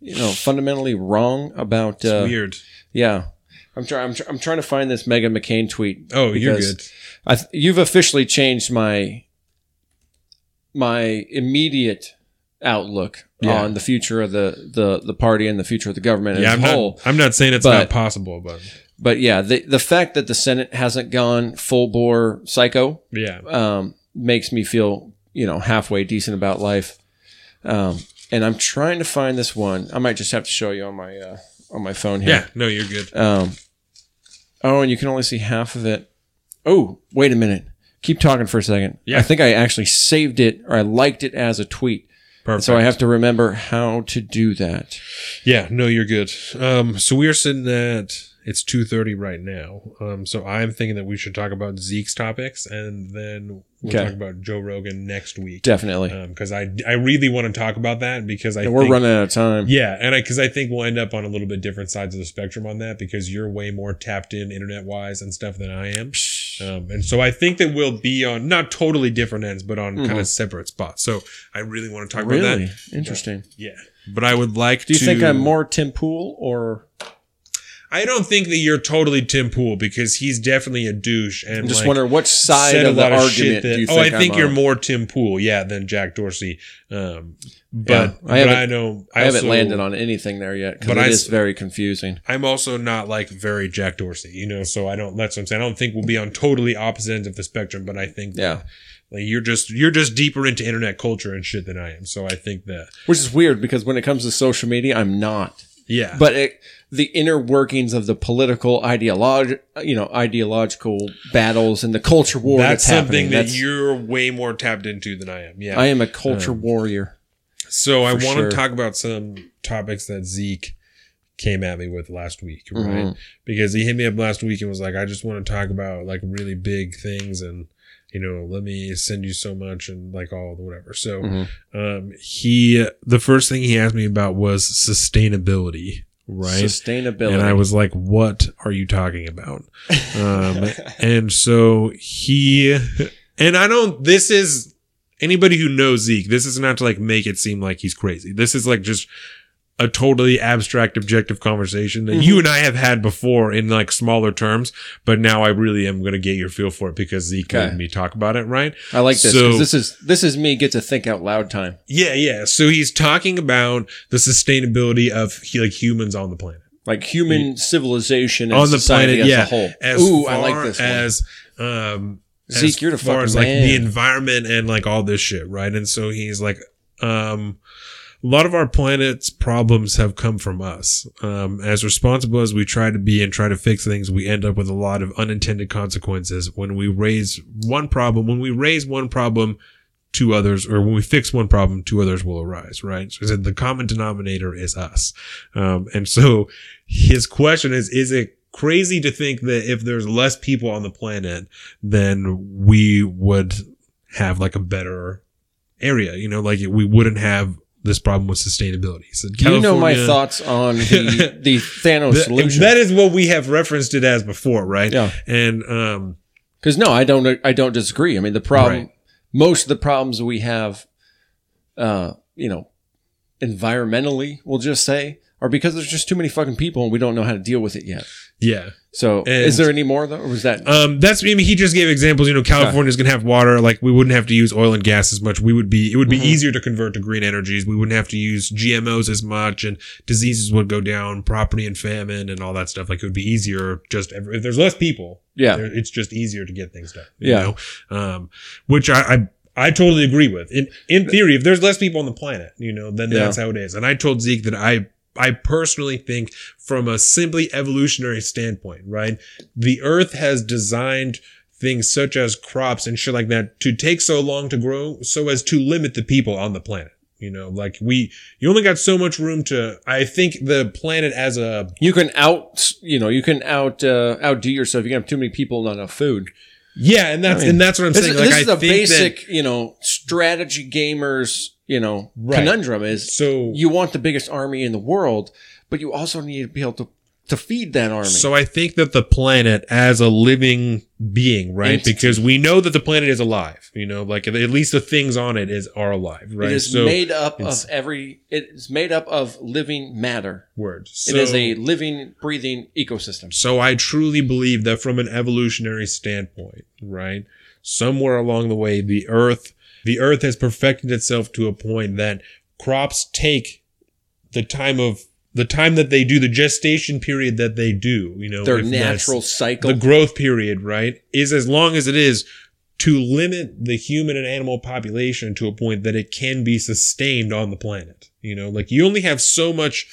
you know, fundamentally wrong about? It's Uh, weird. yeah, I'm trying. I'm, I'm trying to find this Meghan McCain tweet. Oh, you're good. I th- you've officially changed my my immediate outlook Yeah. on the future of the, the the party and the future of the government Yeah, as I'm a whole. not, I'm not saying it's but- not possible, but But yeah, the the fact that the Senate hasn't gone full bore psycho yeah. um, makes me feel you know halfway decent about life. Um, and I'm trying to find this one. I might just have to show you on my uh, on my phone here. Yeah. No, you're good. Um, oh, and you can only see half of it. Oh, wait a minute. Keep talking for a second. Yeah. I think I actually saved it or I liked it as a tweet. Perfect. So I have to remember how to do that. Yeah, no, you're good. Um, so we are sitting at it's two thirty right now. Um, so I'm thinking that we should talk about Zeke's topics, and then we'll Okay. talk about Joe Rogan next week. Definitely. Because I I really want to talk about that because I and we're think, running out of time. Yeah, and I because I think we'll end up on a little bit different sides of the spectrum on that because you're way more tapped in internet wise and stuff than I am. Um, and so I think that we'll be on not totally different ends, but on kind of separate spots. So I really want to talk about Mm-hmm. That. interesting. Yeah, but I would like. Do you to, think I'm more Tim Pool or I don't think that you're totally Tim Pool because he's definitely a douche. And I'm just like, wondering what side of the of argument that- do you oh, I think I'm you're on? more Tim Pool, yeah, than Jack Dorsey. Um, but Yeah, I but I know I, haven't also- landed on anything there yet because But it I is very confusing. I'm also not like very Jack Dorsey, you know. So I don't. That's what I'm saying. I don't think we'll be on totally opposite ends of the spectrum. But I think Yeah. like you're just you're just deeper into internet culture and shit than I am. So I think that Which is weird because when it comes to social media, I'm not. yeah. But it, the inner workings of the political ideology, you know, ideological battles and the culture war that's that's, something that That's, you're way more tapped into than I am. Yeah. I am a culture warrior. So I want sure. to talk about some topics that Zeke came at me with last week, right? Mhm. Because he hit me up last week and was like, "I just want to talk about like really big things and." You know, let me send you so much and like all the whatever. So, Mhm. um, he, the first thing he asked me about was sustainability, right? Sustainability. And I was like, what are you talking about? Um, and so he, and I don't, this is anybody who knows Zeke, this is not to like make it seem like he's crazy. This is like just a totally abstract, objective conversation that you and I have had before in like smaller terms, but now I really am going to get your feel for it because Zeke Okay. made me talk about it, right? I like this So- because this is this is me get to think out loud time. Yeah, yeah. So he's talking about the sustainability of like humans on the planet. Like human civilization on the planet, as yeah. a whole. As Ooh, far I like this one. as um, Zeke, as you're the far fucking as like man. the environment and like all this shit, right? And so he's like, um, a lot of our planet's problems have come from us. Um, as responsible as we try to be and try to fix things, we end up with a lot of unintended consequences when we raise one problem. When we raise one problem, two others, or when we fix one problem, two others will arise, right? So the common denominator is us. Um, and so his question is, is it crazy to think that if there's less people on the planet, then we would have like a better area, you know, like we wouldn't have this problem with sustainability. So you know my thoughts on the the Thanos Th- solution? that is what we have referenced it as before, right? Yeah. And, um, Because no, I don't. I don't disagree. I mean, the problem, Right. most of the problems we have, uh, you know, environmentally, we'll just say, or because there's just too many fucking people and we don't know how to deal with it yet. Yeah. So, And- is there any more though, or was that? Um, that's I mean he just gave examples. You know, California's gonna have water. Like we wouldn't have to use oil and gas as much. We would be it would be Mhm. easier to convert to green energies. We wouldn't have to use GMOs as much, and diseases would go down. Property and famine and all that stuff. Like it would be easier. Just if there's less people, yeah, there- it's just easier to get things done. You Yeah. know? Um, which I, I I totally agree with. In in theory, if there's less people on the planet, you know, then Yeah. that's how it is. And I told Zeke that I I personally think from a simply evolutionary standpoint, right? The earth has designed things such as crops and shit like that to take so long to grow so as to limit the people on the planet. You know, like we, you only got so much room to, I think the planet as a, you can out, you know, you can out uh, outdo yourself. You can have too many people, and not enough food. yeah, and that's, I mean, and that's what I'm This, saying. is- Like, this I is a basic, you know, strategy gamers, you know, Right. conundrum is so, you want the biggest army in the world, but you also need to be able to to feed that army. So I think that the planet as a living being, right? Entity. Because we know that the planet is alive, you know, like at least the things on it is are alive, right? it is so made up of every. It is made up of living matter. word. So, it is a living, breathing ecosystem. so I truly believe that from an evolutionary standpoint, right? Somewhere along the way, the earth, the earth has perfected itself to a point that crops take the time of the time that they do, the gestation period that they do, you know, Their natural cycle. the growth period, right, is as long as it is to limit the human and animal population to a point that it can be sustained on the planet. You know, like you only have so much,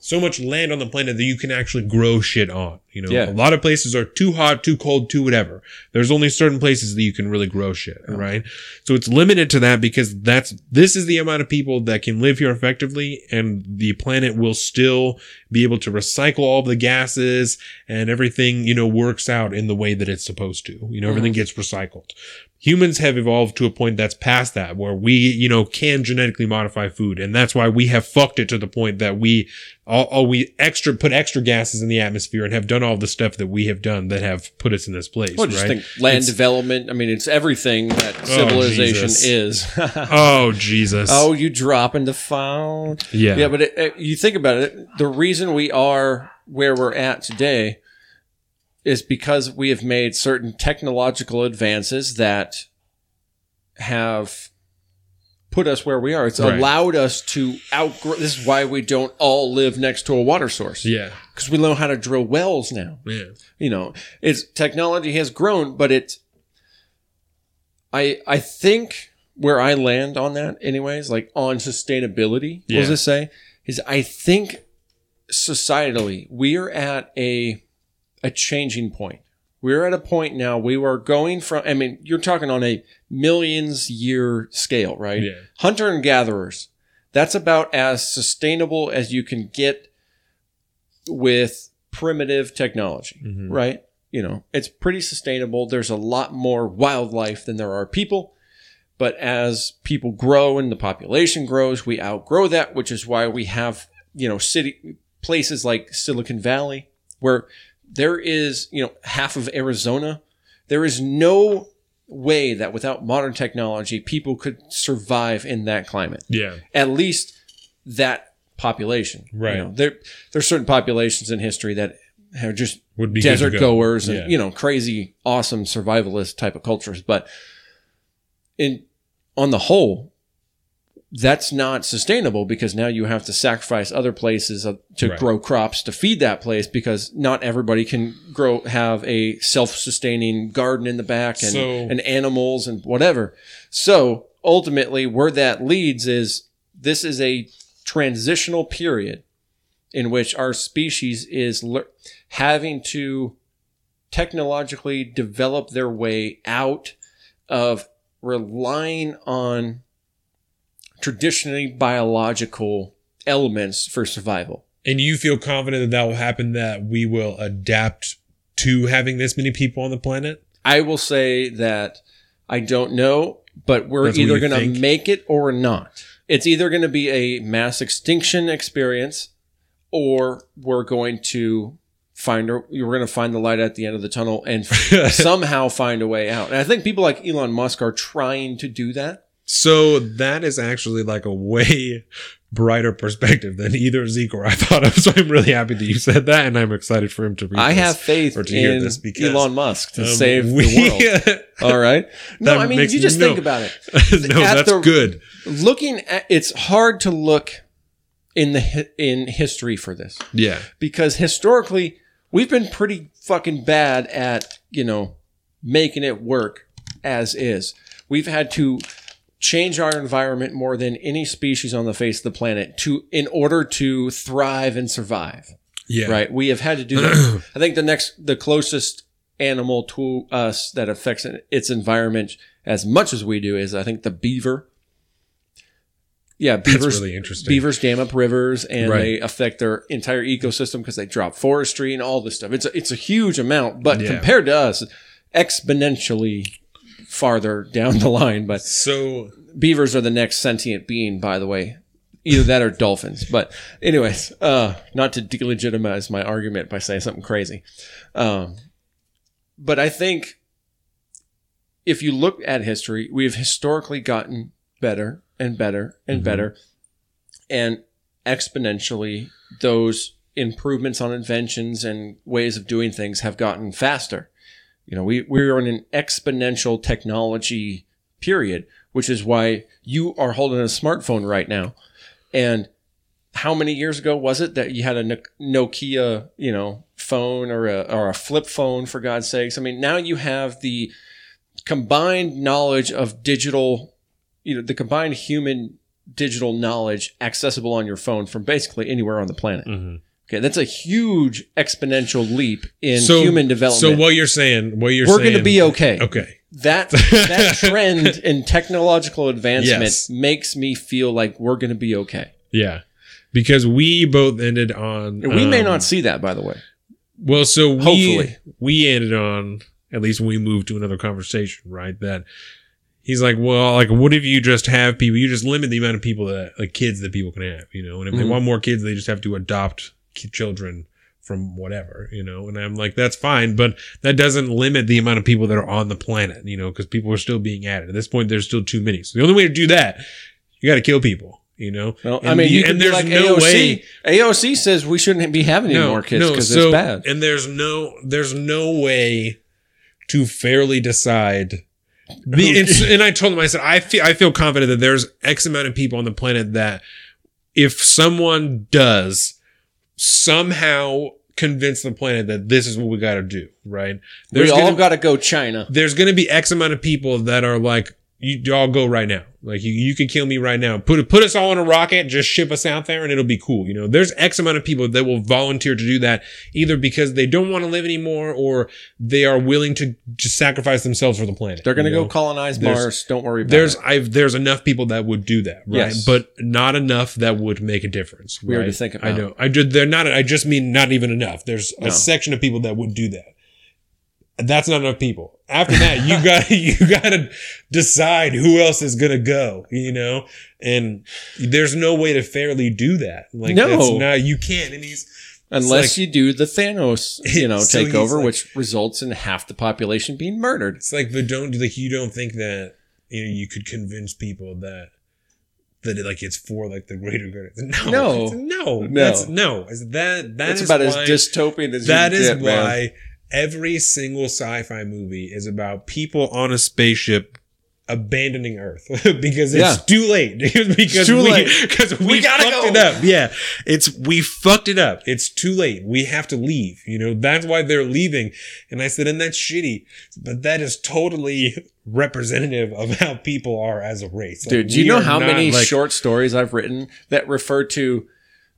so much land on the planet that you can actually grow shit on. You know, Yeah. a lot of places are too hot, too cold, too whatever. There's only certain places that you can really grow shit, Oh. right? So it's limited to that because that's, this is the amount of people that can live here effectively and the planet will still be able to recycle all the gases and everything, you know, works out in the way that it's supposed to. You know, everything mm. gets recycled. Humans have evolved to a point that's past that where we, you know, can genetically modify food. And that's why we have fucked it to the point that we, all, all we extra, put extra gases in the atmosphere and have done all the stuff that we have done that have put us in this place. well, just right? think land It's- development. I mean, it's everything that oh, civilization Jesus. is. Oh, Jesus. oh, you dropping the phone? yeah. Yeah, but it, it- you think about it. The reason we are where we're at today is because we have made certain technological advances that have put us where we are. It's Right. allowed us to outgrow. This is why we don't all live next to a water source yeah. because we know how to drill wells now. Yeah. You know, it's technology has grown, but it's. I I think where I land on that, anyways, like on sustainability, Yeah. what does it say? Is I think societally we are at a a changing point. We're at a point now we are going from I mean, you're talking on a millions year scale, right? Yeah. Hunter and gatherers. That's about as sustainable as you can get with primitive technology, Mhm. right? You know, it's pretty sustainable. There's a lot more wildlife than there are people. But as people grow and the population grows, we outgrow that, which is why we have, you know, city places like Silicon Valley where there is, you know, half of Arizona. There is no way that without modern technology, people could survive in that climate. Yeah. At least that population. Right. You know, there, there's certain populations in history that have just Would be desert go. goers and Yeah. you know crazy awesome survivalist type of cultures but in on the whole that's not sustainable because now you have to sacrifice other places uh, to Right. grow crops to feed that place because not everybody can grow have a self-sustaining garden in the back and, So- and animals and whatever so ultimately where that leads is this is a transitional period in which our species is lear having to technologically develop their way out of relying on traditionally biological elements for survival. And you feel confident that that will happen, that we will adapt to having this many people on the planet? I will say that I don't know, but we're That's either going to make it or not. It's either going to be a mass extinction experience or we're going to find we're going to find the light at the end of the tunnel and somehow find a way out. And I think people like Elon Musk are trying to do that. So that is actually like a way brighter perspective than either Zeke or I thought of. So I'm really happy that you said that, and I'm excited for him to read. I have faith or to hear in this because, Elon Musk to Um, save we- the world. All right. No, I mean, makes- you just no. think about it. no, At that's the- good. Looking at it's hard to look in the in history for this Yeah, because historically we've been pretty fucking bad at you know making it work as is. We've had to change our environment more than any species on the face of the planet to in order to thrive and survive. yeah, Right? We have had to do that. I think the next the closest animal to us that affects its environment as much as we do is I think the beaver. Yeah, That's beavers really interesting. beavers dam up rivers and Right. they affect their entire ecosystem because they drop forestry and all this stuff. It's a, it's a huge amount, but Yeah. compared to us, exponentially farther down the line. But So beavers are the next sentient being, by the way. Either that or dolphins. But anyways, uh, not to delegitimize my argument by saying something crazy. Um, but I think if you look at history, we have historically gotten better and better and Mhm. better. And exponentially, those improvements on inventions and ways of doing things have gotten faster. You know, we, we're in an exponential technology period, which is why you are holding a smartphone right now. And how many years ago was it that you had a Nokia, you know, phone or a, or a flip phone for God's sakes? I mean, now you have the combined knowledge of digital, you know, the combined human digital knowledge accessible on your phone from basically anywhere on the planet. mhm. Okay, that's a huge exponential leap in so human development. So what you're saying? What you're We're saying? going to be okay. okay. That that trend in technological advancement Yes. makes me feel like we're going to be okay. Yeah, because we both ended on. We may um, not see that, by the way. Well, so we Hopefully. we ended on at least when we moved to another conversation, right? That he's like, well, like, what if you just have people? You just limit the amount of people that like kids that people can have, you know. And if they Mhm. want more kids, they just have to adopt children from whatever, you know. And I'm like, that's fine, but that doesn't limit the amount of people that are on the planet, you know, because people are still being added. At this point, there's still too many. So the only way to do that, you got to kill people, you know. Well, I mean, you and there's like no AOC. way- AOC says we shouldn't be having any more kids because so- it's bad. And there's no there's no way to fairly decide. The, and, and I told him, I said, I feel I feel confident that there's X amount of people on the planet that if someone does somehow convince the planet that this is what we got to do, right? we all got to go China. there's going to be X amount of people that are like, you all go right now. Like you, you could kill me right now. Put put us all in a rocket, just ship us out there, and it'll be cool. You know, there's X amount of people that will volunteer to do that, either because they don't want to live anymore, or they are willing to just sacrifice themselves for the planet. They're going to you go colonize There's- Mars. Don't worry about There's it. I've there's enough people that would do that, right? Yes. But not enough that would make a difference. Weird right? to think I about. know. I did. They're not. I just mean not even enough. There's a section of people that would do that. That's not enough people. After that, you got you got to decide who else is gonna go. You know, and there's no way to fairly do that. Like No. that's not you can't. And he's Unless like- you do the Thanos, you know, So take over, like- which results in half the population being murdered. It's like, but don't do like you don't think that you know you could convince people that that it, like it's for like the greater good. No, No. no, No. that's no. That that That's is about why, as dystopian as that you is get, man. Every single sci-fi movie is about people on a spaceship abandoning Earth because it's Yeah. too late. because too we, late. Because we, We fucked go. it up. Yeah, it's we fucked it up. It's too late. We have to leave. You know that's why they're leaving. And I said, and that's shitty, but that is totally representative of how people are as a race. Like, Dude, do you know how not, many like- short stories I've written that refer to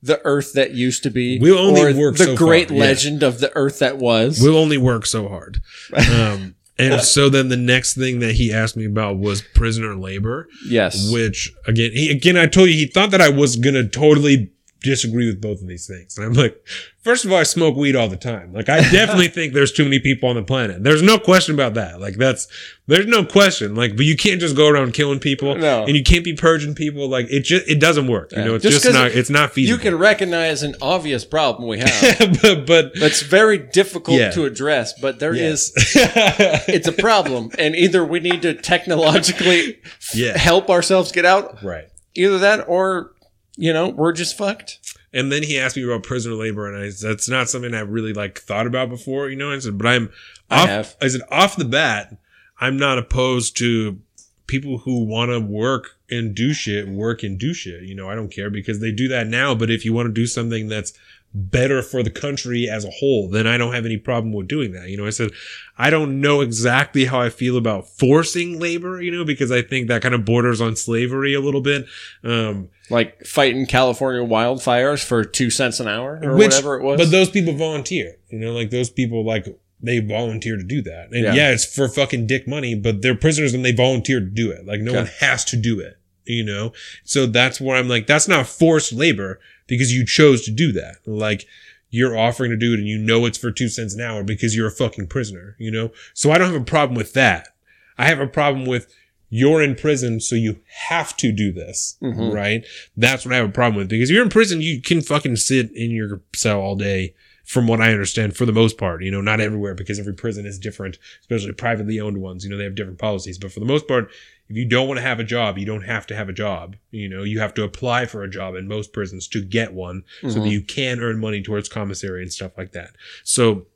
the Earth that used to be, We'll only or work the so far, great yeah. legend of the Earth that was? We'll only work so hard. Um, and so then the next thing that he asked me about was prisoner labor, yes, which again, he, again, I told you he thought that I was gonna totally disagree with both of these things. And I'm like, first of all, I smoke weed all the time. Like, I definitely think there's too many people on the planet. There's no question about that. Like, that's, there's no question. Like, but you can't just go around killing people No. and you can't be purging people. Like, it just, it doesn't work. You know, it's Just just, not, it's not feasible. you can recognize an obvious problem we have. but, but, That's very difficult Yeah. to address, but there is. yes. It's a problem, and either we need to technologically Yeah. help ourselves get out, right. either that, or you know, we're just fucked. And then he asked me about prisoner labor, and I that's not something I've really like thought about before, you know. I said, but I'm I off. have. I said off the bat, I'm not opposed to people who want to work and do shit, work and do shit. You know, I don't care because they do that now. But if you want to do something that's better for the country as a whole, then I don't have any problem with doing that. You know, I said, I don't know exactly how I feel about forcing labor, you know, because I think that kind of borders on slavery a little bit. Um, Like fighting California wildfires for two cents an hour or whatever it was. But those people volunteer, you know, like those people, like they volunteer to do that. And Yeah. yeah. it's for fucking dick money, but they're prisoners and they volunteer to do it. Like no Okay. one has to do it, you know? So that's where I'm like, that's not forced labor because you chose to do that. Like you're offering to do it and you know it's for two cents an hour because you're a fucking prisoner, you know? So I don't have a problem with that. I have a problem with you're in prison, so you have to do this, Mhm. right? That's what I have a problem with because if you're in prison, you can fucking sit in your cell all day. From what I understand, for the most part, you know, not everywhere because every prison is different, especially privately owned ones. You know, they have different policies. But for the most part, if you don't want to have a job, you don't have to have a job. You know, you have to apply for a job in most prisons to get one so that Mhm. you can earn money towards commissary and stuff like that. So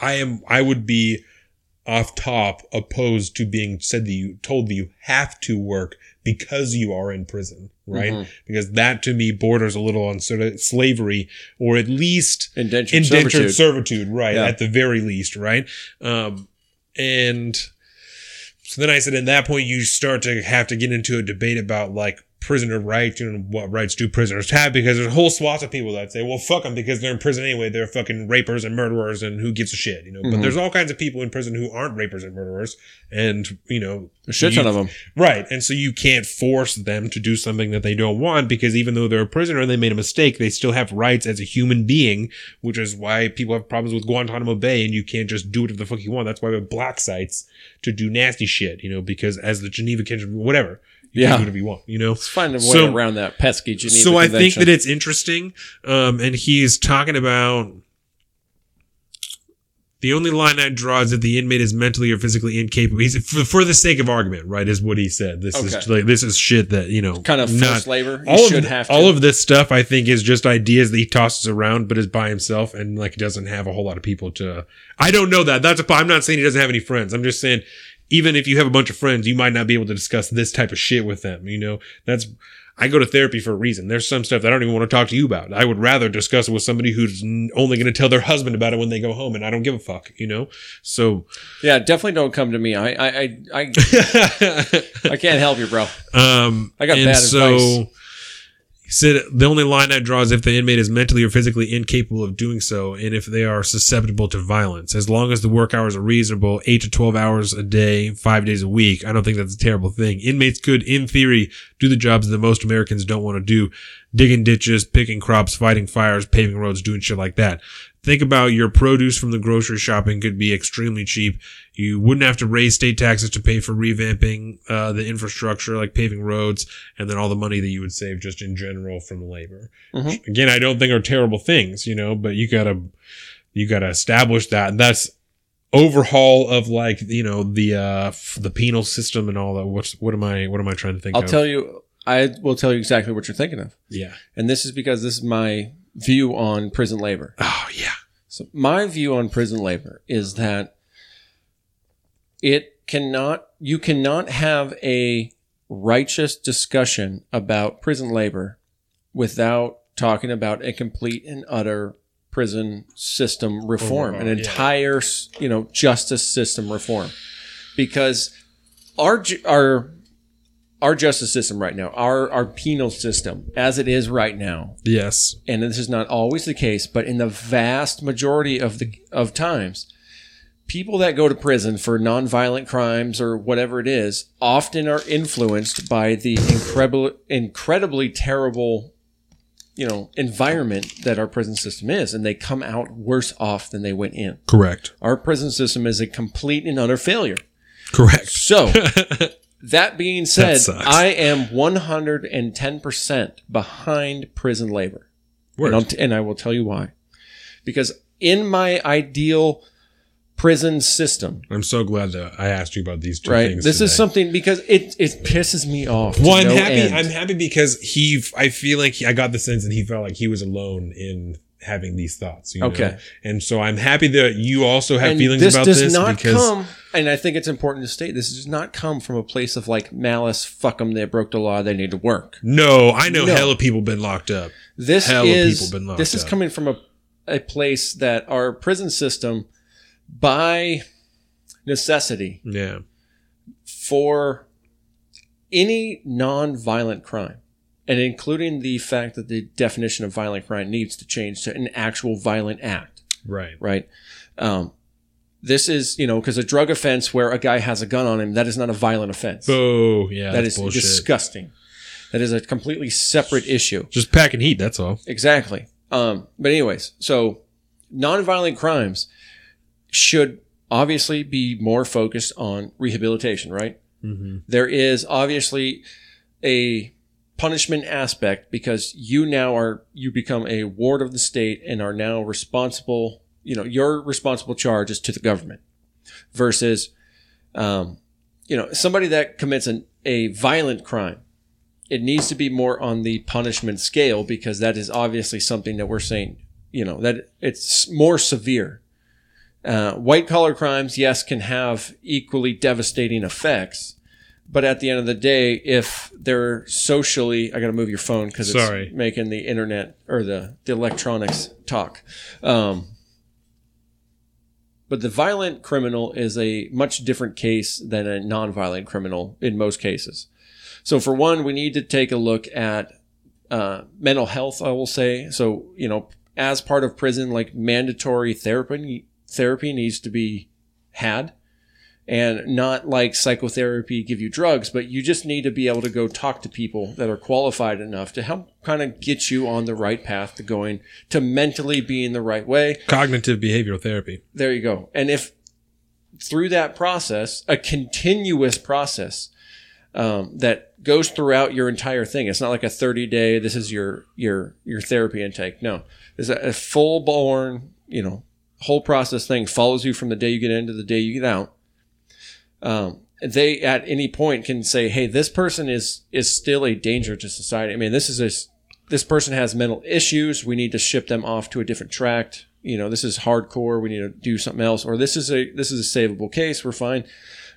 I am, I would be off top opposed to being said that you told that you have to work because you are in prison, right? Mhm. Because that to me borders a little on sort of slavery or at least indentured, indentured servitude. servitude, right? Yeah. At the very least, right? Um, and so then I said, at that point, you start to have to get into a debate about like prisoner rights and what rights do prisoners have because there's a whole swath of people that say, well, fuck them because they're in prison anyway. They're fucking rapers and murderers and who gives a shit, you know? Mhm. But there's all kinds of people in prison who aren't rapers and murderers and, you know, a shit ton of them. Right. And so you can't force them to do something that they don't want because even though they're a prisoner and they made a mistake, they still have rights as a human being, which is why people have problems with Guantanamo Bay and you can't just do whatever the fuck you want. That's why we have black sites to do nasty shit, you know, because as the Geneva Convention, whatever, you Yeah. can do whatever you want, you know? Let's find a way So- around that pesky Geneva so I think that it's interesting. Um, and he's talking about the only line I draw is that the inmate is mentally or physically incapable. He's for, for the sake of argument, right? Is what he said. This is like this is shit that you know kind of not- forced labor. You all of should the- have to. all of this stuff. I think is just ideas that he tosses around, but is by himself and like he doesn't have a whole lot of people to. I don't know that. That's a. I'm not saying he doesn't have any friends. I'm just saying. Even if you have a bunch of friends, you might not be able to discuss this type of shit with them. You know, that's I go to therapy for a reason. There's some stuff that I don't even want to talk to you about. I would rather discuss it with somebody who's only going to tell their husband about it when they go home, and I don't give a fuck, you know. So, yeah, definitely don't come to me. I I I I, I can't help you, bro. um, I got and bad so advice. Said the only line I draw is if the inmate is mentally or physically incapable of doing so, and if they are susceptible to violence. As long as the work hours are reasonable, eight to twelve hours a day, five days a week, I don't think that's a terrible thing. Inmates could, in theory, do the jobs that most Americans don't want to do: digging ditches, picking crops, fighting fires, paving roads, doing shit like that. Think about your produce from the grocery shopping could be extremely cheap. You wouldn't have to raise state taxes to pay for revamping uh, the infrastructure, like paving roads, and then all the money that you would save just in general from labor. Mhm. Again, I don't think are terrible things, you know, but you gotta you gotta establish that. And that's overhaul of like you know the uh f- the penal system and all that. What's what am I what am I trying to think I'll of? tell you. I will tell you exactly what you're thinking of, yeah. and this is because this is my view on prison labor. Oh yeah. So my view on prison labor is that it cannot you cannot have a righteous discussion about prison labor without talking about a complete and utter prison system reform, an yeah. entire you know justice system reform, because our our our justice system right now, our our penal system as it is right now, Yes. and this is not always the case, but in the vast majority of the of times, people that go to prison for nonviolent crimes or whatever it is often are influenced by the incredible, incredibly terrible, you know, environment that our prison system is, and they come out worse off than they went in. Correct. Our prison system is a complete and utter failure. Correct. So. That being said, sucks. I am 110% behind prison labor. And, t- and I will tell you why. Because in my ideal prison system, I'm so glad that I asked you about these two right? things. This is something because it it pisses me off. Well, I'm no happy. end. I'm happy because he. I feel like he, I got the sense that he felt like he was alone in having these thoughts. You know? Okay. and so I'm happy that you also have and feelings this about does this not because come and i think it's important to state this does not come from a place of like malice fuck them they broke the law they need to work no, I know No. hella people been locked up. this Hella is people been locked this is up. coming from a, a place that our prison system by necessity Yeah, for any non-violent crime and including the fact that the definition of violent crime needs to change to an actual violent act right. right? Um, this is, you know, because a drug offense where a guy has a gun on him, that is not a violent offense. Oh yeah, that that's is bullshit. disgusting. That is a completely separate issue. Just packing heat. That's all. Exactly. Um, but anyways, so nonviolent crimes should obviously be more focused on rehabilitation, right? Mm-hmm. There is obviously a punishment aspect because you now are you become a ward of the state and are now responsible you know your responsible charge is to the government versus um, you know somebody that commits an, a violent crime it needs to be more on the punishment scale because that is obviously something that we're saying you know that it's more severe uh, white collar crimes yes can have equally devastating effects but at the end of the day, if they're socially, I got to move your phone because it's Sorry. making the internet or the, the electronics talk. Um, but the violent criminal is a much different case than a non-violent criminal in most cases. So for one, we need to take a look at uh, mental health. I will say so. You know, as part of prison, like mandatory therapy therapy needs to be had and not like psychotherapy give you drugs, but you just need to be able to go talk to people that are qualified enough to help kind of get you on the right path to going to mentally being the right way. Cognitive behavioral therapy. There you go. And if through that process, a continuous process um, that goes throughout your entire thing, it's not like a 30 day, this is your, your, your therapy intake. No, it's a, a full born, you know, whole process thing follows you from the day you get in to the day you get out um, they at any point can say, "Hey, this person is is still a danger to society." I mean, this is a this person has mental issues. We need to ship them off to a different tract. You know, this is hardcore. We need to do something else. Or this is a this is a savable case. We're fine.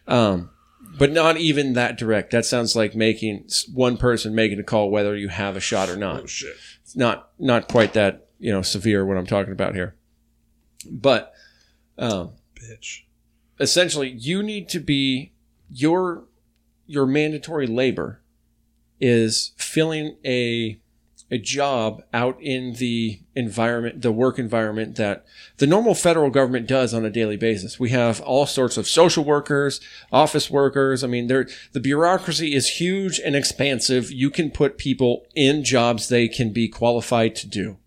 Um, but not even that direct. That sounds like making one person making a call whether you have a shot or not Oh shit. it's not not quite that you know severe what I'm talking about here. But um, Bitch. Essentially, you need to be your your mandatory labor is filling a a job out in the environment, the work environment that the normal federal government does on a daily basis. We have all sorts of social workers, office workers. I mean, there the bureaucracy is huge and expansive. You can put people in jobs they can be qualified to do.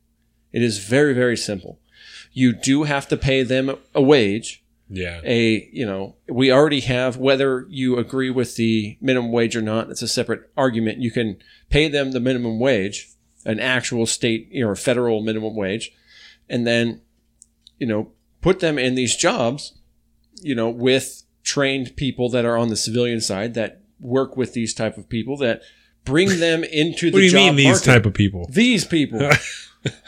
It is very, very simple. You do have to pay them a wage Yeah. a you know we already have whether you agree with the minimum wage or not it's a separate argument you can pay them the minimum wage an actual state you know federal minimum wage and then you know put them in these jobs you know with trained people that are on the civilian side that work with these type of people that bring them into the What do you job mean these market type of people? these people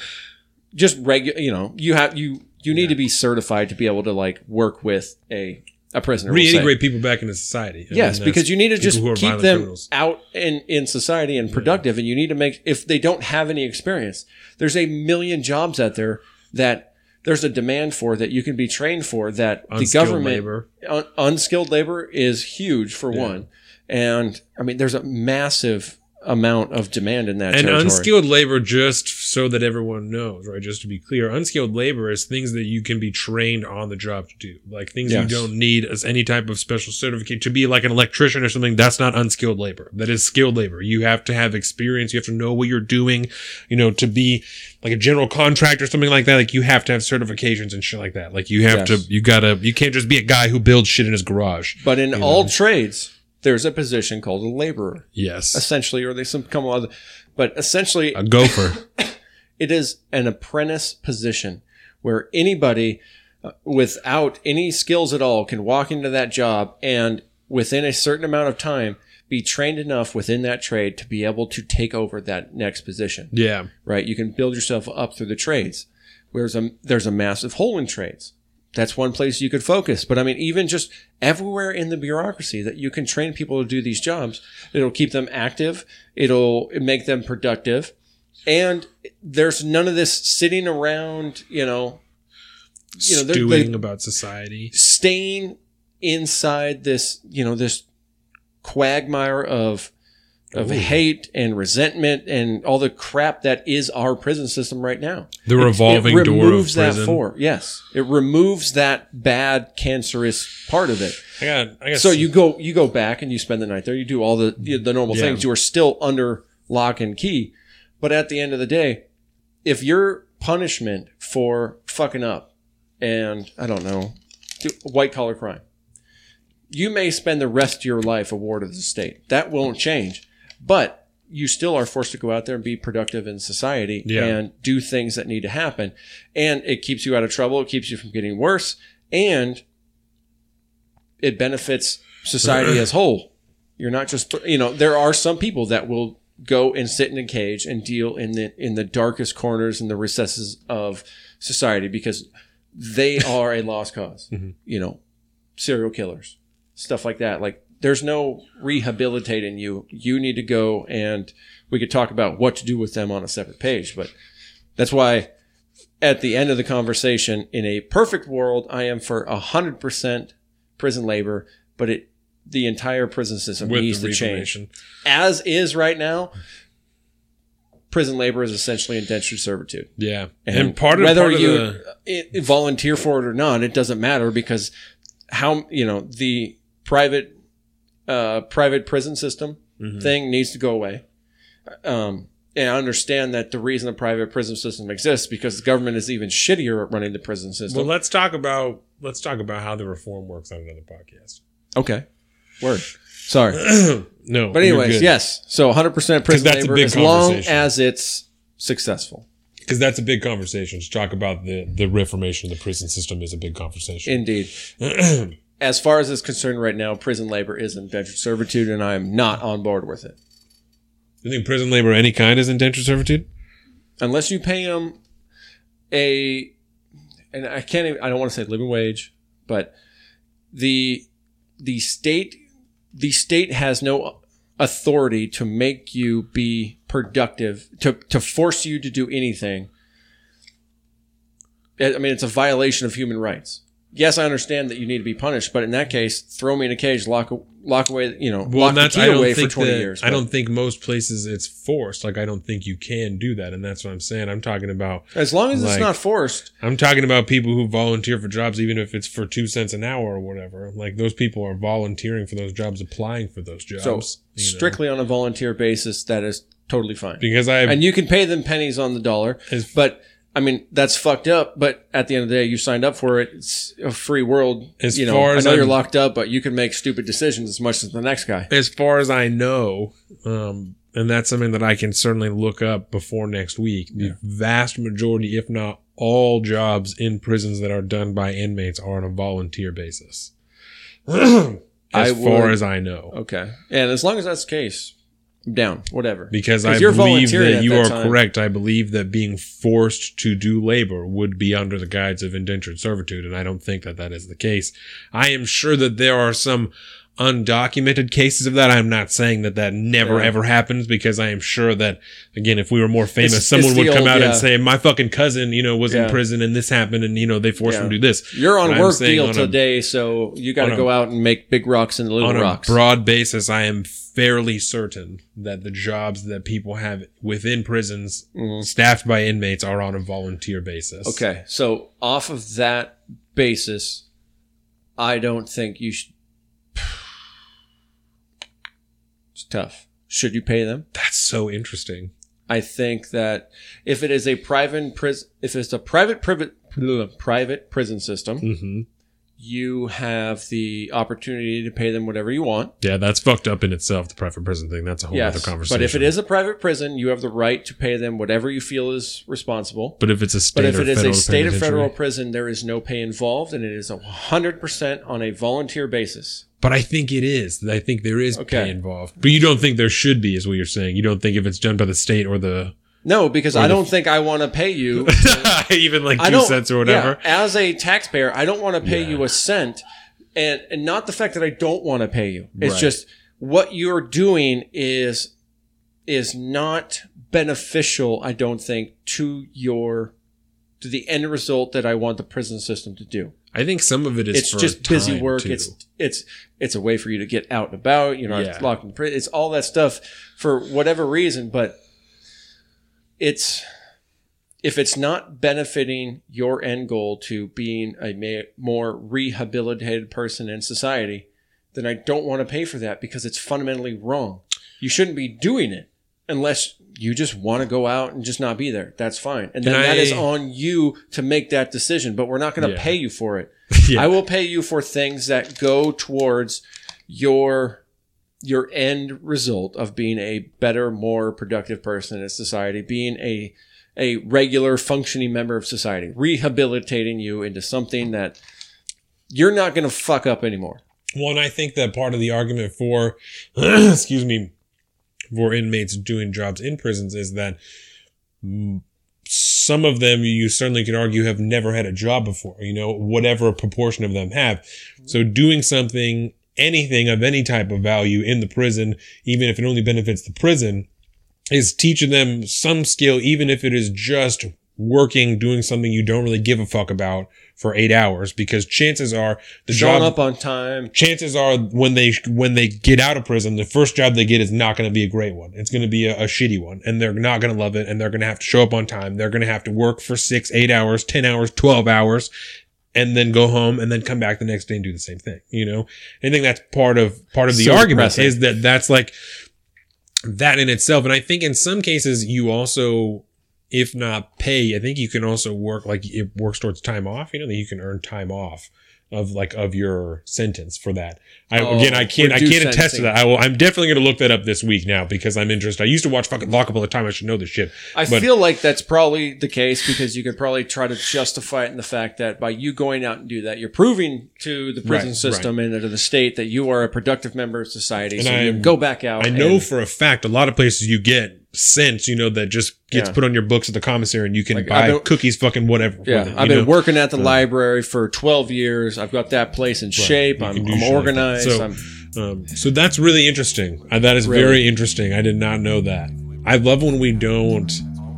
just regular you know you have you you need to be certified to be able to like work with a a prisoner we'll. Reintegrate people back into society. I yes mean, because you need to just keep them criminals. out in in society and productive and you need to make if they don't have any experience there's a million jobs out there that there's a demand for that you can be trained for that the Unskilled government labor. un- unskilled labor is huge for one and i mean there's a massive amount of demand in that And territory. unskilled labor, just so that everyone knows, right? Just to be clear, unskilled labor is things that you can be trained on the job to do, like things Yes. you don't need as any type of special certificate to be like an electrician or something. That's not unskilled labor. That is skilled labor. You have to have experience. You have to know what you're doing. You know, to be like a general contractor or something like that. Like you have to have certifications and shit like that. Like you have Yes. to, you gotta, you can't just be a guy who builds shit in his garage. But in all trades, there's a position called a laborer, Yes, essentially, or they some come other, but essentially, a gopher. it is an apprentice position where anybody uh, without any skills at all can walk into that job and within a certain amount of time be trained enough within that trade to be able to take over that next position Yeah. right? You can build yourself up through the trades. Whereas a, there's a massive hole in trades. That's one place you could focus. But I mean, even just everywhere in the bureaucracy that you can train people to do these jobs, it'll keep them active. It'll make them productive. And there's none of this sitting around, you know, you know, they- about society. staying inside this, you know, this quagmire of of Ooh. hate and resentment and all the crap that is our prison system right now. The revolving it door of that prison. for yes, it removes that bad cancerous part of it. I got. I got. So you go you go back and you spend the night there. You do all the the, the normal Yeah. things. You are still under lock and key, but at the end of the day, if your punishment for fucking up and I don't know, white collar crime, you may spend the rest of your life a ward of the state. That won't change, but you still are forced to go out there and be productive in society Yeah. and do things that need to happen. And it keeps you out of trouble. It keeps you from getting worse. And it benefits society as whole. You're not just you know there are some people that will go and sit in a cage and deal in the in the darkest corners and the recesses of society because they are a lost because mm-hmm. You know, serial killers, stuff like that. Like there's no rehabilitating you. You need to go and we could talk about what to do with them on a separate page, but that's why at the end of the conversation, in a perfect world, I am for hundred percent prison labor, but it the entire prison system with needs the to change. As is right now, prison labor is essentially indentured servitude. Yeah, and, part of whether part of you the, volunteer for it or not, it doesn't matter because how you know the private uh, private prison system Mm-hmm. thing needs to go away. Um, and I understand that the reason the private prison system exists because the government is even shittier at running the prison system. well, let's talk about let's talk about how the reform works on another podcast. okay, word. Sorry. no, But anyways, yes. So 100% prison that's a labor as long as it's successful. because that's a big conversation. To talk about the the reformation of the prison system is a big conversation. Indeed. as far as it's concerned right now, prison labor is indentured servitude, and I am not on board with it. you think prison labor of any kind is indentured servitude? Unless you pay them a, and I can't even, I don't want to say living wage, but the, the state, the state has no authority to make you be productive, to, to force you to do anything. I mean, it's a violation of human rights. Yes, I understand that you need to be punished, but in that case, throw me in a cage, lock lock away, you know, Well, lock the that's key I don't away for twenty that, years. I don't think most places it's forced. Like I don't think you can do that, and that's what I'm saying. I'm talking about As long as it's not forced, I'm talking about people who volunteer for jobs, even if it's for two cents an hour or whatever. Like those people are volunteering for those jobs, applying for those jobs. so you know. strictly on a volunteer basis, that is totally fine. because I and you can pay them pennies on the dollar, As- but I mean that's fucked up. But at the end of the day, you signed up for it. It's a free world. As you know, far I as know you're locked up, but you can make stupid decisions as much as the next guy. as far as I know, um, and that's something that I can certainly look up before next week. The vast majority, if not all, jobs in prisons that are done by inmates are on a volunteer basis. as I far would- as I know, Okay, and as long as that's the case, I'm down. Whatever. Because I believe that you that are time. correct. I believe that being forced to do labor would be under the guise of indentured servitude, and I don't think that that is the case. I am sure that there are some undocumented cases of that. I'm not saying that that never Yeah. ever happens because I am sure that again, if we were more famous, It's- someone it's would come old, out yeah. and say, "My fucking cousin, you know, was Yeah. in prison and this happened, and you know, they forced him to do this." You're on But work deal on a- today, so you got on to a- go out and make big rocks and little on a rocks. broad basis, I am fairly certain that the jobs that people have within prisons, mm-hmm. staffed by inmates, are on a volunteer basis. Okay, so off of that basis, I don't think you should. It's tough. Should you pay them? That's so interesting. I think that if it is a private prison, if it's a private private private prison system, hmm you have the opportunity to pay them whatever you want. Yeah, that's fucked up in itself. The private prison thing. That's a whole other conversation. but if it is a private prison, you have the right to pay them whatever you feel is responsible. but if it's a state, But if or it is a federal state or federal prison, there is no pay involved, and it is hundred percent on a volunteer basis. But I think it is. I think there is Okay. pay involved. But you don't think there should be, is what you're saying. You don't think if it's done by the state or the No, because I don't think I want to pay you. even like I two don't, cents or whatever. yeah, as a taxpayer, I don't want to pay you a cent, and and not the fact that I don't want to pay you. It's Right. just what you're doing is is not beneficial. I don't think to your to the end result that I want the prison system to do. I think some of it is it's for just busy time, work. too. It's it's it's a way for you to get out and about. You're not Yeah. locked in prison. It's all that stuff for whatever reason, but it's if it's not benefiting your end goal to being a ma- more rehabilitated person in society, then I don't want to pay for that because it's fundamentally wrong. You shouldn't be doing it unless you just want to go out and just not be there. That's fine. And then Can that is on you to make that decision, but we're not going to Yeah. pay you for it. Yeah. I will pay you for things that go towards your your end result of being a better, more productive person in society, being a a regular functioning member of society, rehabilitating you into something that you're not going to fuck up anymore. Well, and I think that part of the argument for, excuse me, for inmates doing jobs in prisons is that some of them, you certainly could argue, have never had a job before, you know, whatever proportion of them have. Mm-hmm. So doing something, anything of any type of value in the prison, even if it only benefits the prison, is teaching them some skill, even if it is just working, doing something you don't really give a fuck about for eight hours, because chances are the Showing job up on time. chances are when they when they get out of prison, the first job they get is not going to be a great one. It's going to be a, a shitty one, and they're not going to love it. And they're going to have to show up on time. They're going to have to work for six, eight hours, ten hours, twelve hours, and then go home and then come back the next day and do the same thing. You know, I think that's part of part of the So argument depressing. is that that's like that in itself. And I think in some cases you also. If not pay, I think you can also work like it works towards time off. You know that you can earn time off of like of your sentence for that. I Oh, again I can't I can't attest to that. I will I'm definitely gonna look that up this week now because I'm interested. I used to watch fucking lockup all the time. I should know this shit. I But- feel like that's probably the case because you could probably try to justify it in the fact that by you going out and do that, you're proving to the prison Right, system and to the state that you are a productive member of society. And so you go back out. I know for a fact a lot of places you get cents, you know, that just gets Yeah. put on your books at the commissary and you can Like, buy been- cookies, fucking whatever. Yeah, it, I've been know? working at the library for 12 years. I've got that place in shape. You I'm, I'm like organized. So- I'm, Um, so that's really interesting. Uh, that is Really. very interesting. I did not know that. I love when we don't.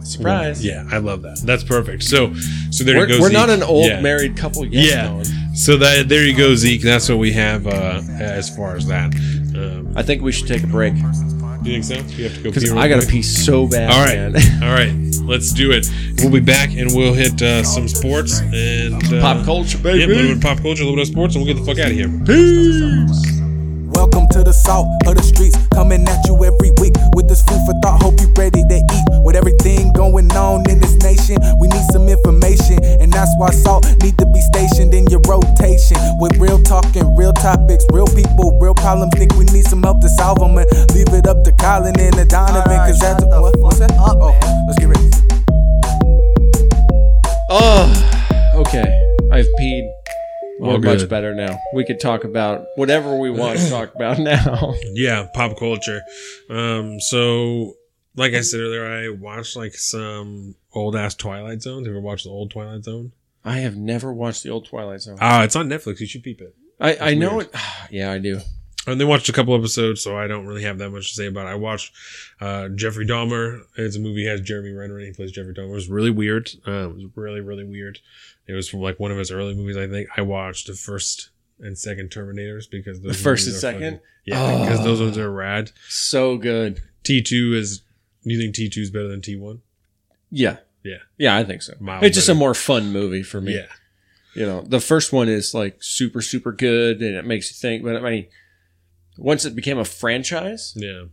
surprised. Yeah, I love that. That's perfect. So, so there you We're, go. we're Zeke. not an old Yeah. married couple yet. Yeah. So that there you go, Zeke. That's what we have uh, as far as that. Um, I think we should take a break you think so? You have to go because pee real I got to quick? pee so bad. All right, man. all right. Let's do it. We'll be back and we'll hit uh, some sports and uh, Pop culture, baby. Yeah, a little bit baby. of pop culture, a little bit of sports, and we'll get the fuck out of here. Peace. Welcome to the salt of the streets, coming at you every week with this topics, real people, real problems. Think we need some help to solve them, and leave it up to Colin and the Donovan, cause that's what, what's that? Oh, let's get ready. Oh, okay. I've peed. We're All much better now. We could talk about whatever we want to talk about now. Yeah, pop culture. Um, so like I said earlier, I watched like some old ass Twilight Zone. Have you ever watched the old Twilight Zone? I have never watched the old Twilight Zone. Ah, it's on Netflix. You should peep it. I, I know weird. it. Yeah, I do. And they watched a couple episodes, so I don't really have that much to say about it. I watched uh, Jeffrey Dahmer. It's a movie. Has Jeremy Renner in. He plays Jeffrey Dahmer. It was really weird. Um, it was really, really weird. It was from like one of his early movies, I think. I watched the first and second Terminators because The first and second? fucking- yeah, because those Oh. ones are rad. So good. T2 is, do you think T2 is better than T1? Yeah. Yeah. Yeah, I think so. Miles it's just a more fun movie for me. Yeah. You know, the first one is like super, super good and it makes you think. But I mean, once it became a franchise, Yeah.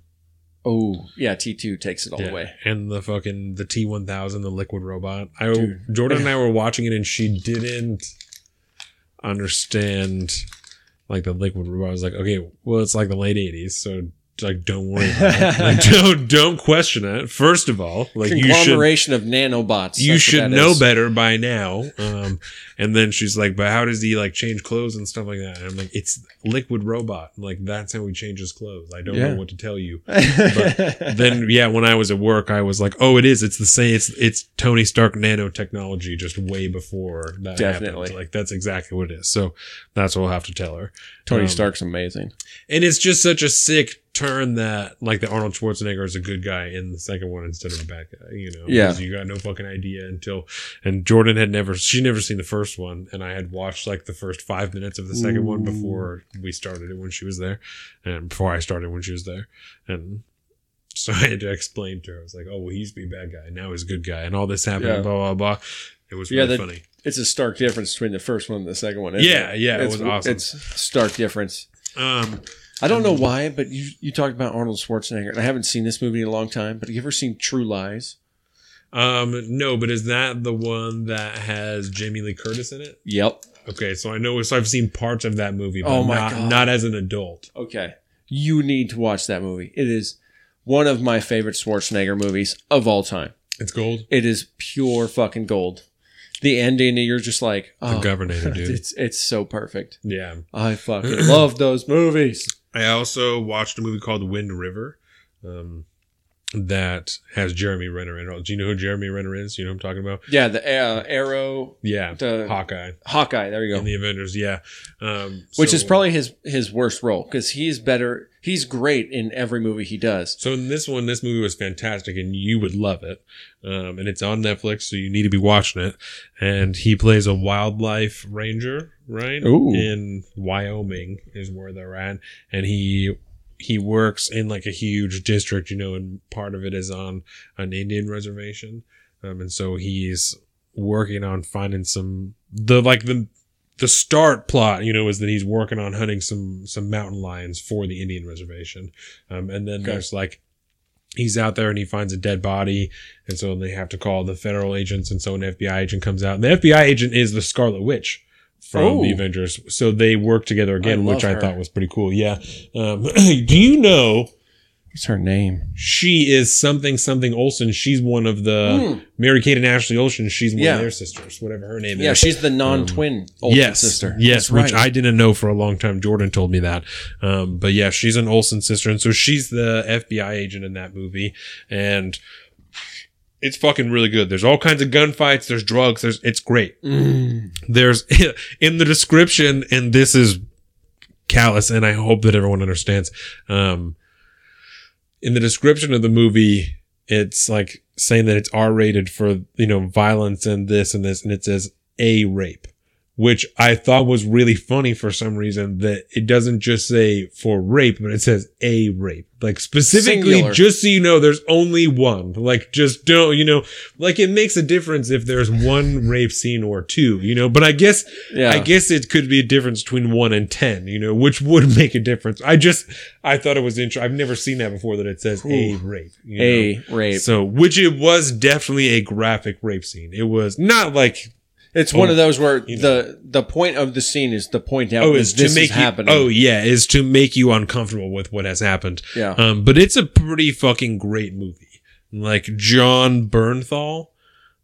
oh, yeah, T2 takes it all yeah. the way. And the fucking, the T1000, the liquid robot. I, Dude. Jordan and I were watching it and she didn't, understand like the liquid robot. I was like, okay, well, it's like the late '80s, so like don't worry about it. Like, don't don't question it. First of all, like you should Conglomeration of nanobots. you should know is. better by now. Um, and then she's like, but how does he like change clothes and stuff like that? And I'm like, it's liquid robot. Like that's how he changes clothes. I don't Yeah. know what to tell you. But then yeah, when I was at work, I was like, oh, it is. It's the same. It's it's Tony Stark nanotechnology, just way before that Definitely. happened. Like that's exactly what it is. So that's what we'll have to tell her. Tony Um, Stark's amazing. and it's just such a sick turn that like the Arnold Schwarzenegger is a good guy in the second one instead of a bad guy, you know? yeah, You got no fucking idea until, and Jordan had never, she never seen the first one. And I had watched like the first five minutes of the second one before we started it when she was there and before I started when she was there. And so I had to explain to her, I was like, oh, well, he used to be a bad guy. Now he's a good guy. And all this happened, Yeah. blah, blah, blah. It was Yeah, really that- funny. It's a stark difference between the first one and the second one. Yeah, it? yeah, it It's- was awesome. It's stark difference. Um, I don't know why, but you you talked about Arnold Schwarzenegger, and I haven't seen this movie in a long time. But have you ever seen True Lies? Um, no, but is that the one that has Jamie Lee Curtis in it? Yep. Okay, so I know. So I've seen parts of that movie, but Oh my not, God. not as an adult. Okay. You need to watch that movie. It is one of my favorite Schwarzenegger movies of all time. It's gold. It is pure fucking gold. The ending, you're just like, oh, The Governor, dude. it's it's so perfect. yeah. I fucking love those movies. I also watched a movie called Wind River, um, that has Jeremy Renner in it. Do you know who Jeremy Renner is? You know what I'm talking about? Yeah, the uh, Arrow, Yeah, The- Hawkeye Hawkeye. There you in go. the Avengers. Yeah, um, Which so- is probably his his worst role because he's better. He's great in every movie he does. So in this one, this movie was fantastic, and you would love it. Um, and it's on Netflix, so you need to be watching it. And he plays a wildlife ranger, right? Ooh. In Wyoming is where they're at, and he he works in like a huge district, you know, and part of it is on an Indian reservation. Um, and so he's working on finding some the like the the start plot, you know, is that he's working on hunting some some mountain lions for the Indian reservation. Um, and then Okay. there's like he's out there and he finds a dead body, and so they have to call the federal agents, and so an FBI agent comes out. And the FBI agent is the Scarlet Witch from Oh. the Avengers, so they work together again, I which I her. thought was pretty cool. Yeah. Um, do you know What's her name? she is something something Olsen? She's one of the Hmm. Mary Kate and Ashley Olsen. She's one Yeah. of their sisters, whatever her name Yeah, is. Yeah, she's the non-twin Olsen yes, sister. Yes, which right. I didn't know for a long time. Jordan told me that. Um, but yeah, she's an Olsen sister, and so she's the FBI agent in that movie, and it's fucking really good. There's all kinds of gunfights. There's drugs. There's it's great. Mm. There's in the description, and this is callous, and I hope that everyone understands. Um, in the description of the movie, it's like saying that it's R rated for, you know, violence and this and this, and it says a rape, which I thought was really funny for some reason that it doesn't just say for rape, but it says a rape. Like specifically, Singular. just so you know, there's only one. Like just don't, you know, like it makes a difference if there's one rape scene or two, you know, but I guess Yeah. I guess it could be a difference between one and ten, you know, which would make a difference. I just I thought it was interesting. I've never seen that before that it says a rape. you know? a rape. So, which it was definitely a graphic rape scene. It was not like It's one Oh, of those where you know. the the point of the scene is to point out oh, is this to make is you happening. oh yeah, is to make you uncomfortable with what has happened. yeah. Um, but it's a pretty fucking great movie. Like Jon Bernthal,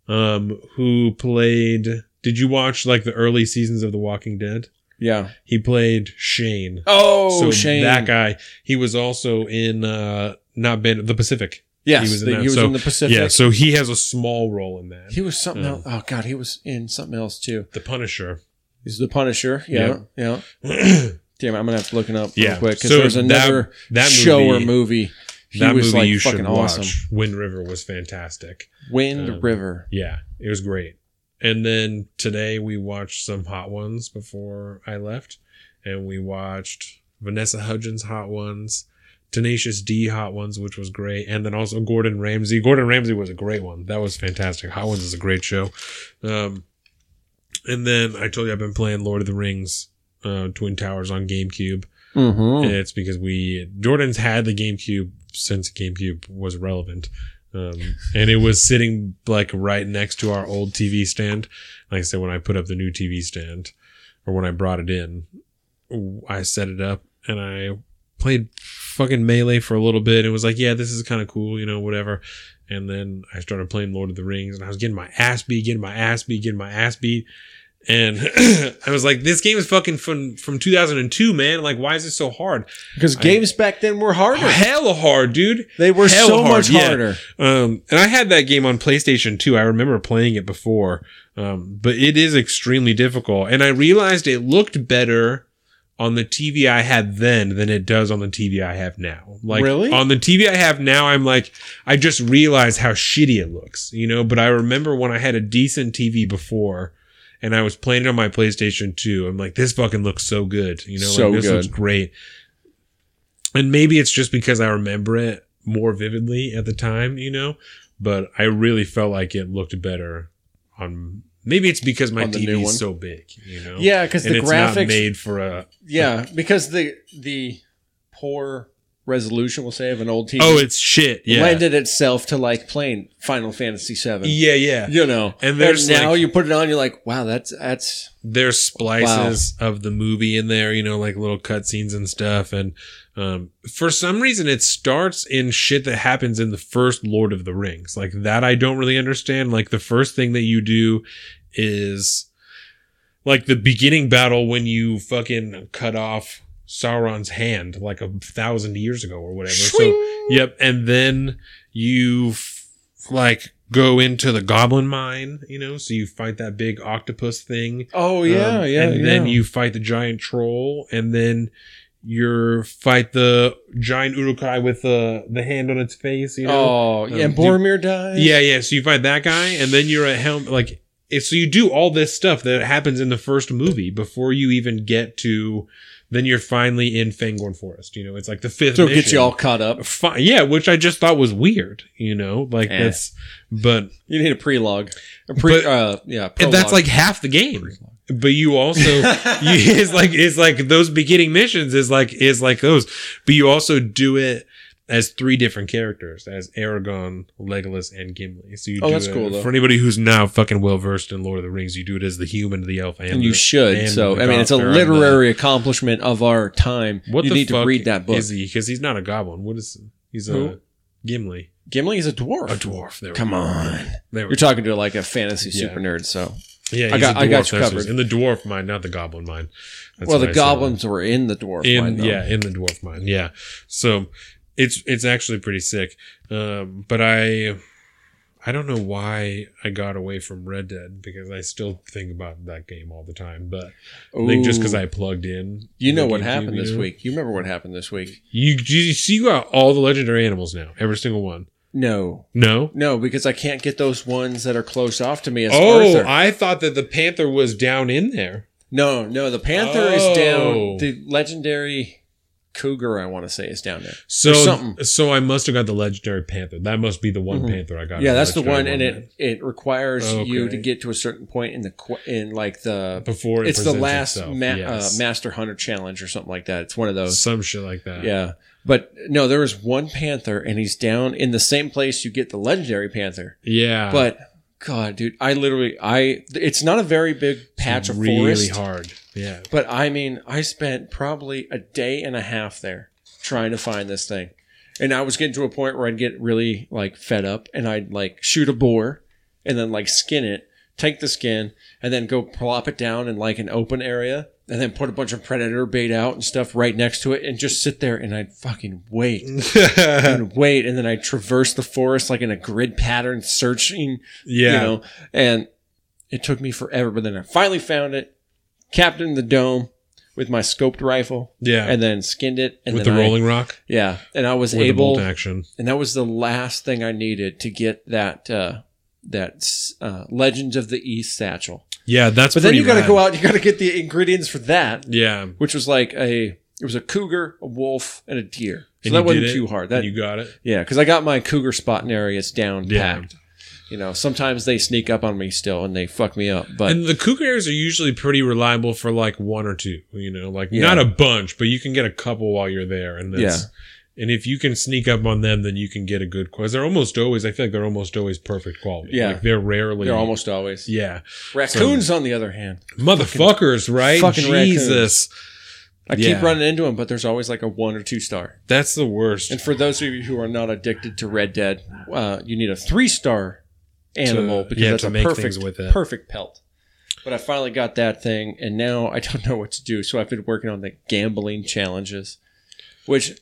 um, who played. Did you watch like the early seasons of The Walking Dead? yeah. He played Shane. Oh, so Shane. that guy, he was also in uh not been the Pacific. Yes, he was in the- that. he was So, in the Pacific. Yeah, so he has a small role in that. He was something Um, else. Oh god, he was in something else too. the Punisher. He's the Punisher. Yeah, yeah. Damn, I'm gonna have to look it up Yeah, real quick because so there's another that show or movie- movie. He that was movie like you fucking should awesome. watch. Wind River was fantastic. Wind Um, River. Yeah, it was great. And then today we watched some Hot Ones before I left, and we watched Vanessa Hudgens Hot Ones, Tenacious D Hot Ones, which was great, and then also Gordon Ramsay. Gordon Ramsay was a great one. That was fantastic. Hot Ones is a great show. Um, and then I told you I've been playing Lord of the Rings, uh, Twin Towers on GameCube. Mm-hmm. It's because we Jordan's had the GameCube since GameCube was relevant. Um, and it was sitting like right next to our old TV stand. Like I said, when I put up the new TV stand, or when I brought it in, I set it up and I played fucking melee for a little bit. and was like, yeah, this is kind of cool, you know, whatever. And then I started playing Lord of the Rings and I was getting my ass beat, getting my ass beat, getting my ass beat. And I was like, this game is fucking from, from 2002, man. Like, why is it so hard? Because games back then were harder. Hella hard, dude. They were so hard, much yeah. harder. Um, and I had that game on PlayStation 2. I remember playing it before. Um, but it is extremely difficult. And I realized it looked better on the TV I had then than it does on the TV I have now. Like Really? on the TV I have now, I'm like, I just realize how shitty it looks, you know, but I remember when I had a decent TV before and I was playing it on my PlayStation 2. I'm like, this fucking looks so good. You know, So like, this good. looks great. And maybe it's just because I remember it more vividly at the time, you know, but I really felt like it looked better on. Maybe it's because my TV is so big, you know. Yeah, because the it's not graphics. made for a. yeah, because the the poor resolution, we'll say, of an old TV Oh, it's shit. Yeah. lended itself to like playing Final Fantasy VII. Yeah, yeah. You know, And there's, now like- you put it on, you're like, wow, that's that's There's splices of the movie in there, you know, like little cutscenes and stuff. And um, for some reason, it starts in shit that happens in the first Lord of the Rings. Like that, I don't really understand. Like the first thing that you do is like the beginning battle when you fucking cut off Sauron's hand like a thousand years ago or whatever. So, yep. And then you f- like go into the goblin mine, you know, so you fight that big octopus thing. oh yeah, Um, yeah, And yeah. then you fight the giant troll, and then you fight the giant Uruk-hai with the the hand on its face. You know. oh yeah, Um, and Boromir dies. Yeah, yeah. So you fight that guy, and then you're at Helm. Like, if- so you do all this stuff that happens in the first movie before you even get to. Then you're finally in Fangorn Forest. You know, it's like the fifth. so it gets you all caught up. Yeah, which I just thought was weird. You know, like Eh. that's. But You need a prelogue, a pre, But- uh, yeah, and that's like half the game. But you also you, it's like it's like those beginning missions is like is like those. But you also do it as three different characters, as Aragorn, Legolas, and Gimli. So you Oh, do that's it- cool, though. For anybody who's now fucking well versed in Lord of the Rings, you do it as the human, the elf, and, and you the- should. and So I mean, it's a literary accomplishment of our time. What you the need fuck to read that book. Is he? Because he's not a goblin. What is? He's Who? a Gimli. Gimli is a dwarf. A dwarf. There Come on, There we you're talking to like a fantasy Yeah. super nerd. So Yeah, I got- I got you covered. In the dwarf mine, not the goblin mine. That's well, the I goblins were in the dwarf in mine, though. yeah in the dwarf mine yeah so it's it's actually pretty sick um but i i don't know why i got away from red dead because i still think about that game all the time but i think just because i plugged in You know what happened you this week. You remember what happened this week? you you see you got all the legendary animals now every single one No, no no, because I can't get those ones that are close off to me as oh Arthur. i thought that the panther was down in there no, no, the panther Oh. is down. The legendary cougar, I want to say, is down there. so There's something. so i must have got the legendary panther that must be the one Mhm. panther i got Yeah, that's the legendary one, and it it requires you to get to a certain point in the in like the. before it It's the last ma- Yes. uh, master hunter challenge or something like that. It's one of those. some shit like that. Yeah. But no, there was one panther, and he's down in the same place you get the legendary panther. yeah. But God, dude, I literally, I it's not a very big patch of really forest, hard. Yeah. but I mean, I spent probably a day and a half there trying to find this thing, and I was getting to a point where I'd get really like fed up, and I'd like shoot a boar, and then like skin it, take the skin, and then go plop it down in like an open area. And then put a bunch of predator bait out and stuff right next to it, and just sit there and I'd fucking wait and wait, and then I traverse the forest like in a grid pattern, searching, yeah. you know, and it took me forever, but then I finally found it, in the dome with my scoped rifle, yeah. and then skinned it, and with the then I- rolling block yeah, and I was able, action. and that was the last thing I needed to get that uh, that uh, Legends of the East satchel. Yeah, that's But then you got to go out, you got to get the ingredients for that, Yeah. Which was like a it was a cougar, a wolf, and a deer. So you that wasn't it, too hard. and That you got it. Yeah, because I got my cougar spotting areas down Yeah. packed. You know, sometimes they sneak up on me still and they fuck me up. But and the cougars are usually pretty reliable for like one or two, you know, like Yeah. not a bunch, but you can get a couple while you're there. And that's, And if you can sneak up on them, then you can get a good quiz. They're almost always, I feel like they're almost always perfect quality. Yeah. Like they're rarely. They're almost always. Yeah. Raccoons, on the other hand, Motherfuckers, right? fucking Jesus. I Yeah. keep running into them, but there's always like a one or two star. That's the worst. And for those of you who are not addicted to Red Dead, uh, you need a three star animal To- because yeah, that's to a make perfect, with it. perfect pelt. But I finally got that thing, and now I don't know what to do. So I've been working on the gambling challenges, which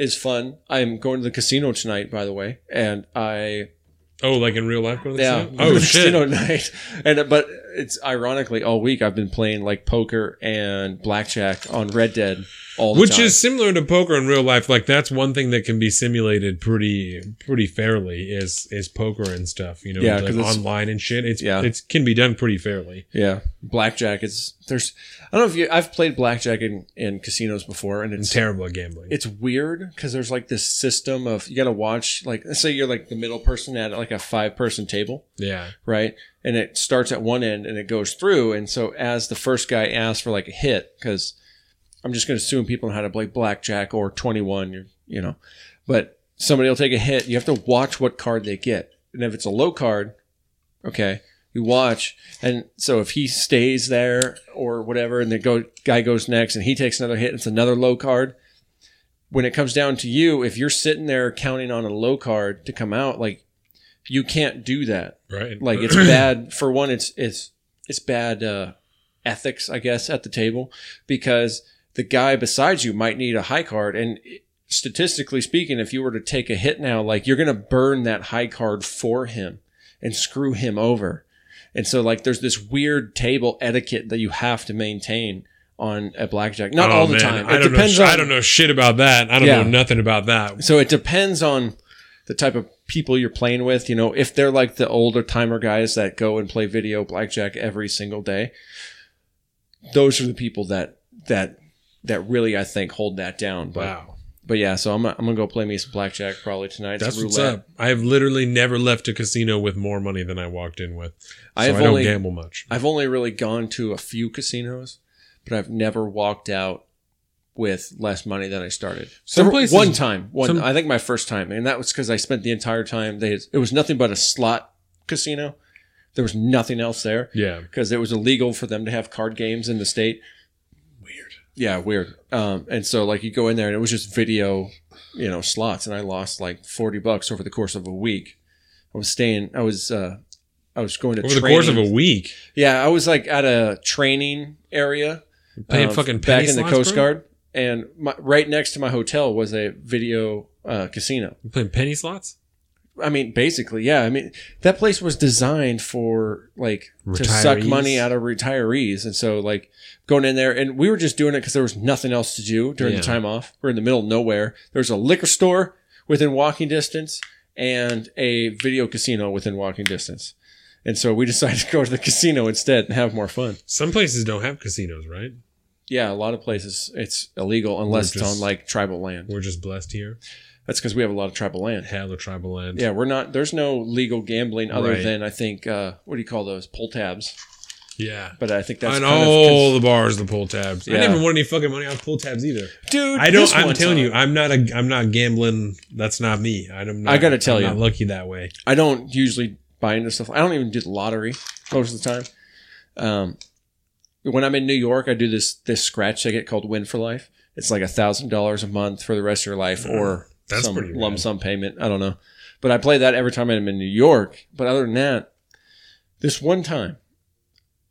is fun. I'm going to the casino tonight, by the way, and I oh, like in real life? Going to the yeah? Oh, shit. casino night. And but it's ironically all week I've been playing like poker and blackjack on Red Dead all Which time. is similar to poker in real life. Like that's one thing that can be simulated pretty pretty fairly is is poker and stuff. You know, Yeah, like online and shit. It's Yeah. it can be done pretty fairly. Yeah, blackjack is there's. I don't know if you. I've played blackjack in, in casinos before, and it's terrible at gambling. it's weird because there's like this system of you got to watch. Like, let's say you're like the middle person at like a five person table, yeah, right? And it starts at one end and it goes through, and so as the first guy asks for like a hit, because I'm just going to assume people know how to play blackjack or 21, you you know, but somebody will take a hit. You have to watch what card they get, and if it's a low card, okay, you watch, and so if he stays there or whatever, and the go, guy goes next, and he takes another hit, and it's another low card. When it comes down to you, if you're sitting there counting on a low card to come out, like you can't do that. right. Like it's bad for one. It's it's it's bad uh, ethics, I guess, at the table because the guy beside you might need a high card, and statistically speaking, if you were to take a hit now, like you're gonna burn that high card for him and screw him over. And so, like, there's this weird table etiquette that you have to maintain on a blackjack. Not Oh, all the man. time. I It don't depends know. on. I don't know shit about that. I don't Yeah. know nothing about that. So it depends on the type of people you're playing with. You know, if they're like the older timer guys that go and play video blackjack every single day, those are the people that that that really I think hold that down. But Wow, but yeah, so I'm I'm gonna go play me some blackjack probably tonight. That's what's up. I've literally never left a casino with more money than I walked in with. So I, I've don't only- gamble much. I've only really gone to a few casinos, but I've never walked out with less money than I started. Some There- places- one time, one some- I think my first time, and that was because I spent the entire time. They it was nothing but a slot casino. There was nothing else there Yeah, because it was illegal for them to have card games in the state. Yeah, weird. Um, and so like you go in there and it was just video, you know, slots, and I lost like forty bucks over the course of a week. I was staying. I was. uh I was going to Over the course of a week, Yeah, I was like at a training area paying uh, fucking back in the slots, Coast bro? Guard, and my, right next to my hotel was a video uh, casino. You playing penny slots. I mean, basically, yeah. I mean, that place was designed for like to suck money out of retirees, and so like going in there, and we were just doing it because there was nothing else to do during Yeah. the time off. We're in the middle of nowhere. There's a liquor store within walking distance and a video casino within walking distance. And so we decided to go to the casino instead and have more fun. Some places don't have casinos, right? Yeah, a lot of places it's illegal unless We're it's just- on like tribal land. We're just blessed here. That's because we have a lot of tribal land. Hell of tribal land. Yeah, we're not. There's no legal gambling other Right. than I think uh, what do you call those pull tabs? Yeah. But I think that's on kind of all the bars, the pull tabs. I Yeah. never won any fucking money off pull tabs either. dude. I don't. I'm one telling time- you, I'm not a. I'm not gambling. That's not me. I'm not, I gotta tell I'm you. not lucky that way. I don't usually buy into stuff. I don't even do the lottery most of the time. Um, when I'm in New York, I do this this scratch ticket called Win for Life. It's like a thousand dollars a month for the rest of your life, or Mm, That's some pretty lump rad. sum payment. I don't know, but I play that every time I'm in New York. But other than that, this one time,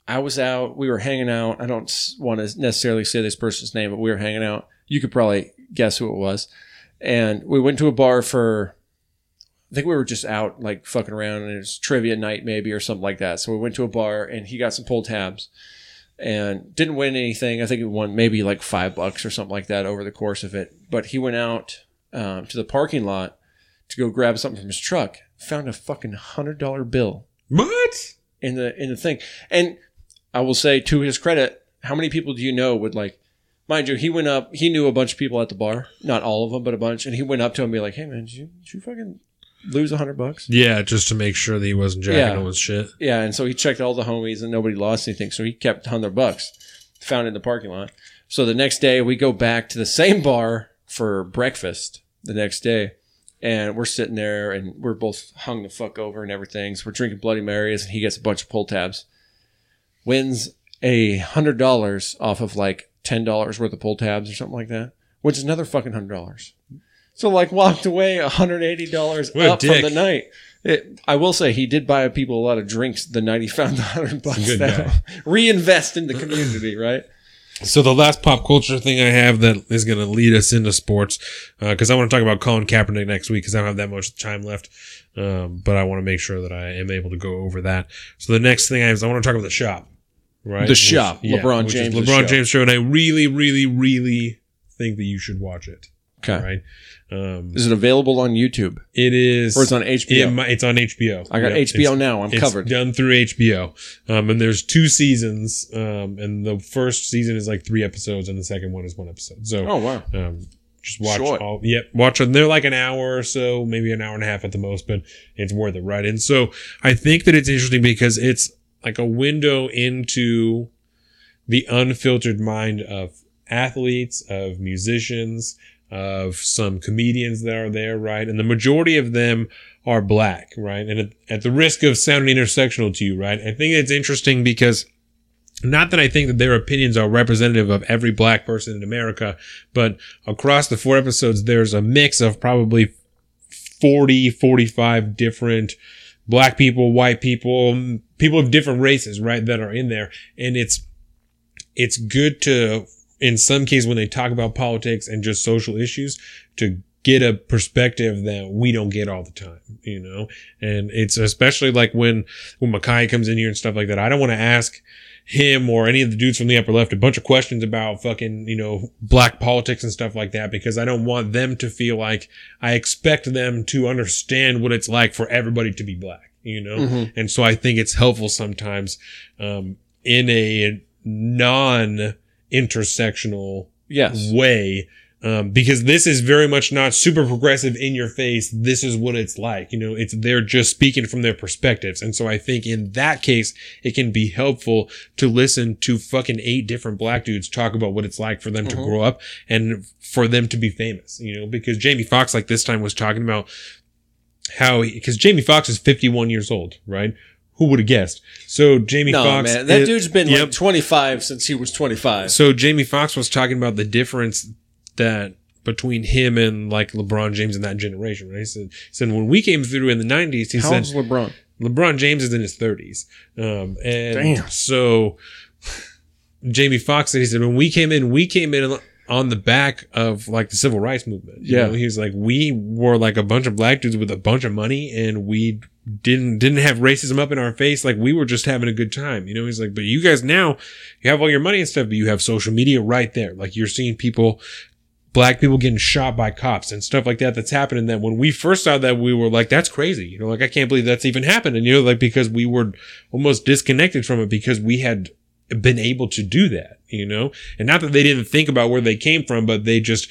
I was out. We were hanging out. I don't want to necessarily say this person's name, but we were hanging out. You could probably guess who it was. And we went to a bar for I think we were just out like fucking around and it was trivia night maybe or something like that. So we went to a bar and he got some pull tabs and didn't win anything. I think he won maybe like five bucks or something like that over the course of it. But he went out um, to the parking lot to go grab something from his truck, found a fucking hundred dollar bill What? in the in the thing. And I will say to his credit, how many people do you know would like mind you, he went up he knew a bunch of people at the bar. Not all of them, but a bunch, and he went up to him and be like, Hey man, did you did you fucking lose a hundred bucks? Yeah, just to make sure that he wasn't jacking Yeah. no one's shit. Yeah, and so he checked all the homies and nobody lost anything. So he kept hundred bucks, found in the parking lot. So the next day we go back to the same bar for breakfast, the next day, and we're sitting there and we're both hung the fuck over and everything. So we're drinking Bloody Marys, and he gets a bunch of pull tabs. Wins a hundred dollars off of like ten dollars worth of pull tabs or something like that, which is another fucking hundred dollars. So like walked away hundred eighty dollars What a up from the night. It, I will say he did buy people a lot of drinks the night he found the hundred bucks. now. Reinvest in the community, right? So the last pop culture thing I have that is going to lead us into sports, because I want to talk about Colin Kaepernick next week because I don't have that much time left. Um, but I want to make sure that I am able to go over that. So the next thing I have is I want to talk about the shop, right? The Shop, LeBron which is James' LeBron show. James show, and I really, really, really think that you should watch it. Okay. Right? Um, Is it available on YouTube it is. or it's on HBO? It it's on HBO. I got Yep, HBO it's- now. I'm it's covered. done through HBO. Um, and there's two seasons. Um, and the first season is like three episodes, and the second one is one episode. So, Oh wow. um, just watch Short. all. Yep, watch them. They're like an hour or so, maybe an hour and a half at the most, but it's worth it, right? And so I think that it's interesting because it's like a window into the unfiltered mind of athletes, of musicians, of some comedians that are there, right? And the majority of them are black, right? And at, at the risk of sounding intersectional to you, right? I think it's interesting because not that I think that their opinions are representative of every black person in America, but across the four episodes, there's a mix of probably 40, 45 different black people, white people, people of different races, right, that are in there. And it's, it's good to, in some cases, when they talk about politics and just social issues, to get a perspective that we don't get all the time, you know? And it's especially like when, when Makai comes in here and stuff like that. I don't want to ask him or any of the dudes from the upper left a bunch of questions about fucking, you know, black politics and stuff like that because I don't want them to feel like I expect them to understand what it's like for everybody to be black, you know? Mhm. And so I think it's helpful sometimes, um, in a non intersectional Yes. way um, because this is very much not super progressive in your face. This is what it's like. You know, it's they're just speaking from their perspectives. And so I think in that case, it can be helpful to listen to fucking eight different black dudes talk about what it's like for them to Mhm. grow up and for them to be famous, you know, because Jamie Foxx, like this time was talking about how, because Jamie Foxx is 51 years old, right? Who would have guessed? So Jamie No, Foxx, man. That is- dude's been Yep. like 25 since he was 25. so Jamie Foxx was talking about the difference that between him and like LeBron James in that generation, right? He said, he said when we came through in the nineties, he How said LeBron? LeBron James is in his thirties. Um, and Damn. so Jamie Foxx said, he said, when we came in, we came in on the back of like the civil rights movement. You Yeah. know, he was like, we were like a bunch of black dudes with a bunch of money and we didn't, didn't have racism up in our face. Like we were just having a good time. You know, he's like, but you guys now, you have all your money and stuff, but you have social media right there. Like you're seeing people, black people getting shot by cops and stuff like that that's happening that when we first saw that we were like that's crazy you know like i can't believe that's even happened. And you know like because we were almost disconnected from it because we had been able to do that you know? And not that they didn't think about where they came from but they just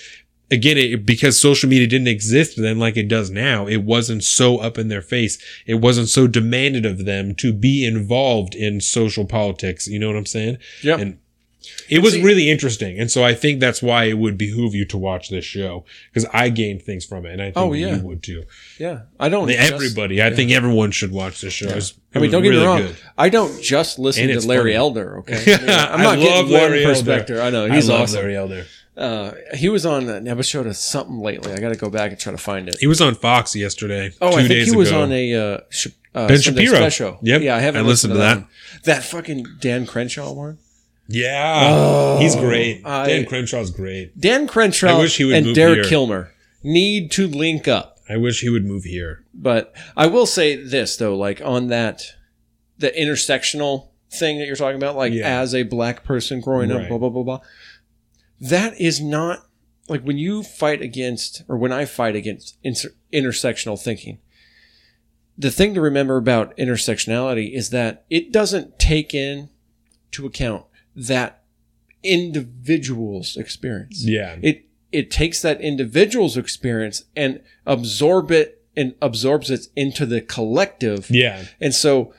again it, because social media didn't exist then like it does now it wasn't so up in their face. It wasn't so demanded of them to be involved in social politics. You know what i'm saying? Yeah. and it was See- really interesting, and so I think that's why it would behoove you to watch this show because I gained things from it, and I think Oh, yeah. you would too. yeah. I don't. I mean, just- everybody, I think everyone should watch this show. Yeah. It's- I mean, don't get really me wrong. good. I don't just listen to Larry funny. Elder. Okay, I mean, I'm not getting love one Larry Elder. perspective. I know he's I awesome. Larry Elder. Uh, he was on an episode of something lately. I got to go back and try to find it. He was on Fox yesterday. Oh, I think he was ago. on a uh, sh- uh, Ben Sunday Shapiro. special. Yep. Yeah, I haven't I listened, listened to that. one. That fucking Dan Crenshaw one. Yeah, Oh, he's great. I- Dan Crenshaw's great. Dan Crenshaw I wish he would and move Derek here. Kilmer need to link up. I wish he would move here. But I will say this though, like on that, the intersectional thing that you're talking about, like Yeah. as a black person growing up, blah blah blah blah. That is not like when you fight against, or when I fight against inter- intersectional thinking. The thing to remember about intersectionality is that it doesn't take in to account that individual's experience. Yeah, it it takes that individual's experience and absorb it and absorbs it into the collective. Yeah, and so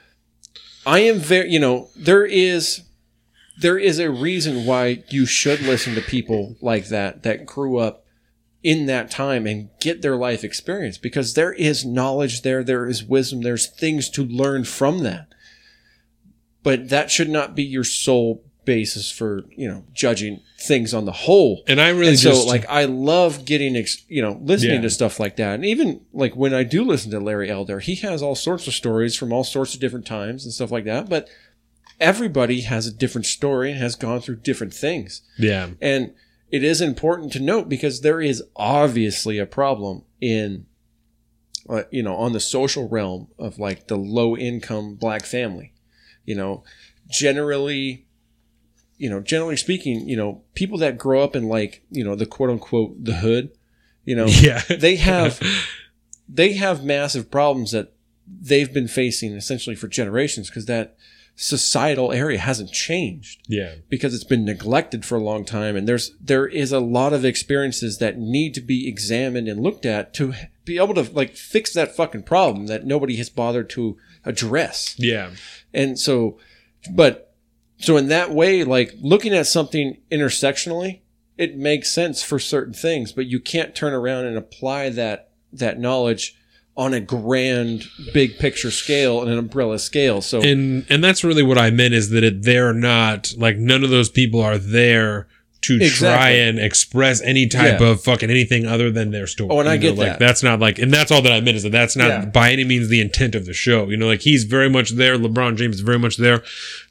i am very you know there is there is a reason why you should listen to people like that that grew up in that time and get their life experience because there is knowledge there, there is wisdom, there's things to learn from that. But that should not be your sole basis for, you know, judging things on the whole. And I really And just so like I love getting ex- you know listening Yeah. to stuff like that, and even like when I do listen to Larry Elder, he has all sorts of stories from all sorts of different times and stuff like that. But everybody has a different story and has gone through different things, yeah, and it is important to note because there is obviously a problem in uh, you know on the social realm of like the low income black family, you know, generally you know, generally speaking, you know, people that grow up in like, you know, the quote unquote the hood, you know, yeah, they have they have massive problems that they've been facing essentially for generations because that societal area hasn't changed yeah, because it's been neglected for a long time. And there's there is a lot of experiences that need to be examined and looked at to be able to like fix that fucking problem that nobody has bothered to address. Yeah, and so, but so in that way, like looking at something intersectionally, it makes sense for certain things, but you can't turn around and apply that that knowledge on a grand, big picture scale and an umbrella scale. So and and that's really what I meant is that it, they're not like none of those people are there to try and express any type Yeah. of fucking anything other than their story. Oh, and I know, get like that. that's not like, and that's all that I meant is that that's not Yeah. by any means the intent of the show. You know, like he's very much there. LeBron James is very much there,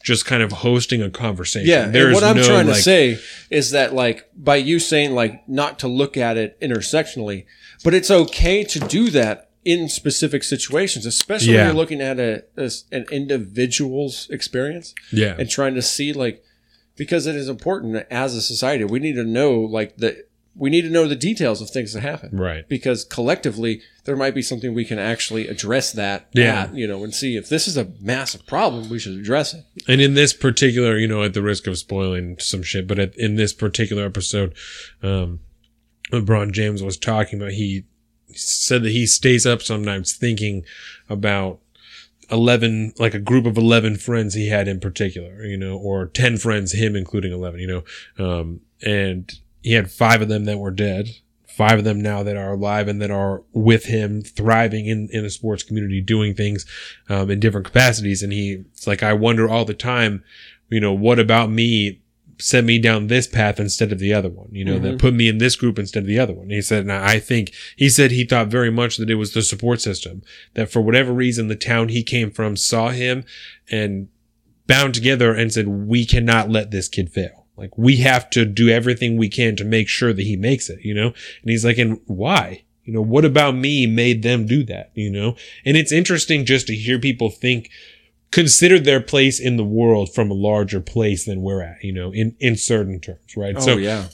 just kind of hosting a conversation. yeah, and There's what I'm no, trying to say is that like by you saying like not to look at it intersectionally, but it's okay to do that in specific situations, especially Yeah. when you're looking at a, a an individual's experience. yeah, and trying to see like because it is important as a society we need to know like the we need to know the details of things that happen right. because collectively there might be something we can actually address that Yeah. at, you know and see if this is a massive problem we should address it And in this particular, you know, at the risk of spoiling some shit, but at, in this particular episode, um, LeBron James was talking about, he said that he stays up sometimes thinking about 11, like a group of 11 friends he had in particular, you know, or 10 friends, him including 11, you know, um, and he had five of them that were dead. Five of them now that are alive and that are with him, thriving in, in the sports community, doing things um, in different capacities. And he, it's like, I wonder all the time, you know, what about me sent me down this path instead of the other one, you know, that mm-hmm. put me in this group instead of the other one. And he said, and I think, he said he thought very much that it was the support system, that for whatever reason, the town he came from saw him and bound together and said, we cannot let this kid fail. Like we have to do everything we can to make sure that he makes it, you know? And he's like, and why? You know, what about me made them do that, you know? And it's interesting just to hear people think, consider their place in the world from a larger place than we're at, you know, in, in certain terms, right? oh so yeah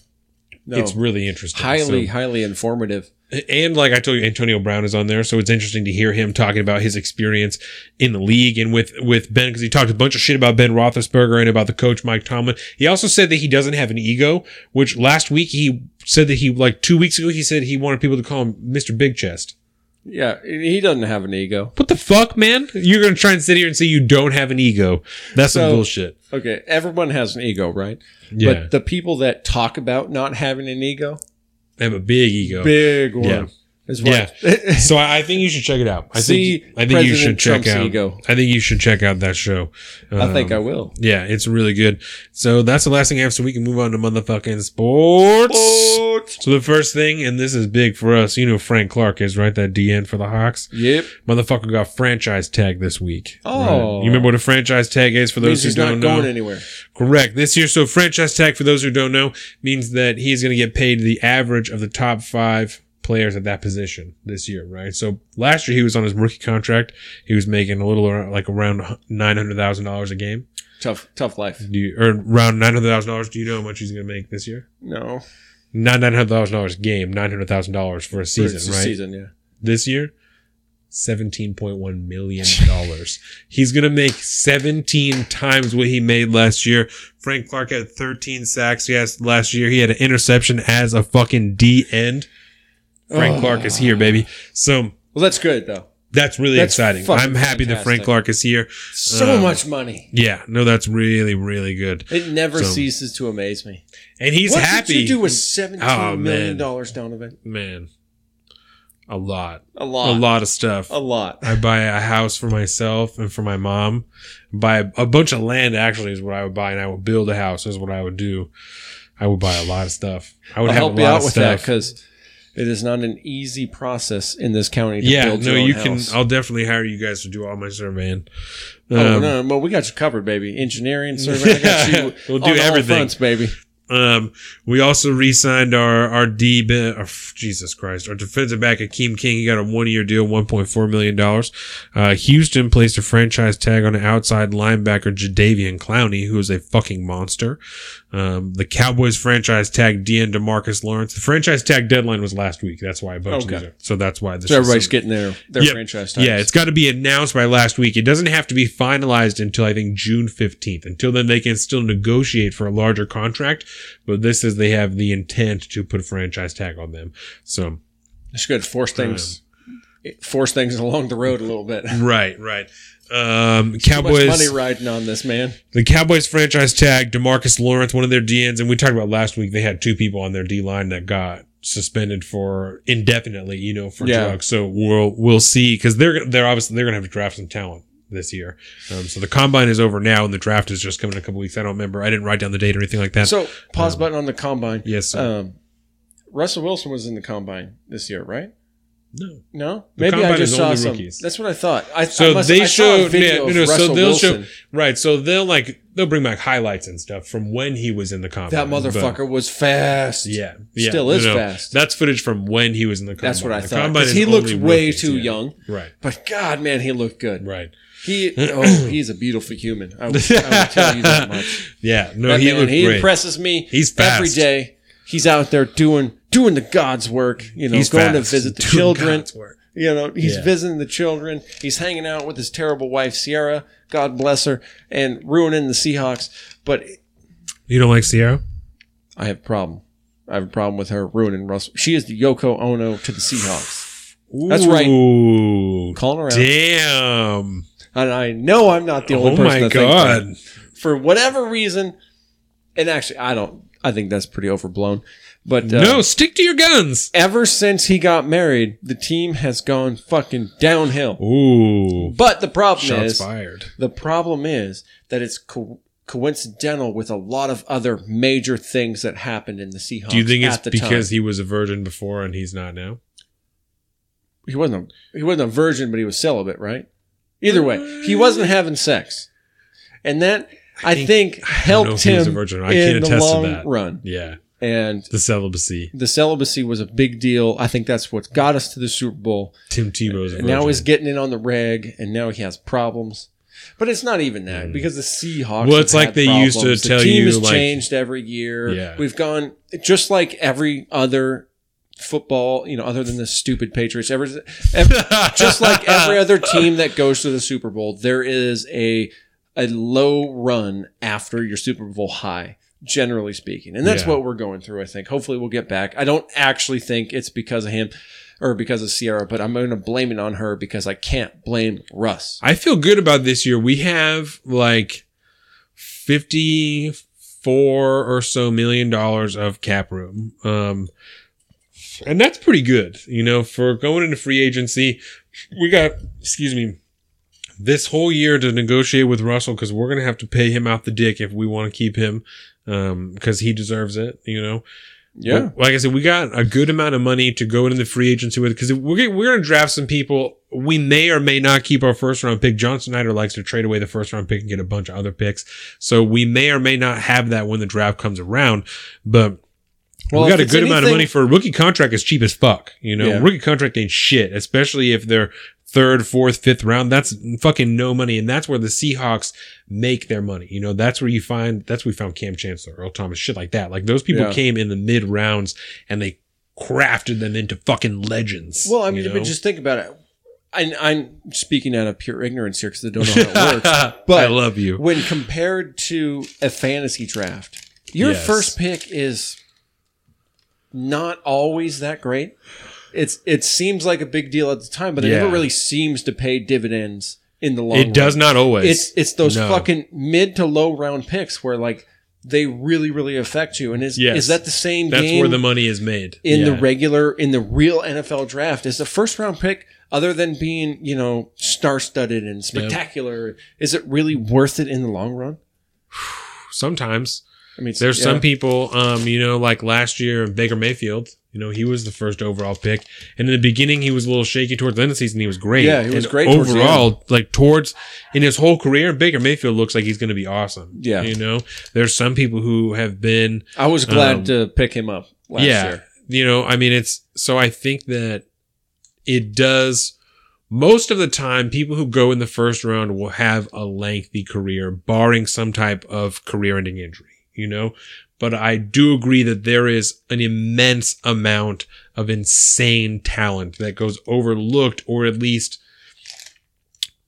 no. it's really interesting. highly So- highly informative and like I told you, Antonio Brown is on there, so it's interesting to hear him talking about his experience in the league and with with Ben because he talked a bunch of shit about Ben Roethlisberger and about the coach Mike Tomlin. He also said that he doesn't have an ego, which last week he said that he like two weeks ago he said he wanted people to call him Mister Big Chest. Yeah he doesn't have an ego What the fuck, man? You're gonna try and sit here and say you don't have an ego? That's some bullshit. okay everyone has an ego right Yeah, but the people that talk about not having an ego I have a big ego. big one Yeah. Is Yeah. so I think you should check it out. I See think I think you should check Trump's out. ego. I think you should check out that show. I think Um, I will. Yeah, it's really good. So that's the last thing I have. So we can move on to motherfucking sports. So the first thing, and this is big for us, you know, Frank Clark is right. That DN for the Hawks. Yep. Motherfucker got franchise tag this week. Oh. Right. you remember what a franchise tag is for Means those who he's don't not know? going anywhere. Correct. This year, so franchise tag for those who don't know means that he's going to get paid the average of the top five players at that position this year, right? So last year he was on his rookie contract. He was making a little ar- like around nine hundred thousand dollars a game. Tough, tough life. Do you, or around nine hundred thousand dollars? Do you know how much he's going to make this year? No, Not nine hundred thousand dollars a game, nine hundred thousand dollars for a season, It's a right? Season, yeah. This year, seventeen point one million dollars. He's gonna make seventeen times what he made last year. Frank Clark had thirteen sacks. Yes, last year he had an interception as a fucking D end. Frank Oh. Clark is here, baby. So Well, that's good though. That's really That's exciting. I'm happy that Frank. Clark is here. So Um, much money. Yeah, no, that's really, really good. It never So- ceases to amaze me. And he's what happy. did you do with seventeen Oh, million dollars, Donovan? Man, a lot. A lot. A lot of stuff. A lot. I buy a house for myself and for my mom. Buy a bunch of land actually is what I would buy, and I would build a house is what I would do. I would buy a lot of stuff. I would I'll have help a you out with that because it is not an easy process in this county to yeah, build no, you house. can. I'll definitely hire you guys to do all my surveying. oh Um, no, well we got you covered, baby. Engineering, survey, I got you. We'll do all everything. fronts, baby. Um, we also re-signed our our D. uh, Jesus Christ, our defensive back Akeem King. He got a one year deal, one point four million dollars. Uh, Houston placed a franchise tag on an outside linebacker Jadeveon Clowney, who is a fucking monster. Um, the Cowboys franchise tag Dean Demarcus Lawrence. The franchise tag deadline was last week. That's why bunch of Okay. are. So that's why this. So is everybody's getting their their Yep. franchise tags. yeah, it's got to be announced by last week. It doesn't have to be finalized until I think June 15th. Until then, they can still negotiate for a larger contract. But this is they have the intent to put a franchise tag on them. So, it's good. Force things, force things along the road a little bit. Right, right. Um, Cowboys, money riding on this man. the Cowboys franchise tag Demarcus Lawrence, one of their DNs, and we talked about last week. They had two people on their D line that got suspended for indefinitely, you know, for Yeah. drugs. So we'll we'll see because they're they're obviously they're gonna have to draft some talent this year. Um, so the combine is over now, and the draft is just coming in a couple weeks. I don't remember. I didn't write down the date or anything like that. So pause button on the combine. yes, sir. Um, Russell Wilson was in the combine this year, right? No. No, The maybe I just saw some. rookies. That's what I thought. I, So I must, they I saw a show, video yeah, no, of no, so they'll Wilson. show, right? So they'll like they'll bring back highlights and stuff from when he was in the combine. that but- motherfucker was fast. Yeah, yeah, Still is no. fast. That's footage from when he was in the combine. That's what I The thought. Because he looked way rookies, too yeah. young. Right, But God, man, he looked good. right. He oh, he's a beautiful human. I will, I will tell you that much. Yeah, no, That he man, he impresses me. He's fast. every day. He's out there doing doing the God's work. You know, He's going fast. to visit the Doing children. God's work. You know, he's Yeah. visiting the children. He's hanging out with his terrible wife Ciara. God bless her, and ruining the Seahawks. But You don't like Ciara? I have a problem. I have a problem with her ruining Russell. She is the Yoko Ono to the Seahawks. That's right. Calling her out. Damn! And I know I'm not the only Oh person my that that. god! For whatever reason, and actually, I don't. I think that's pretty overblown. But uh, no, stick to your guns. ever since he got married, the team has gone fucking downhill. Ooh, But the problem shots is, fired. the problem is that it's co- coincidental with a lot of other major things that happened in the Seahawks. Do you think it's because time. he was a virgin before and he's not now? he wasn't a, he wasn't a virgin, but he was celibate, right? Either way, he wasn't having sex, and that I think, I don't know helped a him virgin. I in can't the attest to long that. run. Yeah, And the celibacy. the celibacy was a big deal. I think that's what got us to the Super Bowl. Tim Tebow's a now he's getting in on the reg, and now he has problems. But it's not even that because the Seahawks. Mm. Well, it's like they used to problems. tell the team you, has like- changed every year. Yeah. we've gone just like every other football. You know, other than the stupid Patriots. Ever, just like every other team that goes to the Super Bowl, there is a a low run after your Super Bowl high. Generally speaking, and that's Yeah. what we're going through. I think. Hopefully, we'll get back. I don't actually think it's because of him or because of Ciara, but I'm going to blame it on her because I can't blame Russ. I feel good about this year. We have like 54 or so million dollars of cap room. Um, and that's pretty good, you know, for going into free agency. We got, excuse me, this whole year to negotiate with Russell because we're going to have to pay him out the dick if we want to keep him Um, because he deserves it, you know. Yeah. But like I said, we got a good amount of money to go into the free agency with because we're we're going to draft some people. We may or may not keep our first round pick. John Schneider likes to trade away the first round pick and get a bunch of other picks. So we may or may not have that when the draft comes around. But Well, we got a good amount of money for a rookie contract. Is cheap as fuck. You know, Yeah. rookie contract ain't shit, especially if they're third, fourth, fifth round. That's fucking no money, and that's where the Seahawks make their money. You know, that's where you find. That's where we found Kam Chancellor, Earl Thomas, shit like that. Like those people Yeah. came in the mid rounds and they crafted them into fucking legends. Well, I mean, you know? but just think about it. I, I'm speaking out of pure ignorance here because I don't know how it works. But I love you. when compared to a fantasy draft, your Yes. first pick is not always that great. it's it seems like a big deal at the time, but it Yeah. never really seems to pay dividends in the long. It does not always. It's it's those No. fucking mid to low round picks where like they really really affect you. And is Yes. is that the same That's where the money is made. in the regular in the real NFL draft? Is the first round pick other than being you know star studded and spectacular? Is it really worth it in the long run? Sometimes I mean, there's yeah. some people, um, you know, like last year Baker Mayfield. You know, he was the first overall pick, and in the beginning he was a little shaky. Towards the end of the season, he was great. Yeah, he was And great towards overall. Like towards in his whole career, Baker Mayfield looks like he's going to be awesome. Yeah. you know, there's some people who have been I was glad um, to pick him up last yeah, year. you know, I mean, it's so I think that it does. Most of the time, people who go in the first round will have a lengthy career, barring some type of career-ending injury. You know, but I do agree that there is an immense amount of insane talent that goes overlooked, or at least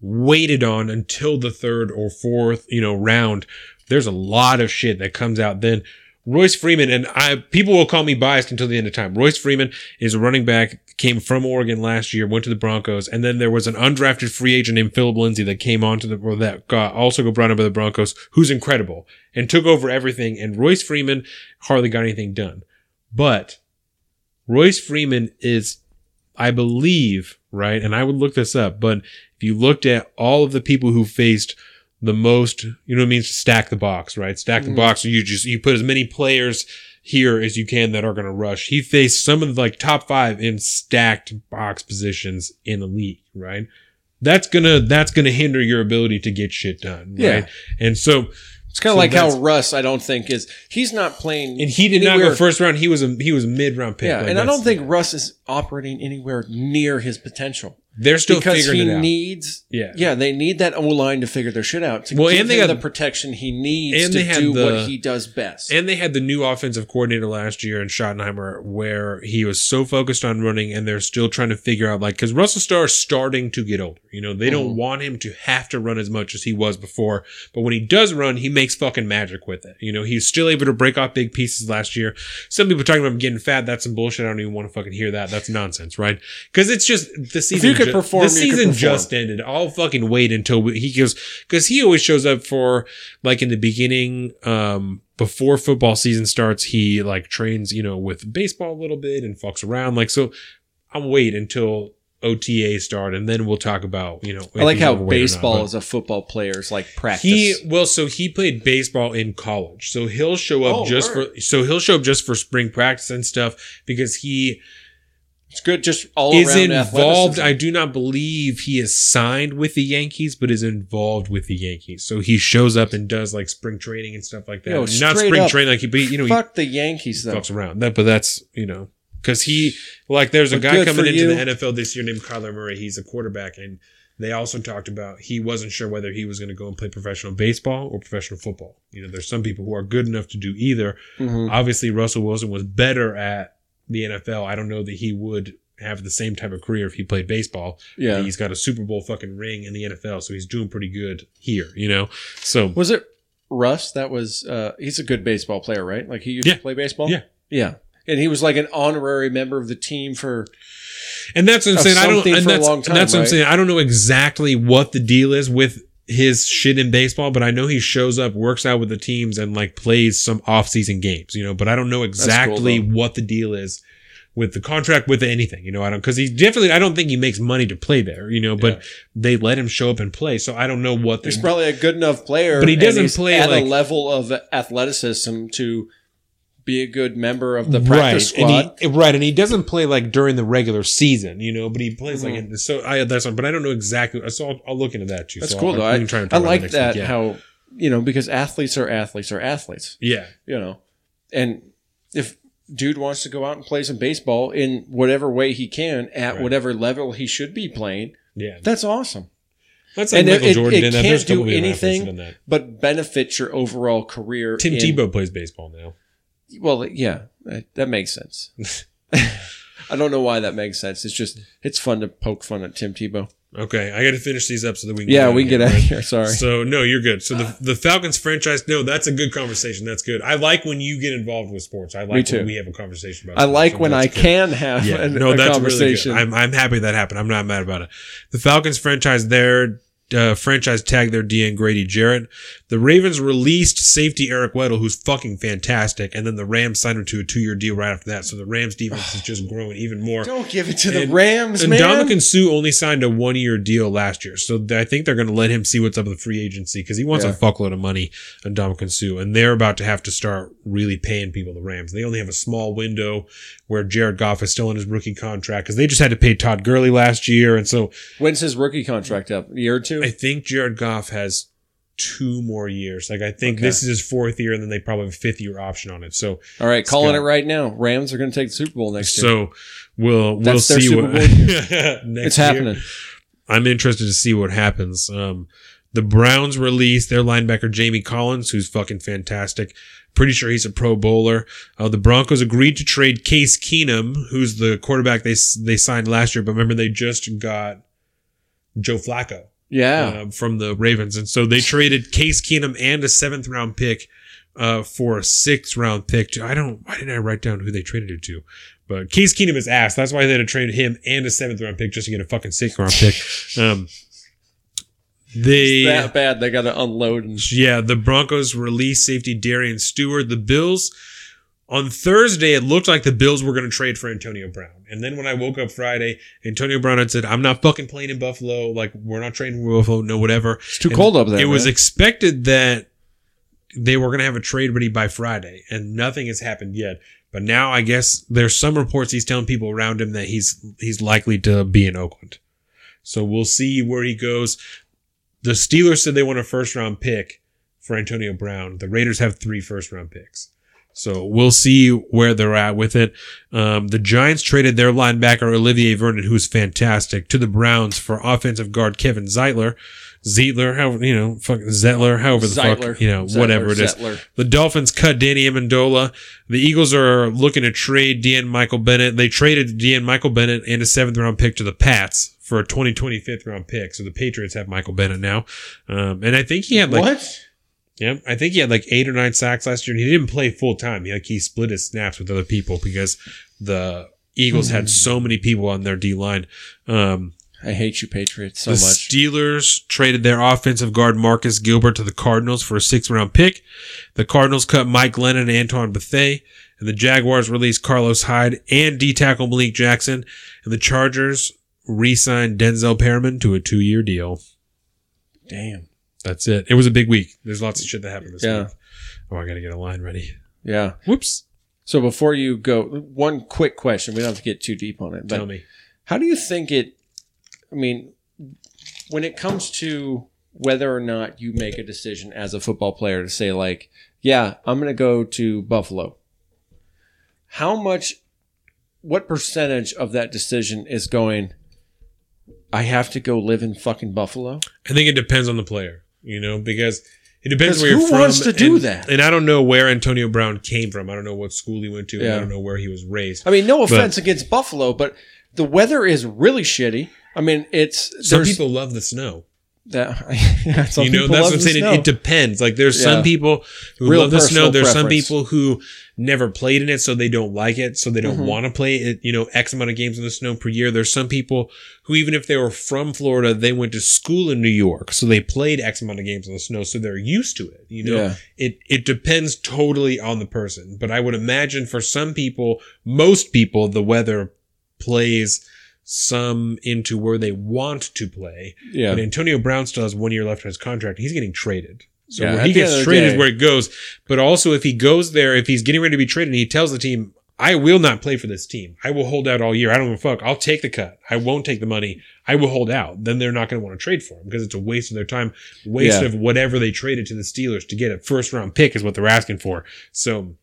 waited on until the third or fourth, you know, round. There's a lot of shit that comes out then. Royce Freeman, and I, people will call me biased until the end of time. Royce Freeman is a running back, came from Oregon last year, went to the Broncos, and then there was an undrafted free agent named Phillip Lindsay that came onto the, or that got, also got brought up by the Broncos, who's incredible and took over everything. And Royce Freeman hardly got anything done. But Royce Freeman is, I believe, right? And I would look this up, but if you looked at all of the people who faced the most, you know what I mean? Stack the box, right? Stack the Mhm. box. You just, you put as many players here as you can that are going to rush. He faced some of the like top five in stacked box positions in the league, right? That's gonna, that's gonna hinder your ability to get shit done, right? Yeah. And so, It's kind of So like how Russ, I don't think is he's not playing. and he did not go first round. He was a, he was a mid round pick. Yeah, Like, and I don't think Russ is operating anywhere near his potential they're still because figuring he it out. needs. yeah. Yeah, they need that O line to figure their shit out to Well, give and they him the protection he needs and to they had do the- what he does best. And they had the new offensive coordinator last year in Schottenheimer where he was so focused on running and they're still trying to figure out like, cause Russell Starr is starting to get older. You know, they don't Mhm. want him to have to run as much as he was before. But when he does run, he makes fucking magic with it. You know, he's still able to break off big pieces last year. Some people talking about him getting fat. That's some bullshit. I don't even want to fucking hear that. That's nonsense, right? Cause it's just the season. you could perform, the season just ended. I'll fucking wait until we, he goes, cause he always shows up for like in the beginning, um, before football season starts, he like trains, you know, with baseball a little bit and fucks around. Like, so I'll wait until OTA start and then we'll talk about, you know, I like how baseball baseball as a football player's like practice. he well, so he played baseball in college, so he'll show up Oh, just word. for so he'll show up just for spring practice and stuff because he it's good, just all is involved. I do not believe he is signed with the Yankees, but is involved with the Yankees. So he shows up and does like spring training and stuff like that. Yo, Not spring up, training, like he, but you know, he Fuck the Yankees though. fucks around. That, but that's you know, because he like there's a But guy coming into you. the NFL this year named Kyler Murray. He's a quarterback, and they also talked about he wasn't sure whether he was going to go and play professional baseball or professional football. You know, there's some people who are good enough to do either. Mhm. Obviously, Russell Wilson was better at the NFL. I don't know that he would have the same type of career if he played baseball. Yeah. He's got a Super Bowl fucking ring in the NFL, so he's doing pretty good here, you know? So, Was it Russ? That was uh he's a good baseball player, right? Like he used Yeah. to play baseball? Yeah. Yeah. And he was like an honorary member of the team for and that's what I'm saying. I don't, and that's, long and time, that's what I'm saying. I don't know exactly what the deal is with his shit in baseball, but I know he shows up, works out with the teams, and like plays some off-season games, you know. But I don't know exactly though. what the deal is with the contract, with anything, you know. I don't because he definitely. I don't think he makes money to play there, you know. But Yeah. they let him show up and play, so I don't know what he's probably a good enough player. But he doesn't play at like- a level of athleticism to be a good member of the practice squad. And he, right, and he doesn't play like during the regular season, you know, but he plays like Mhm. in, so I that's but I don't know exactly. So I'll, I'll look into that too. That's so cool I'll, though. I, can try and I like that week, yeah. how you know because athletes are athletes are athletes. yeah, You know, and if dude wants to go out and play some baseball in whatever way he can at Right. whatever level he should be playing, yeah. that's awesome. That's like and Michael it- Jordan it that. can't There's a couple do anything. But benefits your overall career. Tim in- Tebow plays baseball now. Well, yeah, that, makes sense. I don't know why that makes sense. It's just it's fun to poke fun at Tim Tebow. Okay, I got to finish these up so that we can Yeah, we can get out of here. Sorry. So no, you're good. So the ah. the Falcons franchise, no, that's a good conversation. That's good. I like when you get involved with sports. I like when we have a conversation about. I sports. like So when I good. can have Yeah, a, no, a that's conversation. really good. I'm I'm happy that happened. I'm not mad about it. The Falcons franchise their uh, franchise tagged their DN Grady Jarrett. The Ravens released safety Eric Weddle, who's fucking fantastic, and then the Rams signed him to a two year deal right after that. So the Rams defense is just growing even more. Don't give it to the And- Rams, And man. Ndamukong Suh only signed a one year deal last year. So th- I think they're going to let him see what's up with the free agency because he wants Yeah. a fuckload of money on Ndamukong Suh. And they're about to have to start really paying people, the Rams. They only have a small window where Jared Goff is still in his rookie contract because they just had to pay Todd Gurley last year. And so When's his rookie contract up? A year or two? I think Jared Goff has two more years. Like I think Okay. this is his fourth year and then they probably have a fifth year option on it. So, All right, calling Scott. it right now. Rams are going to take the Super Bowl next year. so we'll, we'll That's see what It's year. happening. I'm interested to see what happens. Um, the Browns released their linebacker Jamie Collins, who's fucking fantastic. Pretty sure he's a Pro Bowler. Uh, the Broncos agreed to trade Case Keenum, who's the quarterback they they signed last year. But remember, they just got Joe Flacco Yeah. uh, from the Ravens, and so they traded Case Keenum and a seventh round pick uh, for a sixth round pick. To, I don't. Why didn't I write down who they traded it to? But Case Keenum is ass. That's why they had to trade him and a seventh round pick just to get a fucking sixth round pick. Um, they that bad. They got to unload. And, yeah, the Broncos released safety Darian Stewart. The Bills on Thursday, it looked like the Bills were going to trade for Antonio Brown. And then when I woke up Friday, Antonio Brown had said, "I'm not fucking playing in Buffalo. Like we're not trading for Buffalo. No, whatever." it's too And cold up there. It was expected that they were going to have a trade ready by Friday, and nothing has happened yet. But now I guess there's some reports he's telling people around him that he's he's likely to be in Oakland. So we'll see where he goes. The Steelers said they want a first round pick for Antonio Brown. The Raiders have three first round picks. So we'll see where they're at with it. Um, the Giants traded their linebacker Olivier Vernon, who's fantastic, to the Browns for offensive guard Kevin Zeitler. Zeitler, how you know, fuck Zettler, however the Zeitler. fuck, you know, Zettler, whatever it is. Zettler. The Dolphins cut Danny Amendola. The Eagles are looking to trade Dean Michael Bennett. They traded Dean Michael Bennett and a seventh round pick to the Pats for a 2025th round pick. So the Patriots have Michael Bennett now. Um, and I think he had like, what? Yeah, I think he had like eight or nine sacks last year and he didn't play full time. He, like he split his snaps with other people because the Eagles had so many people on their D line. Um, I hate you, Patriots, so the much. Steelers traded their offensive guard Marcus Gilbert to the Cardinals for a sixth round pick. The Cardinals cut Mike Glennon and Antoine Bethea. And the Jaguars released Carlos Hyde and D tackle Malik Jackson. And the Chargers re signed Denzel Perryman to a two year deal. Damn. That's it. It was a big week. There's lots of shit that happened this Yeah. week. Oh, I got to get a line ready. Yeah. Whoops. So before you go, one quick question. We don't have to get too deep on it, but Tell me. how do you think it? I mean, when it comes to whether or not you make a decision as a football player to say like, yeah, I'm going to go to Buffalo. How much? What percentage of that decision is going? I have to go live in fucking Buffalo. I think it depends on the player, you know, because it depends where you're who from. wants to do and, that? And I don't know where Antonio Brown came from. I don't know what school he went to. Yeah. I don't know where he was raised. I mean, no But- offense against Buffalo, but the weather is really shitty. I mean, it's Some people love the snow. That yeah, you know, that's what I'm saying. It, it depends. Like there's Yeah. some people who Real love the snow. There's some people who never played in it, so they don't like it, so they don't Mhm. want to play it. You know, X amount of games in the snow per year. There's some people who, even if they were from Florida, they went to school in New York, so they played X amount of games in the snow, so they're used to it. You know, Yeah. it it depends totally on the person. But I would imagine for some people, most people, the weather plays some into where they want to play. yeah. But Antonio Brown still has one year left on his contract. He's getting traded. So Yeah, where he gets traded is where it goes. But also, if he goes there, if he's getting ready to be traded, and he tells the team, "I will not play for this team. I will hold out all year. I don't give a fuck. I'll take the cut. I won't take the money. I will hold out." Then they're not going to want to trade for him because it's a waste of their time, waste Yeah. of whatever they traded to the Steelers to get a first round pick is what they're asking for. So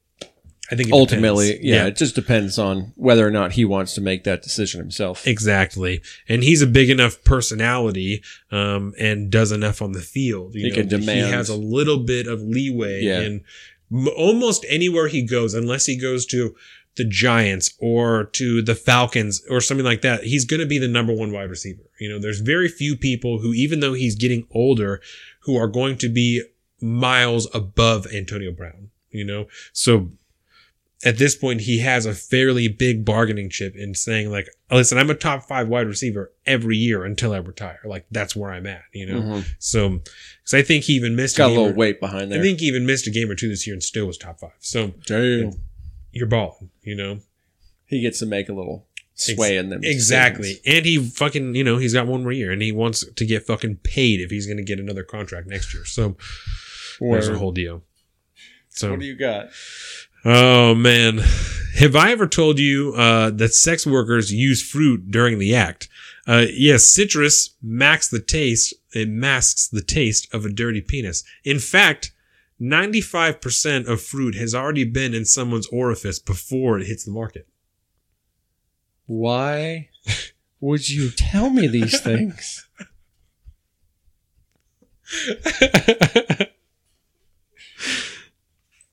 I think Ultimately, depends. yeah, it just depends on whether or not he wants to make that decision himself. Exactly. And he's a big enough personality um, and does enough on the field. You He know, can demand- He has a little bit of leeway Yeah. in m- almost anywhere he goes, unless he goes to the Giants or to the Falcons or something like that, he's going to be the number one wide receiver. You know, there's very few people who, even though he's getting older, who are going to be miles above Antonio Brown, you know? So at this point, he has a fairly big bargaining chip in saying like, listen, I'm a top five wide receiver every year until I retire. Like that's where I'm at, you know? Mhm. So, cause I think he even missed Got a game little or- weight behind there. I think he even missed a game or two this year and still was top five. So Damn. you're balling, you know? He gets to make a little sway in them. Exactly. decisions. And he fucking, you know, he's got one more year and he wants to get fucking paid if he's going to get another contract next year. So there's a whole deal. So, What do you got? Oh man. Have I ever told you, uh, that sex workers use fruit during the act? Uh, yes, citrus masks the taste, it masks the taste of a dirty penis. In fact, 95% of fruit has already been in someone's orifice before it hits the market. Why would you tell me these things?